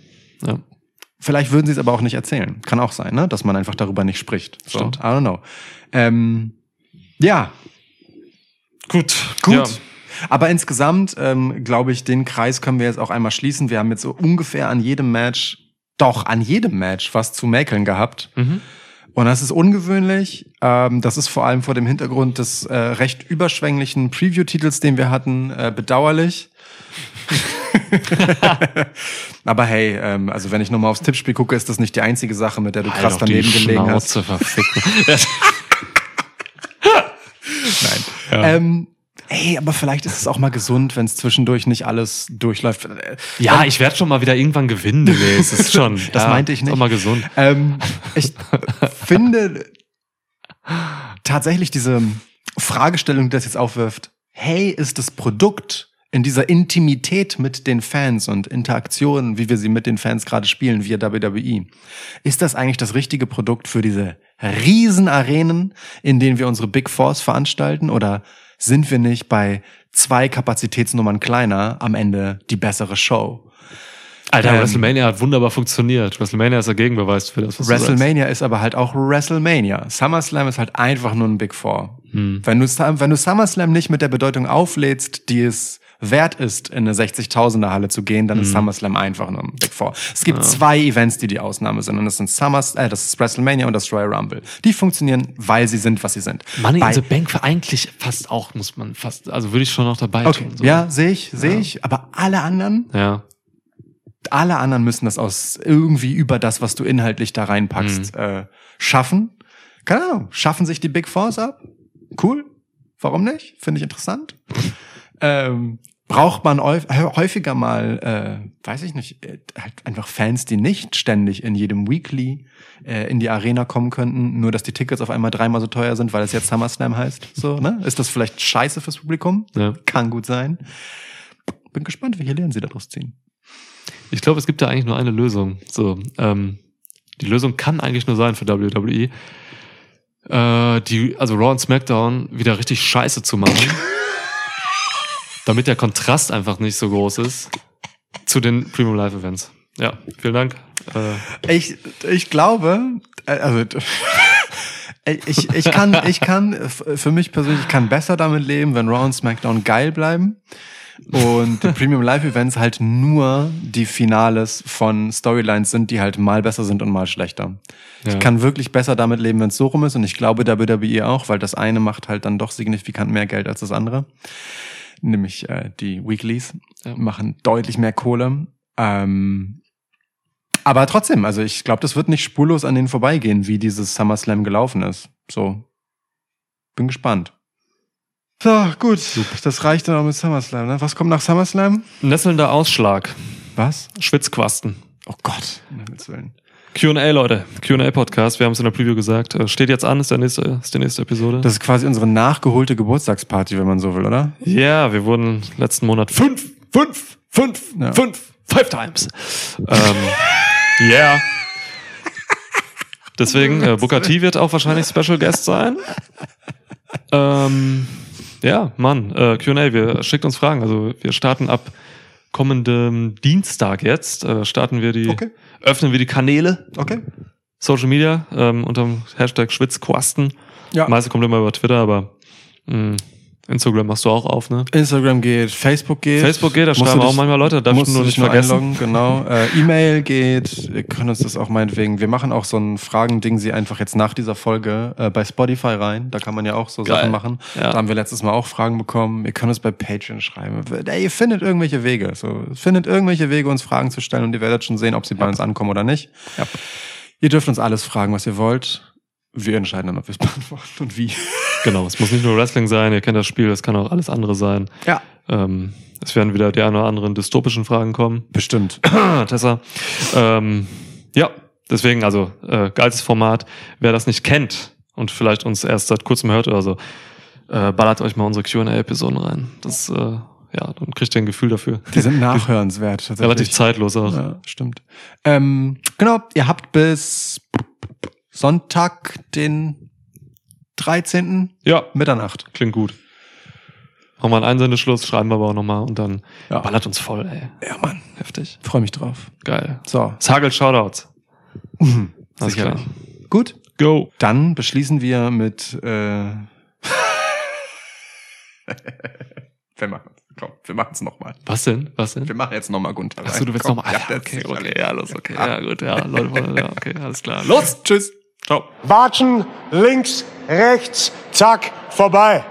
Ja. Vielleicht würden sie es aber auch nicht erzählen. Kann auch sein, ne? dass man einfach darüber nicht spricht. So, Stimmt. I don't know. Ähm, ja, Gut. gut. Ja. Aber insgesamt, ähm, glaube ich, den Kreis können wir jetzt auch einmal schließen. Wir haben jetzt so ungefähr an jedem Match, doch an jedem Match was zu mäkeln gehabt. Mhm. Und das ist ungewöhnlich. Ähm, das ist vor allem vor dem Hintergrund des äh, recht überschwänglichen Preview-Titels, den wir hatten, äh, bedauerlich. <laughs> Aber hey, ähm, also wenn ich nochmal aufs Tippspiel gucke, ist das nicht die einzige Sache, mit der du Halt krass daneben gelegen hast. Schnauze verficken. <laughs> Nein. Ja. Ähm, ey, aber vielleicht ist es auch mal gesund, wenn es zwischendurch nicht alles durchläuft. Äh, ja, ich werde schon mal wieder irgendwann gewinnen demnächst. Das ist schon. <laughs> Das ja, meinte ich ist nicht. Auch mal gesund. Ähm, ich finde tatsächlich diese Fragestellung, die das jetzt aufwirft, hey, ist das Produkt in dieser Intimität mit den Fans und Interaktionen, wie wir sie mit den Fans gerade spielen, via WWE, ist das eigentlich das richtige Produkt für diese riesen Arenen, in denen wir unsere Big Fours veranstalten? Oder sind wir nicht bei zwei Kapazitätsnummern kleiner am Ende die bessere Show? Alter, Ähm, WrestleMania hat wunderbar funktioniert. WrestleMania ist der Gegenbeweis für das, was du WrestleMania ist aber halt auch WrestleMania. SummerSlam ist halt einfach nur ein Big Four. Hm. Wenn, du, wenn du SummerSlam nicht mit der Bedeutung auflädst, die es wert ist, in eine 60.000er Halle zu gehen, dann ist SummerSlam einfach nur ein Big Four. Es gibt zwei Events, die die Ausnahme sind. Und das sind Summers, äh, das ist WrestleMania und das Royal Rumble. Die funktionieren, weil sie sind, was sie sind. Money Bei- in the Bank war eigentlich fast auch, muss man fast, also würde ich schon noch dabei Okay, tun. So. ja, sehe ich, sehe ich. Aber alle anderen, Ja. alle anderen müssen das aus irgendwie über das, was du inhaltlich da reinpackst, äh, schaffen. Keine Ahnung, schaffen sich die Big Fours ab? Cool. Warum nicht? Finde ich interessant. Ähm, braucht man häuf- häufiger mal, äh, weiß ich nicht, äh, halt einfach Fans, die nicht ständig in jedem Weekly äh, in die Arena kommen könnten, nur dass die Tickets auf einmal dreimal so teuer sind, weil es jetzt SummerSlam heißt. So, ne? Ist das vielleicht scheiße fürs Publikum? Ja. Kann gut sein. Bin gespannt, welche Lehren sie daraus ziehen. Ich glaube, es gibt da eigentlich nur eine Lösung. So, ähm, die Lösung kann eigentlich nur sein für WWE, äh, die, also Raw und SmackDown wieder richtig scheiße zu machen. <laughs> damit der Kontrast einfach nicht so groß ist zu den Premium Live Events. Ja, vielen Dank. Äh, ich, ich glaube, äh, also <laughs> ich, ich kann, ich kann, für mich persönlich kann besser damit leben, wenn Raw und SmackDown geil bleiben und die Premium Live Events halt nur die Finales von Storylines sind, die halt mal besser sind und mal schlechter. Ja. Ich kann wirklich besser damit leben, wenn es so rum ist und ich glaube WWE auch, weil das eine macht halt dann doch signifikant mehr Geld als das andere. Nämlich äh, die Weeklies ja. machen deutlich mehr Kohle. Ähm, aber trotzdem, also ich glaube, das wird nicht spurlos an denen vorbeigehen, wie dieses SummerSlam gelaufen ist. So. Bin gespannt. So, gut. Das reicht dann auch mit SummerSlam. Ne? Was kommt nach SummerSlam? Nesselnder Ausschlag. Was? Schwitzquasten. Oh Gott. Q&A, Leute. Q&A-Podcast. Wir haben es in der Preview gesagt. Äh, steht jetzt an, ist, der nächste, ist die nächste Episode. Das ist quasi unsere nachgeholte Geburtstagsparty, wenn man so will, oder? Ja, wir wurden letzten Monat fünf, fünf, fünf, ja. fünf, five times. ähm, yeah. Deswegen, äh, Booker T wird auch wahrscheinlich Special Guest sein. Ähm, ja, Mann, äh, Q&A, wir schickt uns Fragen. Also wir starten ab kommendem Dienstag jetzt, äh, starten wir die, okay. öffnen wir die Kanäle. Okay. Social Media ähm, unter dem Hashtag Schwitzquasten. Ja. Meiste kommt immer über Twitter, aber mh, mm, Instagram machst du auch auf, ne? Instagram geht, Facebook geht. Facebook geht, da schreiben auch manchmal Leute, da darf ich nur nicht vergessen. Einloggen, genau. <laughs> Äh, E-Mail geht, ihr könnt uns das auch meinetwegen. Wir machen auch so ein Fragending, sie einfach jetzt nach dieser Folge äh, bei Spotify rein. Da kann man ja auch so Geil. Sachen machen. Ja. Da haben wir letztes Mal auch Fragen bekommen. Ihr könnt uns bei Patreon schreiben. Ey, ihr findet irgendwelche Wege. So, findet irgendwelche Wege, uns Fragen zu stellen und ihr werdet schon sehen, ob sie bei uns ankommen oder nicht. Ja. Ihr dürft uns alles fragen, was ihr wollt. Wir entscheiden dann, ob wir es <laughs> beantworten und wie. Genau, es muss nicht nur Wrestling sein, ihr kennt das Spiel, es kann auch alles andere sein. Ja. Ähm, es werden wieder die ein oder anderen dystopischen Fragen kommen. Bestimmt. <clears throat> Tessa. Ähm, ja, deswegen, also, äh, geiles Format. Wer das nicht kennt und vielleicht uns erst seit kurzem hört oder so, äh, ballert euch mal unsere QA-Episoden rein. Das, äh, ja, dann kriegt ihr ein Gefühl dafür. Die sind <laughs> nachhörenswert. Relativ zeitlos auch. Ja, stimmt. Ähm, genau, ihr habt bis Sonntag, den 13. Ja. Mitternacht. Klingt gut. Machen wir einen Einsendeschluss, schreiben wir aber auch nochmal und dann ja. ballert uns voll, ey. Ja, Mann. Heftig. Freue mich drauf. Geil. So. Sagel Shoutouts. Mhm. Sicherlich. Gut. Go. Dann beschließen wir mit äh <laughs> wir machen Komm, wir machen es nochmal. Was denn? Was denn? Wir machen jetzt nochmal Gunther. Achso, du willst nochmal. Ja, okay, okay, ja, los, okay. Ja, gut, ja, Leute, <laughs> ja, okay, alles klar. Los, tschüss. Ciao. Watschen, links, rechts, zack, vorbei.